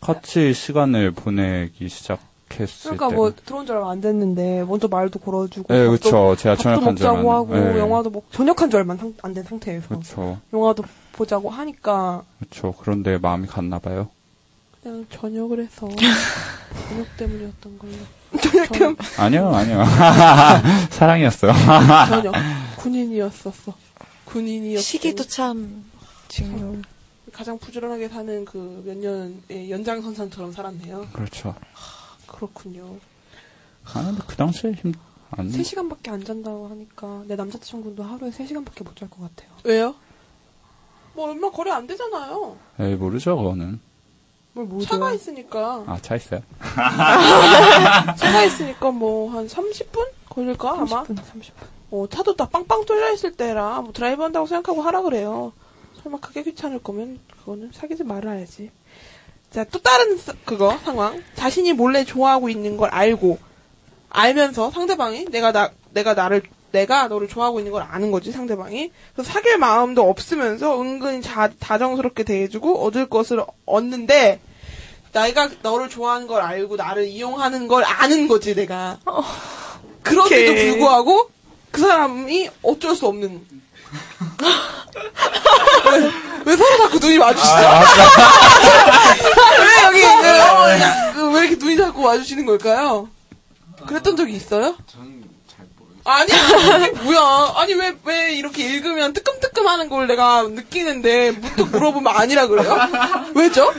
같이 시간을 보내기 시작했을 그러니까 때. 뭐 들어온 지 얼마 안 됐는데 먼저 말도 걸어주고 네, 그쵸. 제가 얼마 먹자고 안- 하고 네. 영화도 먹 전역한 지 얼마 안 된 상태에서 그렇죠. 영화도 보자고 하니까 그렇죠. 그런데 마음이 갔나 봐요. 그냥 전역을 해서 전역 때문이었던 걸로. 전역 때문 아니요, 아니요. 사랑이었어요. 전역 군인이었었어. 군인이었. 시기도 참 중요. 가장 부지런하게 사는 그 몇 년의 연장선상처럼 살았네요. 그렇죠. 그렇군요. 아, 근데 그 당시에 힘, 안, 3시간밖에 안 잔다고 하니까 내 남자친구도 하루에 3시간밖에 못 잘 것 같아요. 왜요? 뭐 얼마 거리 안 되잖아요. 에이, 모르죠, 그거는. 뭘 차가 있으니까. 아, 차 있어요? 차가 있으니까 뭐 한 30분 걸릴까 아마. 30분, 30분. 어, 차도 다 빵빵 뚫려 있을 때라 뭐 드라이브 한다고 생각하고 하라 그래요. 설마 그게 귀찮을 거면 그거는 사귀지 말아야지. 자, 또 다른 사- 그거 상황. 자신이 몰래 좋아하고 있는 걸 알고 알면서 상대방이 내가 나 내가 나를 내가 너를 좋아하고 있는 걸 아는 거지 상대방이. 그래서 사귈 마음도 없으면서 은근히 자, 다정스럽게 대해주고 얻을 것을 얻는데 내가 너를 좋아하는 걸 알고 나를 이용하는 걸 아는 거지 내가. 그런데도 오케이. 불구하고 그 사람이 어쩔 수 없는. 왜, 왜 서로 자꾸 눈이 마주치죠? 왜 여기 그, 왜 이렇게 눈이 자꾸 마주치는 걸까요? 그랬던 적이 있어요? 아니, 뭐야. 아니, 왜, 왜 이렇게 읽으면 뜨끔뜨끔 하는 걸 내가 느끼는데, 문득 물어보면 아니라 그래요? 왜죠?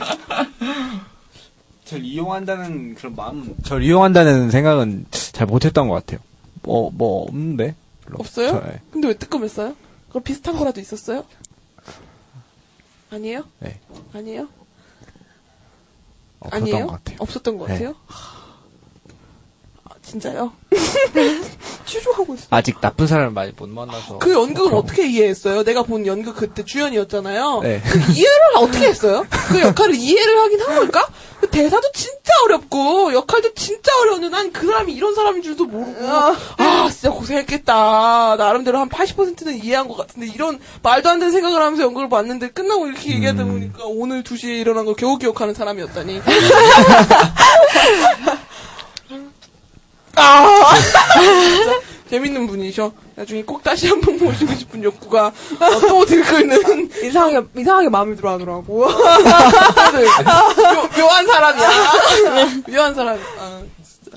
절 이용한다는 그런 마음은 절 이용한다는 생각은 잘 못했던 것 같아요. 뭐 뭐 없는데 별로. 없어요? 저, 네. 근데 왜 뜨끔했어요? 그럼 비슷한 거라도 있었어요? 아니에요? 네. 아니에요? 없었던 아니에요? 것 같아요. 없었던 것 네. 같아요? 아, 진짜요? 취조하고 있어. 아직 나쁜 사람을 많이 못 만나서. 그 연극은 어떻게 이해했어요? 내가 본 연극 그때 주연이었잖아요. 네. 그 이해를 어떻게 했어요? 그 역할을 이해를 하긴 한 걸까? 그 대사도 진짜 어렵고 역할도 진짜 어려웠는데 난 그 사람이 이런 사람인 줄도 모르고 아 진짜 고생했겠다. 나름대로 한 80%는 이해한 것 같은데 이런 말도 안 되는 생각을 하면서 연극을 봤는데 끝나고 이렇게 얘기하다 보니까 오늘 2시에 일어난 걸 겨우 기억하는 사람이었다니. 아 재밌는 분이셔. 나중에 꼭 다시 한 번 모시고 싶은 욕구가 어, 또 들끓는 이상하게, 이상하게 마음에 들어 하더라고. 다들 묘, 묘한 사람이야. 묘한 사람. 아, 진짜.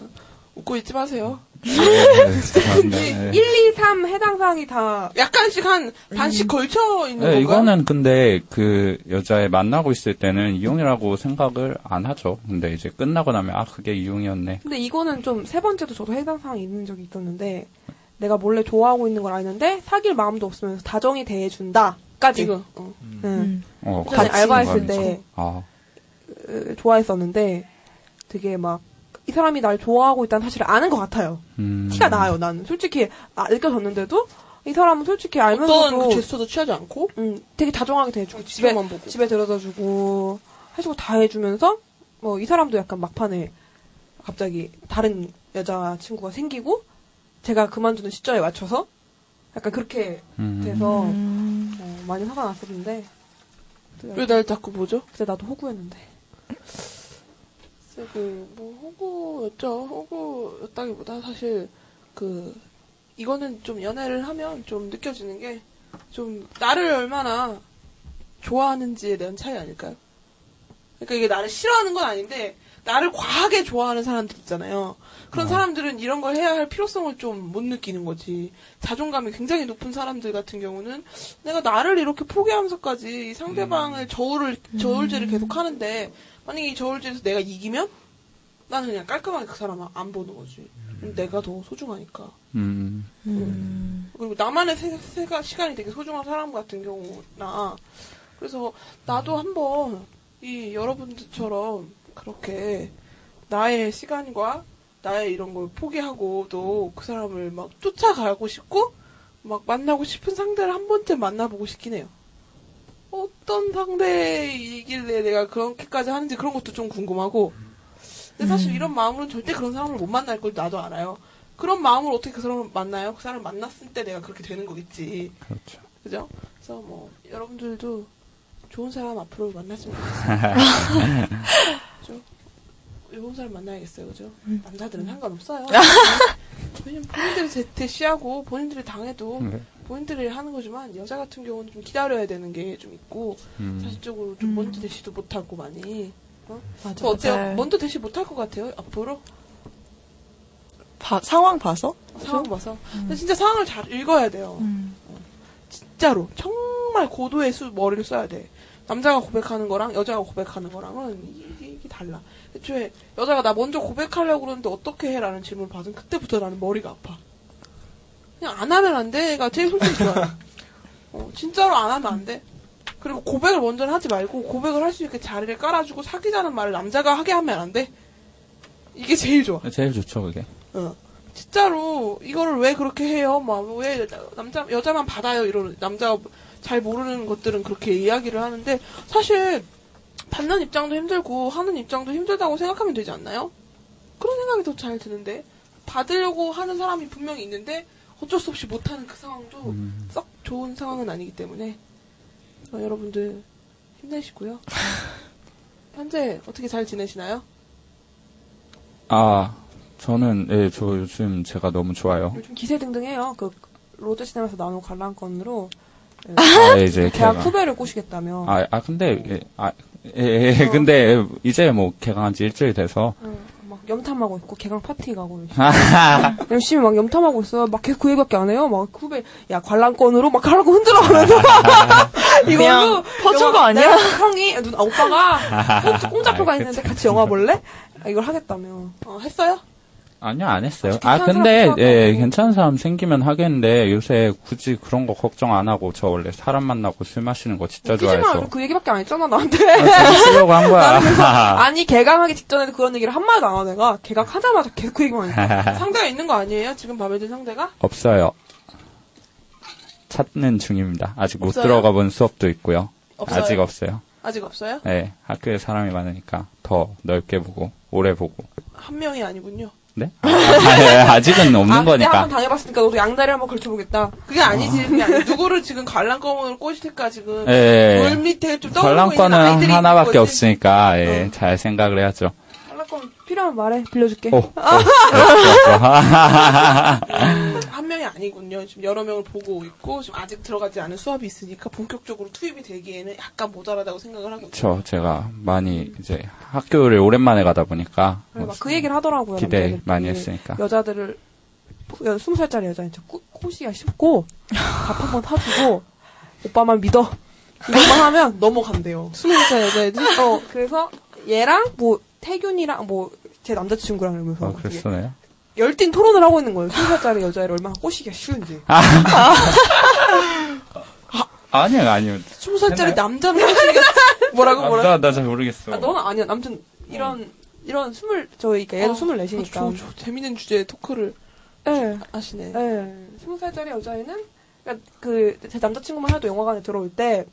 웃고 있지 마세요. 네, 죄송합니다. 이 네. 1, 2, 3 해당 사항이 다 약간씩 한 반씩 걸쳐 있는 네, 건가요? 이거는 근데 그 여자애 만나고 있을 때는 이용이라고 생각을 안 하죠. 근데 이제 끝나고 나면 아 그게 이용이었네. 근데 이거는 좀 세 번째도 저도 해당 사항이 있는 적이 있었는데 내가 몰래 좋아하고 있는 걸 아는데 사귈 마음도 없으면서 다정히 대해준다까지. 지금. 어. 응. 어, 전에 같이 알바했을. 때 아, 으, 좋아했었는데 되게 막 이 사람이 날 좋아하고 있다는 사실을 아는 것 같아요. 음. 티가 나요. 나는 솔직히 아, 느껴졌는데도 이 사람은 솔직히 알면서도 어떤 그 제스처도 취하지 않고 음, 되게 다정하게 대해주고 집에 집에만 보고. 집에 데려다 주고 해주고 다 해주면서 뭐 이 사람도 약간 막판에 갑자기 다른 여자 친구가 생기고 제가 그만두는 시점에 맞춰서 약간 그렇게 음. 돼서 어, 많이 화가 났었는데 왜 날 자꾸 보죠? 그때 나도 호구였는데 글쎄, 그, 뭐, 호구였죠. 호구였다기보다 사실, 그, 이거는 좀 연애를 하면 좀 느껴지는 게, 좀, 나를 얼마나 좋아하는지에 대한 차이 아닐까요? 그러니까 이게 나를 싫어하는 건 아닌데, 나를 과하게 좋아하는 사람들 있잖아요. 그런 사람들은 이런 걸 해야 할 필요성을 좀 못 느끼는 거지. 자존감이 굉장히 높은 사람들 같은 경우는 내가 나를 이렇게 포기하면서까지 이 상대방을 저울을, 저울질을 계속 하는데, 만약에 이 저울질에서 내가 이기면 나는 그냥 깔끔하게 그 사람 안 보는 거지. 내가 더 소중하니까. 음. 그리고 나만의 세, 세가 시간이 되게 소중한 사람 같은 경우나 그래서 나도 한번 이 여러분들처럼 그렇게 나의 시간과 나의 이런 걸 포기하고도 그 사람을 막 쫓아가고 싶고 막 만나고 싶은 상대를 한 번쯤 만나보고 싶긴 해요. 어떤 상대이길래 내가 그렇게까지 하는지 그런 것도 좀 궁금하고 근데 사실 이런 마음으로는 절대 그런 사람을 못 만날 걸 나도 알아요. 그런 마음으로 어떻게 그 사람을 만나요? 그 사람을 만났을 때 내가 그렇게 되는 거겠지. 그렇죠. 그죠? 그래서 뭐 여러분들도 좋은 사람 앞으로 만났으면 좋겠어요. 그죠? 요 좋은 사람 만나야겠어요, 그죠? 남자들은 상관없어요. 왜냐면 본인들이 대, 대시하고 본인들이 당해도 네. 본인들이 하는 거지만 여자 같은 경우는 좀 기다려야 되는 게 좀 있고 음. 사실적으로 좀 먼저 대시도 못하고 많이. 어? 맞아, 저 어때요? 맞아요. 먼저 대시 못할 것 같아요 앞으로 봐- 상황 봐서? 상황 봐서. 근데 진짜 상황을 잘 읽어야 돼요. 어. 진짜로 정말 고도의 수 머리를 써야 돼. 남자가 고백하는 거랑 여자가 고백하는 거랑은 이게, 이게 달라. 애초에 여자가 나 먼저 고백하려고 그러는데 어떻게 해라는 질문을 받은 그때부터 나는 머리가 아파. 그냥 안 하면 안 돼가 제일 솔직히 좋아요. 어, 진짜로 안 하면 안 돼. 그리고 고백을 먼저 하지 말고 고백을 할 수 있게 자리를 깔아주고 사귀자는 말을 남자가 하게 하면 안 돼. 이게 제일 좋아. 제일 좋죠, 그게. 어. 진짜로 이거를 왜 그렇게 해요? 막 왜 남자 여자만 받아요? 이런 남자 잘 모르는 것들은 그렇게 이야기를 하는데 사실 받는 입장도 힘들고 하는 입장도 힘들다고 생각하면 되지 않나요? 그런 생각이 더 잘 드는데 받으려고 하는 사람이 분명히 있는데 어쩔 수 없이 못하는 그 상황도 썩 좋은 상황은 아니기 때문에 어, 여러분들 힘내시고요. 현재 어떻게 잘 지내시나요? 아, 저는, 예, 저 요즘 제가 너무 좋아요. 요즘 기세 등등해요. 그 로드 시네마에서 나온 관람권으로 예, 아, 이제 대학 개강. 후배를 꼬시겠다며. 아, 아, 근데, 예, 아, 예, 예, 근데, 이제 뭐, 개강한 지 일주일 돼서, 응, 막 염탐하고 있고 개강 파티 가고. 열심히 막 염탐하고 있어요. 막 계속 그 얘기밖에 안 해요. 막 후배 야 관람권으로 막 관람권 흔들어가면서 이걸로 퍼준 거 아니야? 내가 형이 누나 아, 오빠가 꽁- 꽁잡표가 있는데 같이 영화 볼래? 아, 이걸 하겠다며. 어, 했어요? 아니요, 안 했어요. 아, 근데, 필요하다고. 예, 괜찮은 사람 생기면 하겠는데, 요새 굳이 그런 거 걱정 안 하고, 저 원래 사람 만나고 술 마시는 거 진짜. 좋아해서. 그 얘기밖에 안 했잖아 나한테. 재밌으려고 한 거야. 그래서 아니 개강하기 직전에도 그런 얘기를 한 마디도 안 하고 내가 개강하자마자 계속 그 얘기만 했어. 상대가 있는 거 아니에요? 지금 밤에 든 상대가? 없어요. 찾는 중입니다. 아직 못 없어요? 들어가 본 수업도 있고요. 없어요? 아직 없어요. 아직 없어요? 네, 학교에 사람이 많으니까 더 넓게 보고, 오래 보고. 한 명이 아니군요. 네? 아, 아직은 없는 아, 거니까. 한번 당해봤으니까 너도 양다리 한번 걸쳐보겠다. 그게 아니지. 그게 아니 누구를 지금 관람권을 꼬실까 지금 예. 돌 밑에 좀 떠오르고 있는 관람권은 아이들이 하나밖에 있는 거지. 없으니까, 예, 잘 생각을 해야죠. 관람권 필요하면 말해. 빌려줄게. 오, 아. 그렇죠. 한 명이 아니군요. 지금 여러 명을 보고 있고 지금 아직 들어가지 않은 수업이 있으니까 본격적으로 투입이 되기에는 약간 모자라다고 생각을 하고. 저 제가 많이 이제 학교를 오랜만에 가다 보니까 그래, 막그 얘기를 하더라고요. 기대 남자애들끼리. 많이 했으니까. 여자들을 여- 스무 살짜리 여자는 진짜 꼬- 꼬시기가 쉽고 밥 한번 사주고 오빠만 믿어 이것만 하면 넘어간대요. 스무 살 여자애들. 어 그래서 얘랑 뭐 태균이랑 뭐 제 남자친구랑 이러면서 어, 그랬어요. 열띤 토론을 하고 있는 거예요. 스무 살짜리 여자애를 얼마나 꼬시기가 쉬운지. 아니요, 아니요. 스무 살짜리 남자를 꼬시기가 뭐라고 뭐라고? 아, 나잘 모르겠어. 아, 너는 아니야. 아무튼 이런 이런 스물 저희가 얘도 스물넷이니까. 저, 저 재밌는 주제 토크를 예. 하시네. 예. 스무 살짜리 여자애는 그러니까 그제 남자친구만 해도 영화관에 들어올 때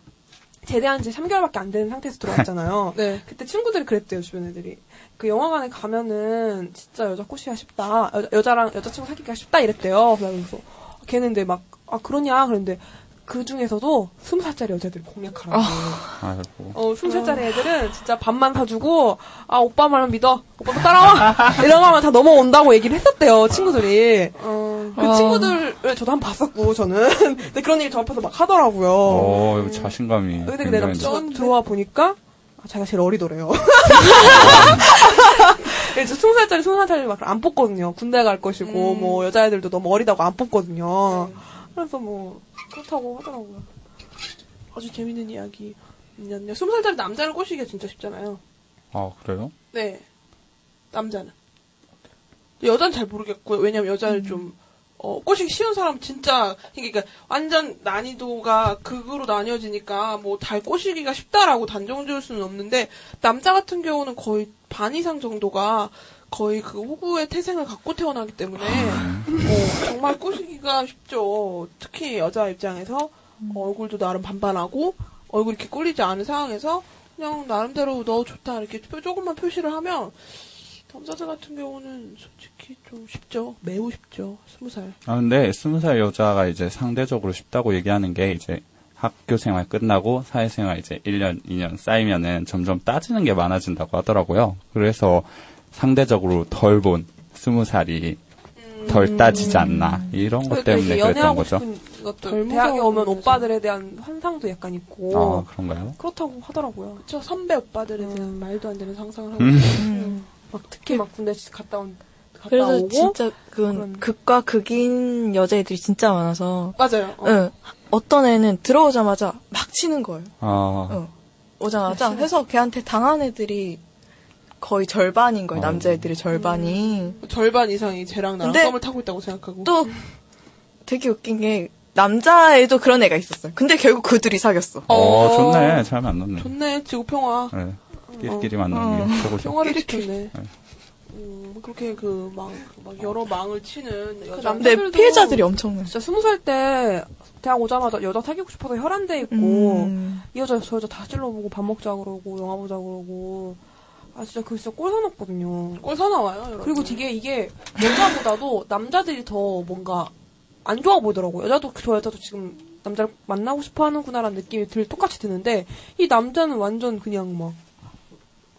제대한 지 3개월밖에 안 되는 상태에서 들어왔잖아요. 네. 그때 친구들이 그랬대요, 주변 애들이. 그 영화관에 가면은 진짜 여자 꼬시기가 쉽다. 여자, 여자랑 여자친구 사귀기가 쉽다 이랬대요. 그래서 걔는 근데 막, 아, 그러냐? 그랬는데 그 중에서도 20살짜리 여자들이 공략하라고. 아이고. 어, 20살짜리 애들은 진짜 밥만 사주고, 아, 오빠 말만 믿어. 오빠도 따라와! 이런 거 하면 다 넘어온다고 얘기를 했었대요, 친구들이. 어, 그 아. 친구들을 저도 한 번 봤었고, 저는. 근데 그런 얘기 저 앞에서 막 하더라고요. 어, 자신감이. 근데 그 굉장히 내 남자친구가 들어와 보니까, 아, 자기가 제일 어리더래요. 이제 스무 살짜리, 스무 살짜리 막 안 뽑거든요. 군대 갈 것이고, 음. 뭐, 여자애들도 너무 어리다고 안 뽑거든요. 그래서 뭐, 그렇다고 하더라고요. 아주 재밌는 이야기. 스무 살짜리 남자를 꼬시기가 진짜 쉽잖아요. 아, 그래요? 네. 남자는. 여자는 잘 모르겠고요. 왜냐면 여자는 좀, 어, 꼬시기 쉬운 사람 진짜, 그러니까 완전 난이도가 극으로 나뉘어지니까 뭐달 꼬시기가 쉽다라고 단정 지을 수는 없는데, 남자 같은 경우는 거의 반 이상 정도가 거의 그 호구의 태생을 갖고 태어나기 때문에, 어, 정말 꼬시기가 쉽죠. 특히 여자 입장에서 얼굴도 나름 반반하고, 얼굴이 이렇게 꼴리지 않은 상황에서 그냥 나름대로 너 좋다 이렇게 표- 조금만 표시를 하면 남자들 같은 경우는 솔직히 좀 쉽죠. 매우 쉽죠. 스무 살. 아, 근데 스무 살 여자가 이제 상대적으로 쉽다고 얘기하는 게 이제 학교 생활 끝나고 사회생활 이제 1년, 2년 쌓이면은 점점 따지는 게 많아진다고 하더라고요. 그래서 상대적으로 덜 본 스무 살이 덜 따지지 않나 이런 것 그러니까 때문에 그랬던 거죠. 것도 덜 대학에 오면 거죠. 오빠들에 대한 환상도 약간 있고 아 그런가요? 그렇다고 하더라고요. 저 선배 오빠들에 대한 말도 안 되는 상상을 하고 음. 음. 막 특히 막 군대 갔다 온 그래서 오고 진짜 그건 극과 극인 여자애들이 진짜 많아서 맞아요. 어. 응. 어떤 애는 들어오자마자 막 치는 거예요. 아 응. 오자마자 해서 걔한테 당한 애들이 거의 절반인 거예요. 남자애들의 절반이. 절반 이상이 쟤랑 나랑 근데 썸을 타고 있다고 생각하고. 또 되게 웃긴 게 남자애도 그런 애가 있었어요. 근데 결국 그 둘이 사귀었어. 어, 좋네 잘 만났네. 좋네 지구 평화. 네. 끼리끼리 만나는 게 최고죠. 평화를 지켰네. 음, 그렇게 그막 여러 망을 치는 여자 근데 피해자들이 엄청나요. 진짜 스무 살 때 대학 오자마자 여자 사귀고 싶어서 혈안돼 있고 음. 이 여자 저 여자 다 찔러보고 밥 먹자 그러고 영화 보자 그러고 아 진짜 그 진짜 꼴 사납거든요. 꼴 사나워요. 여러분. 그리고 되게 이게 여자보다도 남자들이 더 뭔가 안 좋아 보이더라고. 요 여자도 저 여자도 지금 남자를 만나고 싶어 하는구나라는 느낌이 들 똑같이 드는데 이 남자는 완전 그냥 막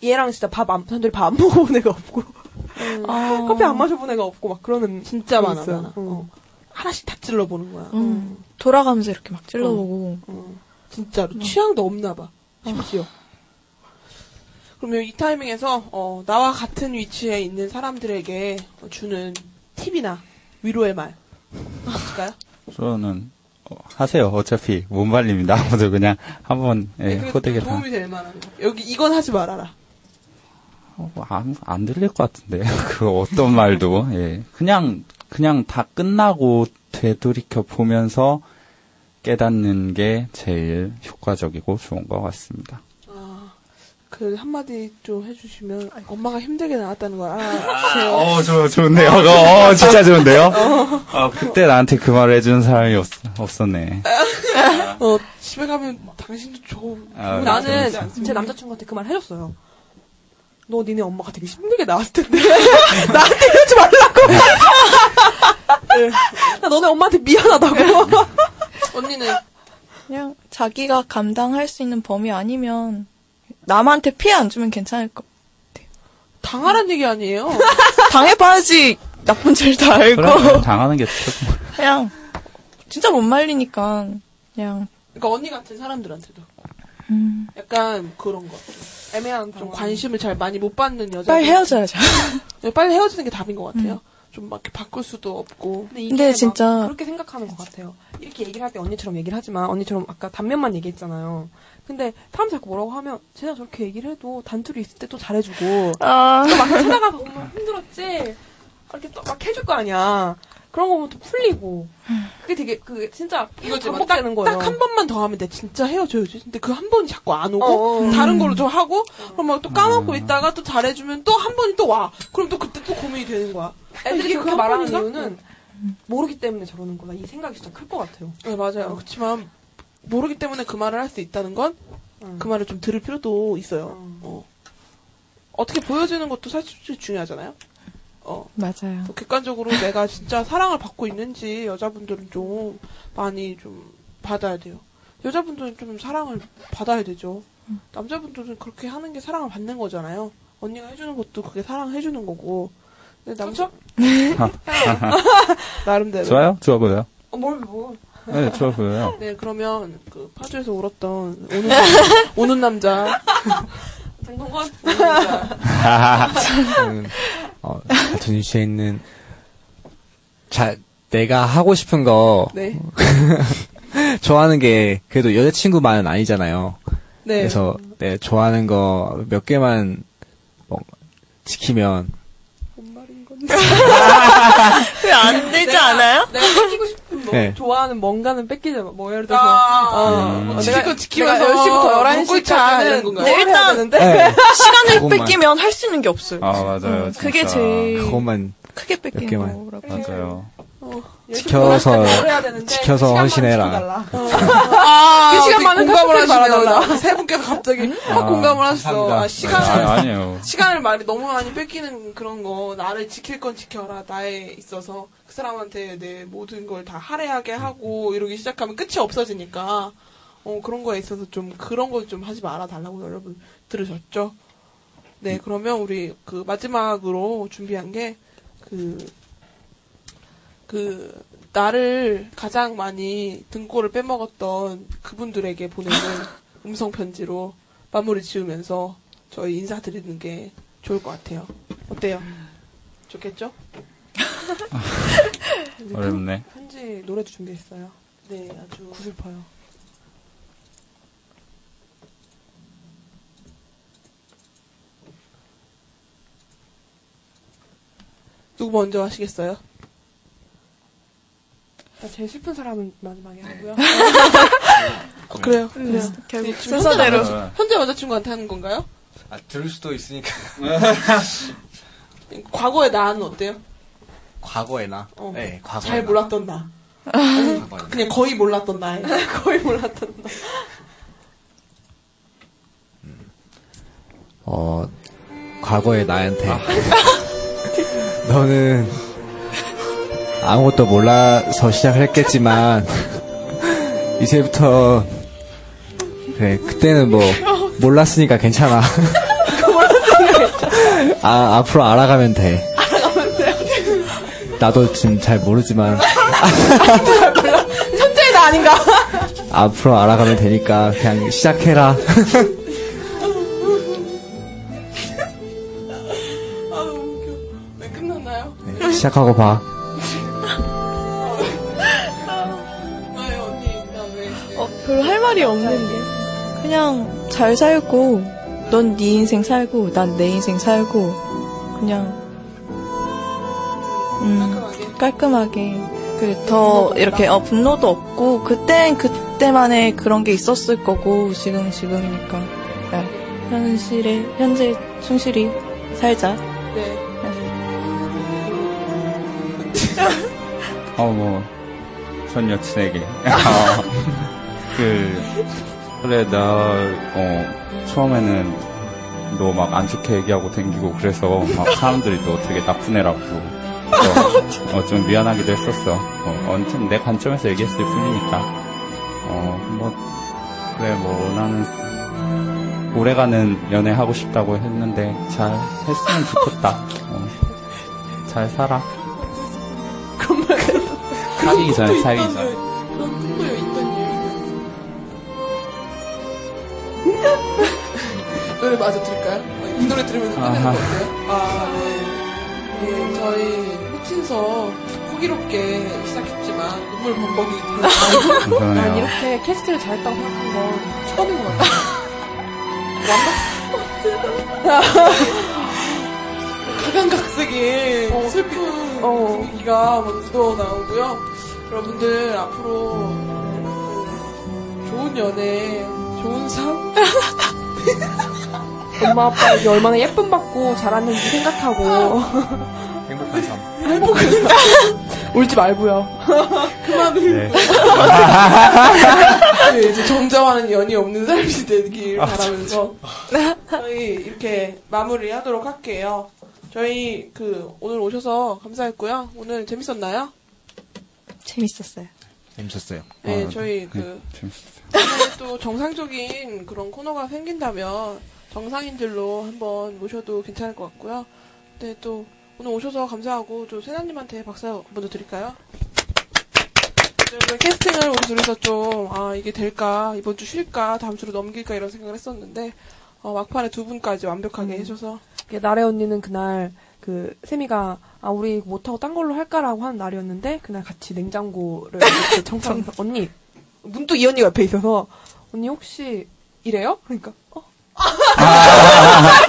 얘랑 진짜 밥 안 사람들이 밥 안 먹어본 애가 없고 아. 커피 안 마셔본 애가 없고 막 그러는 진짜 게 많아, 있어요. 많아. 어. 하나씩 다 찔러보는 거야. 음. 돌아가면서 이렇게 막 찔러보고. 진짜로 취향도 없나 봐. 심지어. 그러면 이 타이밍에서 어, 나와 같은 위치에 있는 사람들에게 주는 팁이나 위로의 말 있을까요? 저는 어, 하세요. 어차피 못 말립니다. 아무도 그냥 한번 예, 그래도 호되게 다. 도움이 될 만한 거. 여기 이건 하지 말아라. 어, 안, 안 들릴 것 같은데. 그 어떤 말도. 예. 그냥, 그냥 다 끝나고 되돌이켜 보면서 깨닫는 게 제일 효과적이고 좋은 것 같습니다. 그 한마디 좀 해주시면 엄마가 힘들게 나왔다는 걸 알아주세요. 어, 저, 좋은데요. 어, 진짜 좋은데요? 어, 그때 나한테 그 말을 해주는 사람이 없, 없었네. 어, 집에 가면 당신도 좀 아, 나는? 제 남자친구한테 그 말 해줬어요. 너 니네 엄마가 되게 힘들게 나왔을 텐데 나한테 이러지 말라고. 네. 나 너네 엄마한테 미안하다고. 언니는 그냥 자기가 감당할 수 있는 범위 아니면 남한테 피해 안 주면 괜찮을 것 당하란 얘기 아니에요? 당해봐야지 나쁜 줄다 알고. 그래, 당하는 게 조금. 그냥 진짜 못 말리니까 그냥 그러니까 언니 같은 사람들한테도 음. 약간 그런 거. 애매한 좀 관심을 잘 많이 못 받는 여자. 빨리 헤어져야죠. 네, 빨리 헤어지는 게 답인 것 같아요. 좀막 이렇게 바꿀 수도 없고. 근데, 이게 근데 막 진짜- 그렇게 생각하는 것 같아요. 이렇게 얘기를 할 때 언니처럼 얘기를 하지만 언니처럼 아까 단면만 얘기했잖아요. 근데 사람 자꾸 뭐라고 하면 쟤가 저렇게 얘기를 해도 단둘이 있을 때 또 잘해주고 아. 또 막 찾아가서 보면 힘들었지 이렇게 또 막 해줄 거 아니야. 그런 거 보면 또 풀리고 그게 되게 그 진짜 반복되는 거예요. 딱 한 번만 더 하면 돼. 진짜 헤어져야지. 근데 그 한 번이 자꾸 안 오고 어, 어. 다른 걸로 좀 하고 그러면 또 까먹고 있다가 또 잘해주면 또 한 번이 또 와. 그럼 또 그때 또 고민이 되는 거야. 애들이 그렇게 그 말하는? 이유는 모르기 때문에 저러는 거다. 이 생각이 진짜 클 것 같아요. 네 맞아요. 그렇지만 모르기 때문에 그 말을 할 수 있다는 건그 말을 좀 들을 필요도 있어요. 어. 어떻게 보여지는 것도 사실 중요하잖아요. 어. 맞아요. 또 객관적으로 내가 진짜 사랑을 받고 있는지 여자분들은 좀 많이 좀 받아야 돼요. 여자분들은 좀 사랑을 받아야 되죠. 남자분들은 그렇게 하는 게 사랑을 받는 거잖아요. 언니가 해주는 것도 그게 사랑해주는 거고. 근데 남자 나름대로 좋아요? 좋아 보여요? 어, 뭘 뭐. 네, 좋아 보여요. 네 그러면 그 파주에서 울었던 오는 남- 오는 남자 장동건 저는 어, 같은 위치에 있는 자 내가 하고 싶은 거 네. 좋아하는 게 그래도 여자친구만은 아니잖아요. 네. 그래서 네, 좋아하는 거 몇 개만 뭐 지키면 왜안 되지 않아요? 내가 싶은 뭐 네. 좋아하는 뭔가는 뺏기자 뭐 예를 들어서 아, 어, 음. 어, 지킬 거 지키면서 내가 10시부터 11시까지는 눈꼴차 이런 건가요? 네, 일단 네. 시간을 그것만. 뺏기면 할 수 있는 게 없어요. 아, 맞아요. 음, 그게. 제일 그것만 크게 몇 뺏기는. 거라고. 맞아요. 지켜서 해야 되는데 지켜서 시간만 헌신해라. 지켜달라. 아, 그 시간만은 공감을 하시네요. 세 분께서 갑자기 확 아, 공감을 하셨어. 감사합니다. 아, 아, 시간을 아니에요. 시간을 많이 너무 많이 뺏기는 그런 거 나를 지킬 건 지켜라 나에 있어서 그 사람한테 내 모든 걸 다 할애하게 하고 이러기 시작하면 끝이 없어지니까 어 그런 거에 있어서 좀 그런 거 좀 하지 말아 달라고 여러분 들으셨죠? 네, 그러면 우리 그 마지막으로 준비한 게 그, 그, 나를 가장 많이 등골을 빼먹었던 그분들에게 보내는 음성 편지로 마무리 지으면서 저희 인사드리는 게 좋을 것 같아요. 어때요? 좋겠죠? 이제 어렵네. 편- 편지 노래도 준비했어요. 네, 아주 구슬퍼요. 누구 먼저 하시겠어요? 나 제일 슬픈 사람은 마지막에 하고요. 어, 그래요. 음, 그래요. 결국 네, 지금 순서대로. 현재 남자- 현재 여자친구한테 하는 건가요? 아, 들을 수도 있으니까. 과거의 나는 어때요? 과거에나. 어. 네, 과거. 잘 몰랐던 나. 아니, 그냥 거의 몰랐던 나에. 거의 몰랐던 나. 어, 과거의 나한테. 너는 아무것도 몰라서 시작을 했겠지만, 이제부터, 그래, 그때는 뭐, 몰랐으니까 괜찮아. 아, 앞으로 알아가면 돼. 나도 지금 잘 모르지만, 현재의 나 아닌가? 앞으로 알아가면 되니까, 그냥 시작해라. 아, 너무 웃겨. 네, 끝났나요? 시작하고 봐. 네, 언니, 그다음에. 어, 별로 할 말이 없는데. 그냥 잘 살고, 넌 네 인생 살고, 난 내 인생 살고, 그냥, 음, 깔끔하게. 그, 더, 이렇게, 어, 분노도 없고, 그땐 그때만의 그런 게 있었을 거고, 지금 지금이니까. 야, 현실에, 현재 충실히 살자. 네. 어, 뭐, 전 여친에게. 어, 그, 그래, 나, 어, 처음에는 너 막 안 좋게 얘기하고 댕기고 그래서 막 사람들이 너 되게 나쁜 애라고. 어, 좀 미안하기도 했었어. 어, 언젠 내 관점에서 얘기했을 뿐이니까. 어, 뭐, 그래, 뭐, 나는 오래가는 연애 하고 싶다고 했는데 잘 했으면 좋겠다. 어, 잘 살아. 사귀기 전에 사귀기 전에. 노래 마저 들을까요? 어, 이 노래 들으면서 끝내는 거. 어때요? 아, 네. 네, 저희 호친서 호기롭게 시작했지만 눈물 범벅이. 난 이렇게 캐스트를 잘했다고 생각한 건 처음인 것 같아요. 완벽. 각양각색의 슬픈 분위기가 막 묻어 나오고요. 여러분들 앞으로 그 좋은 연애, 좋은 삶. 엄마 아빠에게 얼마나 예쁨 받고 자랐는지 생각하고 행복한 삶. 행복한 삶. 울지 말고요. 그만 울고. 네. 네, 이제 정정하는 연이 없는 삶이 되길 바라면서 저희 이렇게 마무리하도록 할게요. 저희 그 오늘 오셔서 감사했고요. 오늘 재밌었나요? 재밌었어요. 재밌었어요. 네, 아, 저희 네, 그 재밌었어요. 오늘 또 정상적인 그런 코너가 생긴다면 정상인들로 한번 모셔도 괜찮을 것 같고요. 네, 또 오늘 오셔서 감사하고 저 세나님한테 박수 먼저 드릴까요? 네, 오늘 캐스팅을 우리 둘이서 좀, 아, 이게 될까, 이번 주 쉴까, 다음 주로 넘길까, 이런 생각을 했었는데, 어, 막판에 두 분까지 완벽하게 해줘서. 나래 언니는 그날, 그, 세미가, 아, 우리 못하고 딴 걸로 할까라고 하는 날이었는데, 그날 같이 냉장고를 이렇게 청소하면서, 언니, 문득 이 언니가 옆에 있어서, 언니 혹시 이래요? 그러니까, 어?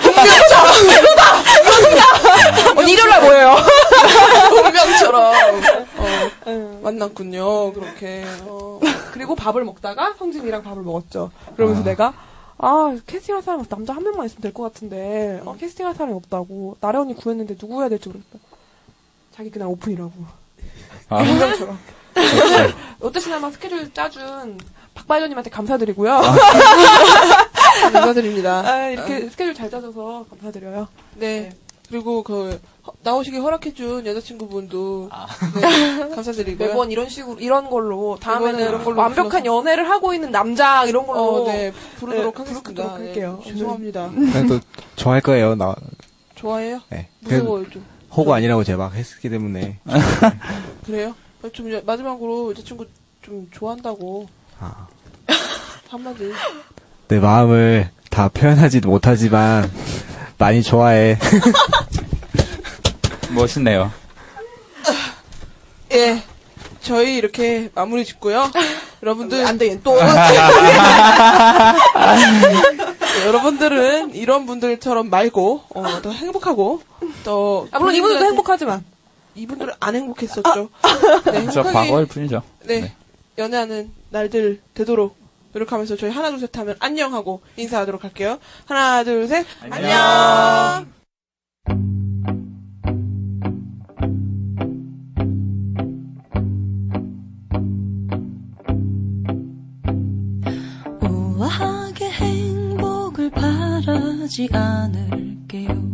분명처럼, 이거다! 이거다! 언니 일요일날 뭐예요? 분명처럼. 어, 만났군요. 그렇게. 어. 그리고 밥을 먹다가 성진이랑 밥을 먹었죠. 그러면서 아. 내가 아 캐스팅할 사람 남자 한 명만 있으면 될 것 같은데 어, 캐스팅할 사람이 없다고 나래 언니 구했는데 누구 해야 될지 모르겠다. 자기 그날 오픈이라고. 아. 분명처럼. 오늘 롯데시네마 스케줄 짜준 박바이저님한테 감사드리고요. 감사드립니다. 아, 이렇게 스케줄 잘 짜줘서 감사드려요. 네. 그리고 그 허- 나오시기 허락해준 여자친구분도 네, 감사드리고요. 매번 이런 식으로 이런 걸로 다음에는 이런 걸로 완벽한 연애를 하고 있는 남자 이런 걸로 어, 네, 부르도록 네, 하겠습니다. 부르도록 할게요. 네, 죄송합니다. 그래도 좋아할 거예요. 나 좋아해요? 네. 무서워요 좀. 호구 아니라고 제가 막 했기 때문에 그래요? 좀 여- 마지막으로 여자친구 좀 좋아한다고 아. 한마디. 내 마음을 다 표현하지도 못하지만 많이 좋아해. 멋있네요. 예. 저희 이렇게 마무리 짓고요. 여러분들 안 돼, 또 여러분들은 이런 분들처럼 말고 어, 더 행복하고 또 아, 물론 이분들도 행복하지만 이분들은 안 행복했었죠. 네, 저 과거일 뿐이죠. 네, 연애하는 날들 되도록 노력하면서 저희 하나 둘 셋 하면 안녕 하고 인사하도록 할게요. 하나 둘 셋 안녕. 우아하게 행복을 바라지 않을게요.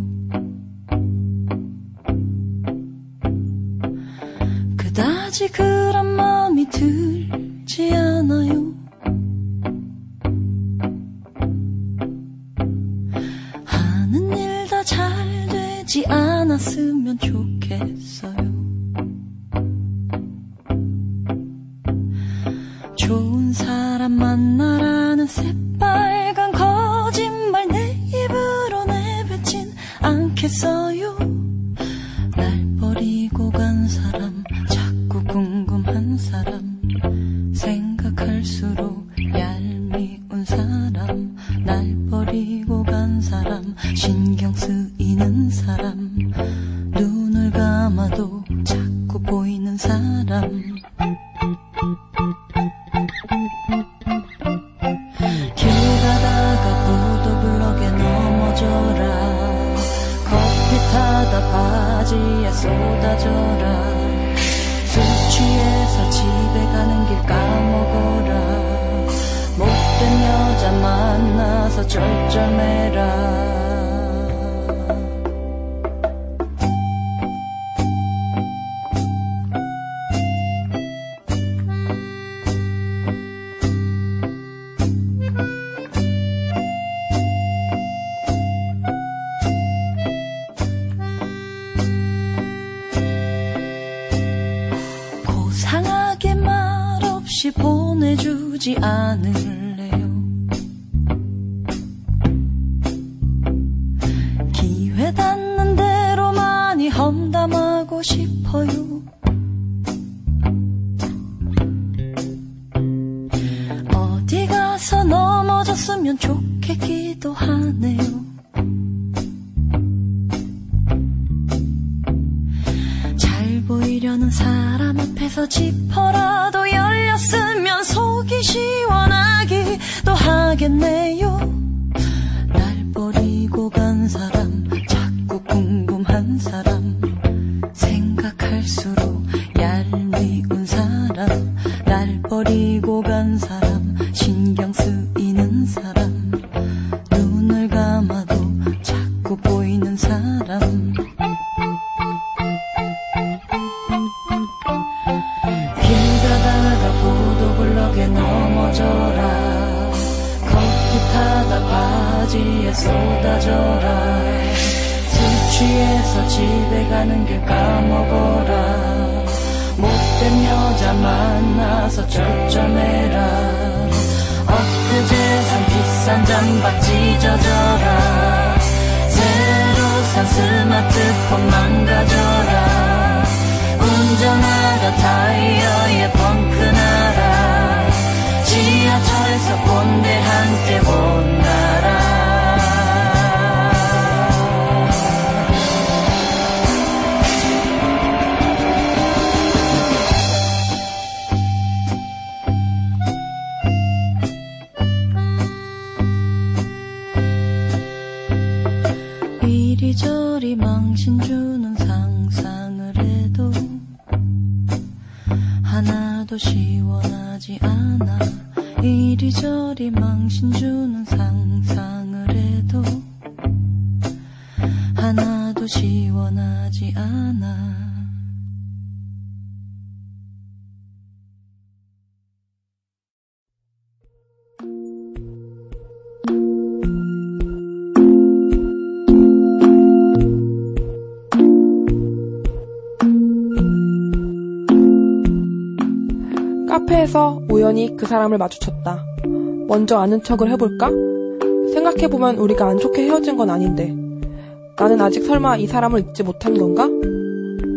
그다지 그런 마음이 들지 않아요. 않았으면 좋겠어요. 좋은 사람 만나라는 새빨간 거짓말 내 입으로 내뱉진 않겠어요. 쏟아져라. 술 취해서 집에 가는 길 까먹어라. 못된 여자 만나서 쩔쩔매라 그 사람을 마주쳤다. 먼저 아는 척을 해볼까? 생각해보면 우리가 안 좋게 헤어진 건 아닌데. 나는 아직 설마 이 사람을 잊지 못한 건가?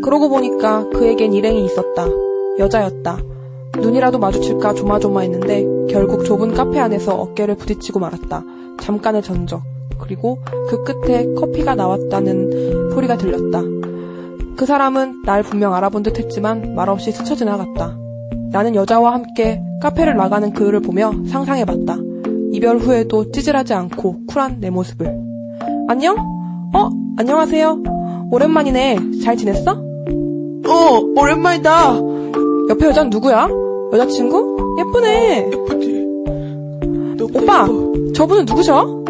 그러고 보니까 그에겐 일행이 있었다. 여자였다. 눈이라도 마주칠까 조마조마했는데 결국 좁은 카페 안에서 어깨를 부딪히고 말았다. 잠깐의 전적. 그리고 그 끝에 커피가 나왔다는 소리가 들렸다. 그 사람은 날 분명 알아본 듯 했지만 말없이 스쳐 지나갔다. 나는 여자와 함께 카페를 나가는 그를 보며 상상해봤다. 이별 후에도 찌질하지 않고 쿨한 내 모습을. 안녕? 어, 안녕하세요. 오랜만이네. 잘 지냈어? 어, 오랜만이다. 옆에 여잔 누구야? 여자친구? 예쁘네. 예쁘지. 오빠, 저분은 누구셔?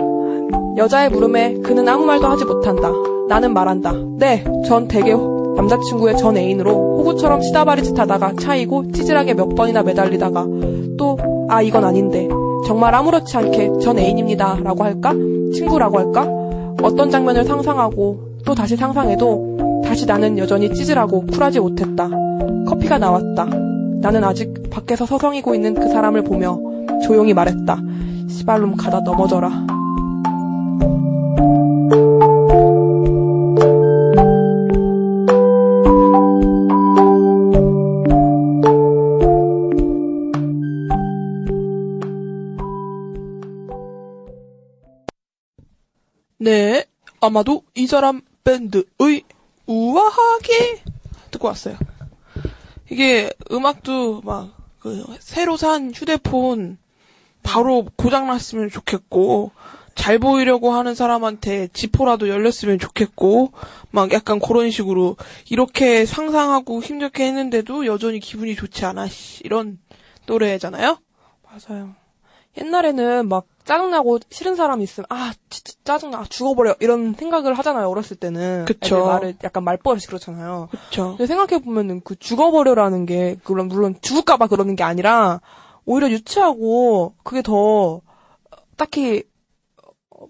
여자의 물음에 그는 아무 말도 하지 못한다. 나는 말한다. 네, 전 되게 남자친구의 전 애인으로 호구처럼 시다바리 짓 하다가 차이고 찌질하게 몇 번이나 매달리다가 또, 아, 이건 아닌데. 정말 아무렇지 않게 전 애인입니다. 라고 할까? 친구라고 할까? 어떤 장면을 상상하고 또 다시 상상해도 다시 나는 여전히 찌질하고 쿨하지 못했다. 커피가 나왔다. 나는 아직 밖에서 서성이고 있는 그 사람을 보며 조용히 말했다. 시발놈 가다 넘어져라. 아마도 이 사람 밴드의 우아하게 듣고 왔어요. 이게 음악도 막, 그, 새로 산 휴대폰 바로 고장 났으면 좋겠고, 잘 보이려고 하는 사람한테 지포라도 열렸으면 좋겠고, 막 약간 그런 식으로, 이렇게 상상하고 힘들게 했는데도 여전히 기분이 좋지 않아, 씨, 이런 노래잖아요? 맞아요. 옛날에는 막 짜증나고 싫은 사람 있으면 아 진짜 짜증나 아, 죽어버려 이런 생각을 하잖아요 어렸을 때는 그쵸. 말을 약간 말버릇이 그렇잖아요 그쵸. 근데 생각해 보면은 그 죽어버려라는 게 물론 물론 죽을까봐 그러는 게 아니라 오히려 유치하고 그게 더 딱히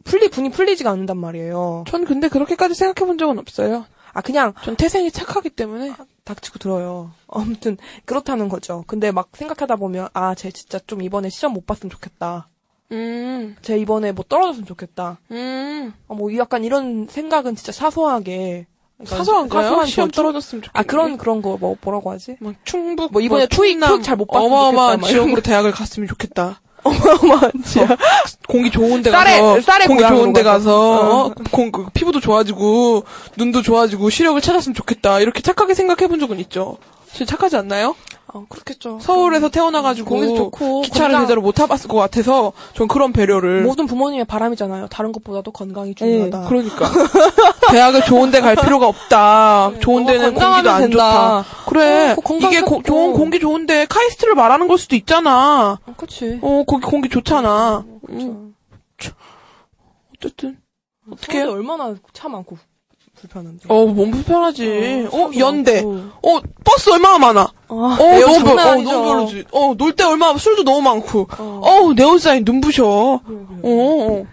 풀리 분이 풀리지가 않는단 말이에요. 전 근데 그렇게까지 생각해 본 적은 없어요. 아 그냥 전 태생이 착하기 때문에 닥치고 들어요. 아무튼 그렇다는 거죠. 근데 막 생각하다 보면 아 쟤 진짜 좀 이번에 시험 못 봤으면 좋겠다. 음. 쟤 이번에 뭐 떨어졌으면 좋겠다. 음. 어, 뭐 약간 이런 생각은 진짜 사소하게 그러니까 사소한가요? 사소한 시험 저주? 떨어졌으면 좋겠다. 아 그런 그런 거 뭐 뭐라고 하지? 막 충북 뭐 이번에 토익 토익 잘못 봤으면 어마어마한 좋겠다. 막 지역으로 대학을 갔으면 좋겠다. 어마어마한 지역. 공기 좋은 데 쌀에- 가서 쌀에 공기 좋은 데 가서. 어. 어, 공, 그 피부도 좋아지고 눈도 좋아지고 시력을 찾았으면 좋겠다. 이렇게 착하게 생각해 본 적은 있죠. 진짜 착하지 않나요? 아, 그렇겠죠. 서울에서 태어나가지고 공기도 좋고 기차를 건강- 제대로 못 타봤을 것 같아서 전 그런 배려를 모든 부모님의 바람이잖아요. 다른 것보다도 건강이 응, 중요하다. 그러니까 대학을 좋은 데 갈 필요가 없다. 좋은 데는 어, 공기도 안 된다. 좋다. 그래. 어, 그 이게 고- 좋은 공기 좋은데 카이스트를 말하는 걸 수도 있잖아. 어, 그치. 어, 거기 공기 좋잖아. 음. 참. 어쨌든 어떻게 얼마나 차 많고 불편한데. 어, 몸 불편하지. 어, 어, 연대. 많고. 어, 버스 얼마나 많아. 아, 어, 에어 너무, 별, 어. 너무 별로지. 어, 놀 때 얼마나, 술도 너무 많고. 어, 우내 옷사이 눈부셔. 어, 어.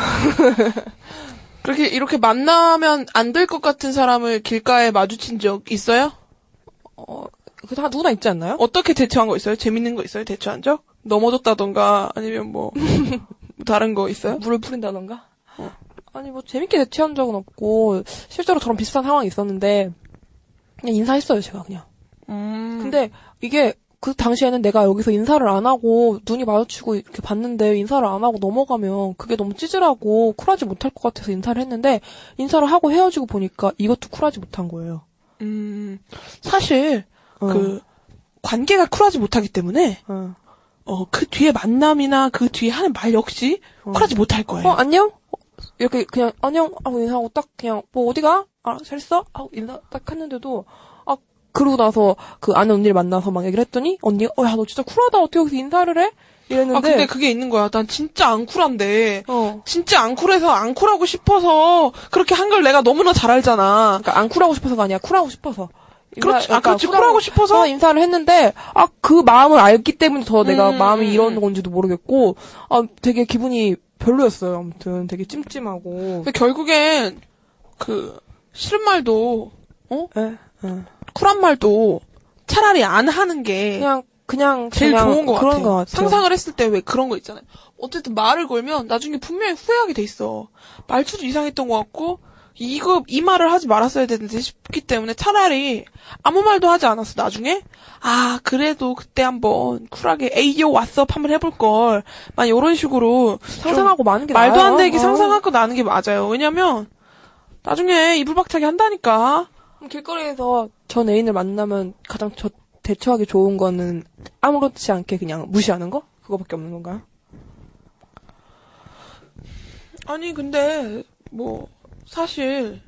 그렇게, 이렇게 만나면 안 될 것 같은 사람을 길가에 마주친 적 있어요? 어, 그다 누구나 있지 않나요? 어떻게 대처한 거 있어요? 재밌는 거 있어요? 대처한 적? 넘어졌다던가, 아니면 뭐, 뭐 다른 거 있어요? 물을 뿌린다던가? 아니, 뭐, 재밌게 대처한 적은 없고, 실제로 저런 비슷한 상황이 있었는데, 그냥 인사했어요, 제가 그냥. 음. 근데, 이게, 그 당시에는 내가 여기서 인사를 안 하고, 눈이 마주치고 이렇게 봤는데, 인사를 안 하고 넘어가면, 그게 너무 찌질하고, 쿨하지 못할 것 같아서 인사를 했는데, 인사를 하고 헤어지고 보니까, 이것도 쿨하지 못한 거예요. 음, 사실, 어. 그, 관계가 쿨하지 못하기 때문에, 어. 어, 그 뒤에 만남이나 그 뒤에 하는 말 역시 쿨하지 못할 거예요. 어, 안녕? 이렇게 그냥 안녕 하고 인사하고 딱 그냥 뭐 어디가? 아, 잘 있어? 하고 인사 딱 했는데도 아 그러고 나서 그 아는 언니를 만나서 막 얘기를 했더니 언니가 어 야 너 진짜 쿨하다 어떻게 여기서 인사를 해? 이랬는데 아, 근데 그게 있는 거야. 난 진짜 안 쿨한데. 진짜 안 쿨해서 안 쿨하고 싶어서 그렇게 한 걸 내가 너무나 잘 알잖아. 그러니까 안 쿨하고 싶어서가 아니라 쿨하고 싶어서. 그렇지. 아, 그렇지. 쿨하고 싶어서? 인사를 했는데, 아, 그 마음을 알기 때문에 더 내가 음, 마음이 음, 이런 건지도 모르겠고, 아, 되게 기분이 별로였어요. 아무튼 되게 찜찜하고. 근데 결국엔 그 싫은 말도 어? 예, 쿨한 말도 차라리 안 하는 게 그냥 그냥 제일 그냥 좋은 것 같아요. 것 같아요. 상상을 했을 때 왜 그런 거 있잖아요. 어쨌든 말을 걸면 나중에 분명히 후회하게 돼 있어. 말투도 이상했던 것 같고 이거 이 말을 하지 말았어야 되는데 싶기 때문에 차라리 아무 말도 하지 않았어 나중에 아 그래도 그때 한번 쿨하게 에이요 왔어 한번 해볼 걸. 만 이런 식으로 상상하고 마는 게 말도 나아요. 안 되게 어. 상상하고 나는 게 맞아요. 왜냐면 나중에 이불박차기 한다니까. 길거리에서 전 애인을 만나면 가장 저 대처하기 좋은 거는 아무렇지 않게 그냥 무시하는 거? 그거밖에 없는 건가요? 아니 근데 뭐 사실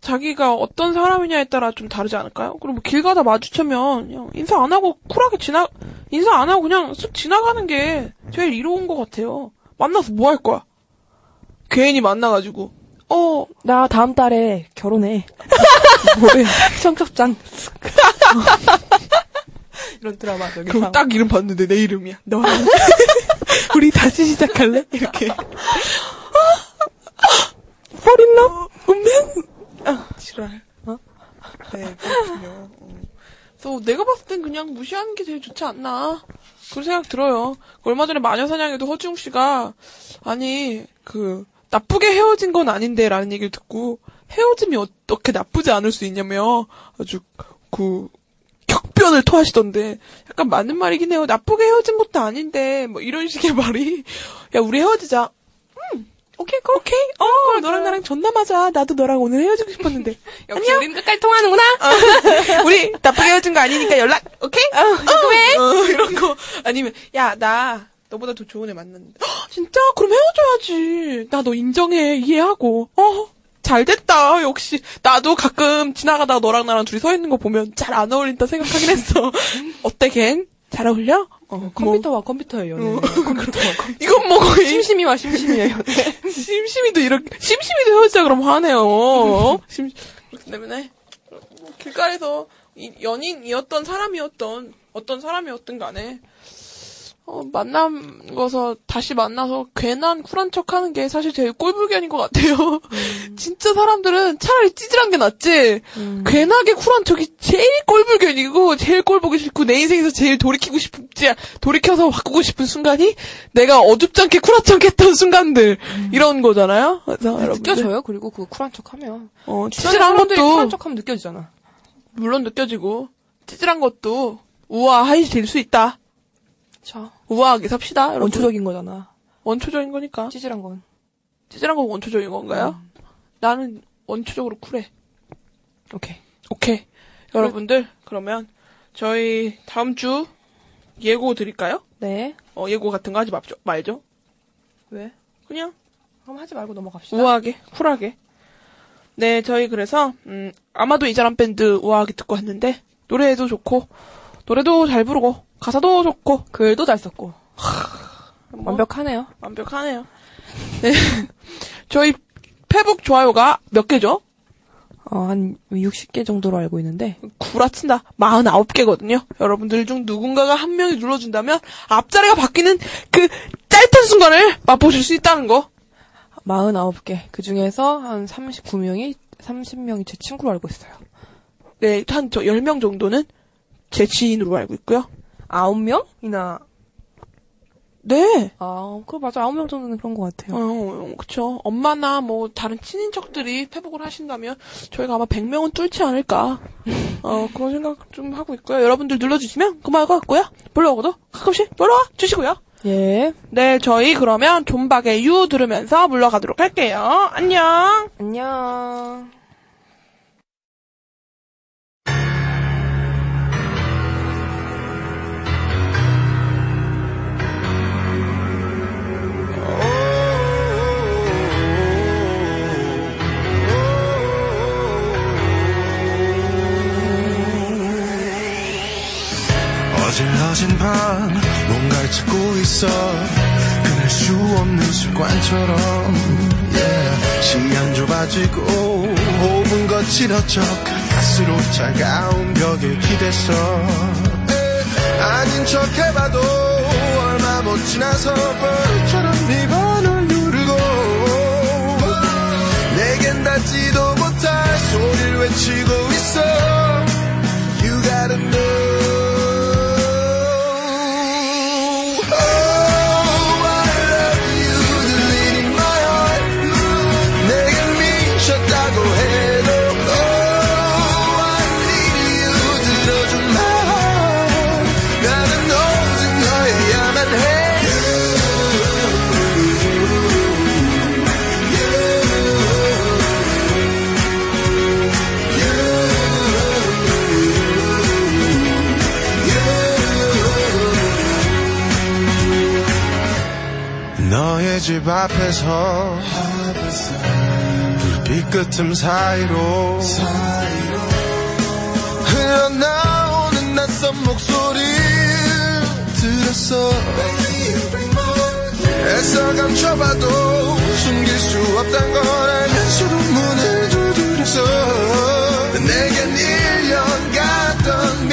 자기가 어떤 사람이냐에 따라 좀 다르지 않을까요? 그리고 뭐 길 가다 마주치면 그냥 인사 안 하고 쿨하게 지나 인사 안 하고 그냥 쓱 지나가는 게 제일 이로운 것 같아요. 만나서 뭐 할 거야? 괜히 만나가지고 어 나 다음 달에 결혼해. 뭐야? 청첩장. 이런 드라마 그럼 딱 이름 봤는데 내 이름이야. 너랑 우리 다시 시작할래? 이렇게. 버린나? 음면? 아, 지랄. 어? 네, 그렇군요. 어. 그래서 내가 봤을 땐 그냥 무시하는 게 제일 좋지 않나. 그런 생각 들어요. 얼마 전에 마녀사냥에도 허지웅 씨가, 아니, 그, 나쁘게 헤어진 건 아닌데, 라는 얘기를 듣고, 헤어짐이 어떻게 나쁘지 않을 수 있냐며, 아주, 그, 격변을 토하시던데, 약간 맞는 말이긴 해요. 나쁘게 헤어진 것도 아닌데, 뭐 이런 식의 말이, 야, 우리 헤어지자. 음, 오케이, 걸. 오케이, 어, 너랑 나랑 존나 맞아. 나도 너랑 오늘 헤어지고 싶었는데. 역시 우린 끝까지 통하는구나. 우리 나쁘게 헤어진 거 아니니까 연락, 오케이? 어, 왜? 어, 이런 거. 아니면, 야, 나, 너보다 더 좋은 애 만났는데. 헉, 진짜? 그럼 헤어져야지. 나 너 인정해. 이해하고. 어, 잘 됐다. 역시. 나도 가끔 지나가다가 너랑 나랑 둘이 서 있는 거 보면 잘 안 어울린다 생각하긴 했어. 어때, 걘? 잘 어울려? 어, 컴퓨터와 컴퓨터예요. 어, 이건 뭐 거의. 심심이와 심심이에요. 심심이도 이렇게, 심심이도 헤어지자 그러면 화내요. 어? 심, 그렇기 때문에, 뭐 길가에서 이- 연인이었던 사람이었던, 어떤 사람이었든 간에, 어, 만남 거서 다시 만나서 괜한 쿨한 척 하는 게 사실 제일 꼴불견인 것 같아요. 진짜 사람들은 차라리 찌질한 게 낫지. 괜하게 쿨한 척이 제일 꼴불견이고, 제일 꼴보기 싫고, 내 인생에서 제일 돌이키고 싶지, 돌이켜서 바꾸고 싶은 순간이 내가 어줍지 않게 쿨한 척 했던 순간들. 이런 거잖아요. 그래서 여러분들. 느껴져요. 그리고 그 쿨한 척하면. 어, 찌질한 것도 쿨한 척하면 느껴지잖아. 물론 느껴지고 찌질한 것도 될수 있다. 자, 우아하게 삽시다. 여러분. 원초적인 거잖아. 원초적인 거니까. 찌질한 건. 찌질한 건 원초적인 건가요? 나는 원초적으로 쿨해. 오케이. 오케이. 여러분들 그러면 저희 다음 주 예고 드릴까요? 네. 어, 예고 같은 거 하지 말죠. 말죠. 왜? 그냥 그럼 하지 말고 넘어갑시다. 우아하게, 쿨하게. 네, 저희 그래서 음, 아마도 이 사람 밴드 우아하게 듣고 왔는데 노래도 좋고 노래도 잘 부르고 가사도 좋고 글도 잘 썼고 뭐, 완벽하네요. 완벽하네요. 네, 저희 페북 좋아요가 몇 개죠? 어, 한 60개 정도로 알고 있는데 구라친다. 49개거든요. 여러분들 중 누군가가 한 명이 눌러준다면 앞자리가 바뀌는 그 짜릿한 순간을 맛보실 수 있다는 거. 49개. 그 중에서 한 39명이 30명이 제 친구로 알고 있어요. 네, 한 저 10명 정도는 제 지인으로 알고 있고요. 9명이나 네. 아, 그 맞아. 9명 정도는 그런 것 같아요. 어, 그쵸. 엄마나 뭐 다른 친인척들이 페북을 하신다면 저희가 아마 100명은 뚫지 않을까. 어, 그런 생각 좀 하고 있고요. 여러분들 눌러주시면 고마울 것 같고요. 불러오고도 가끔씩 놀러와 주시고요. 예. 네, 저희 그러면 존박의 유 들으면서 물러가도록 할게요. 안녕. 안녕. 어질러진 방 뭔가 날 찾고 있어. 끊을 수 없는 습관처럼 yeah. 시간 좁아지고 5분 거칠어져 가스로 차가운 벽에 기댔어 아닌 척 해봐도 얼마 못 지나서 벌처럼 비번을 누르고. 내겐 닿지도 못할 소리를 외치고 있어. You gotta know 집 앞에서 불빛 끝틈 사이로 흘러나오는 낯선 목소리 들었어. 애써 감춰봐도 숨길 수 없단 걸 알면서도 문을 두드렸어 내겐 1년 갔던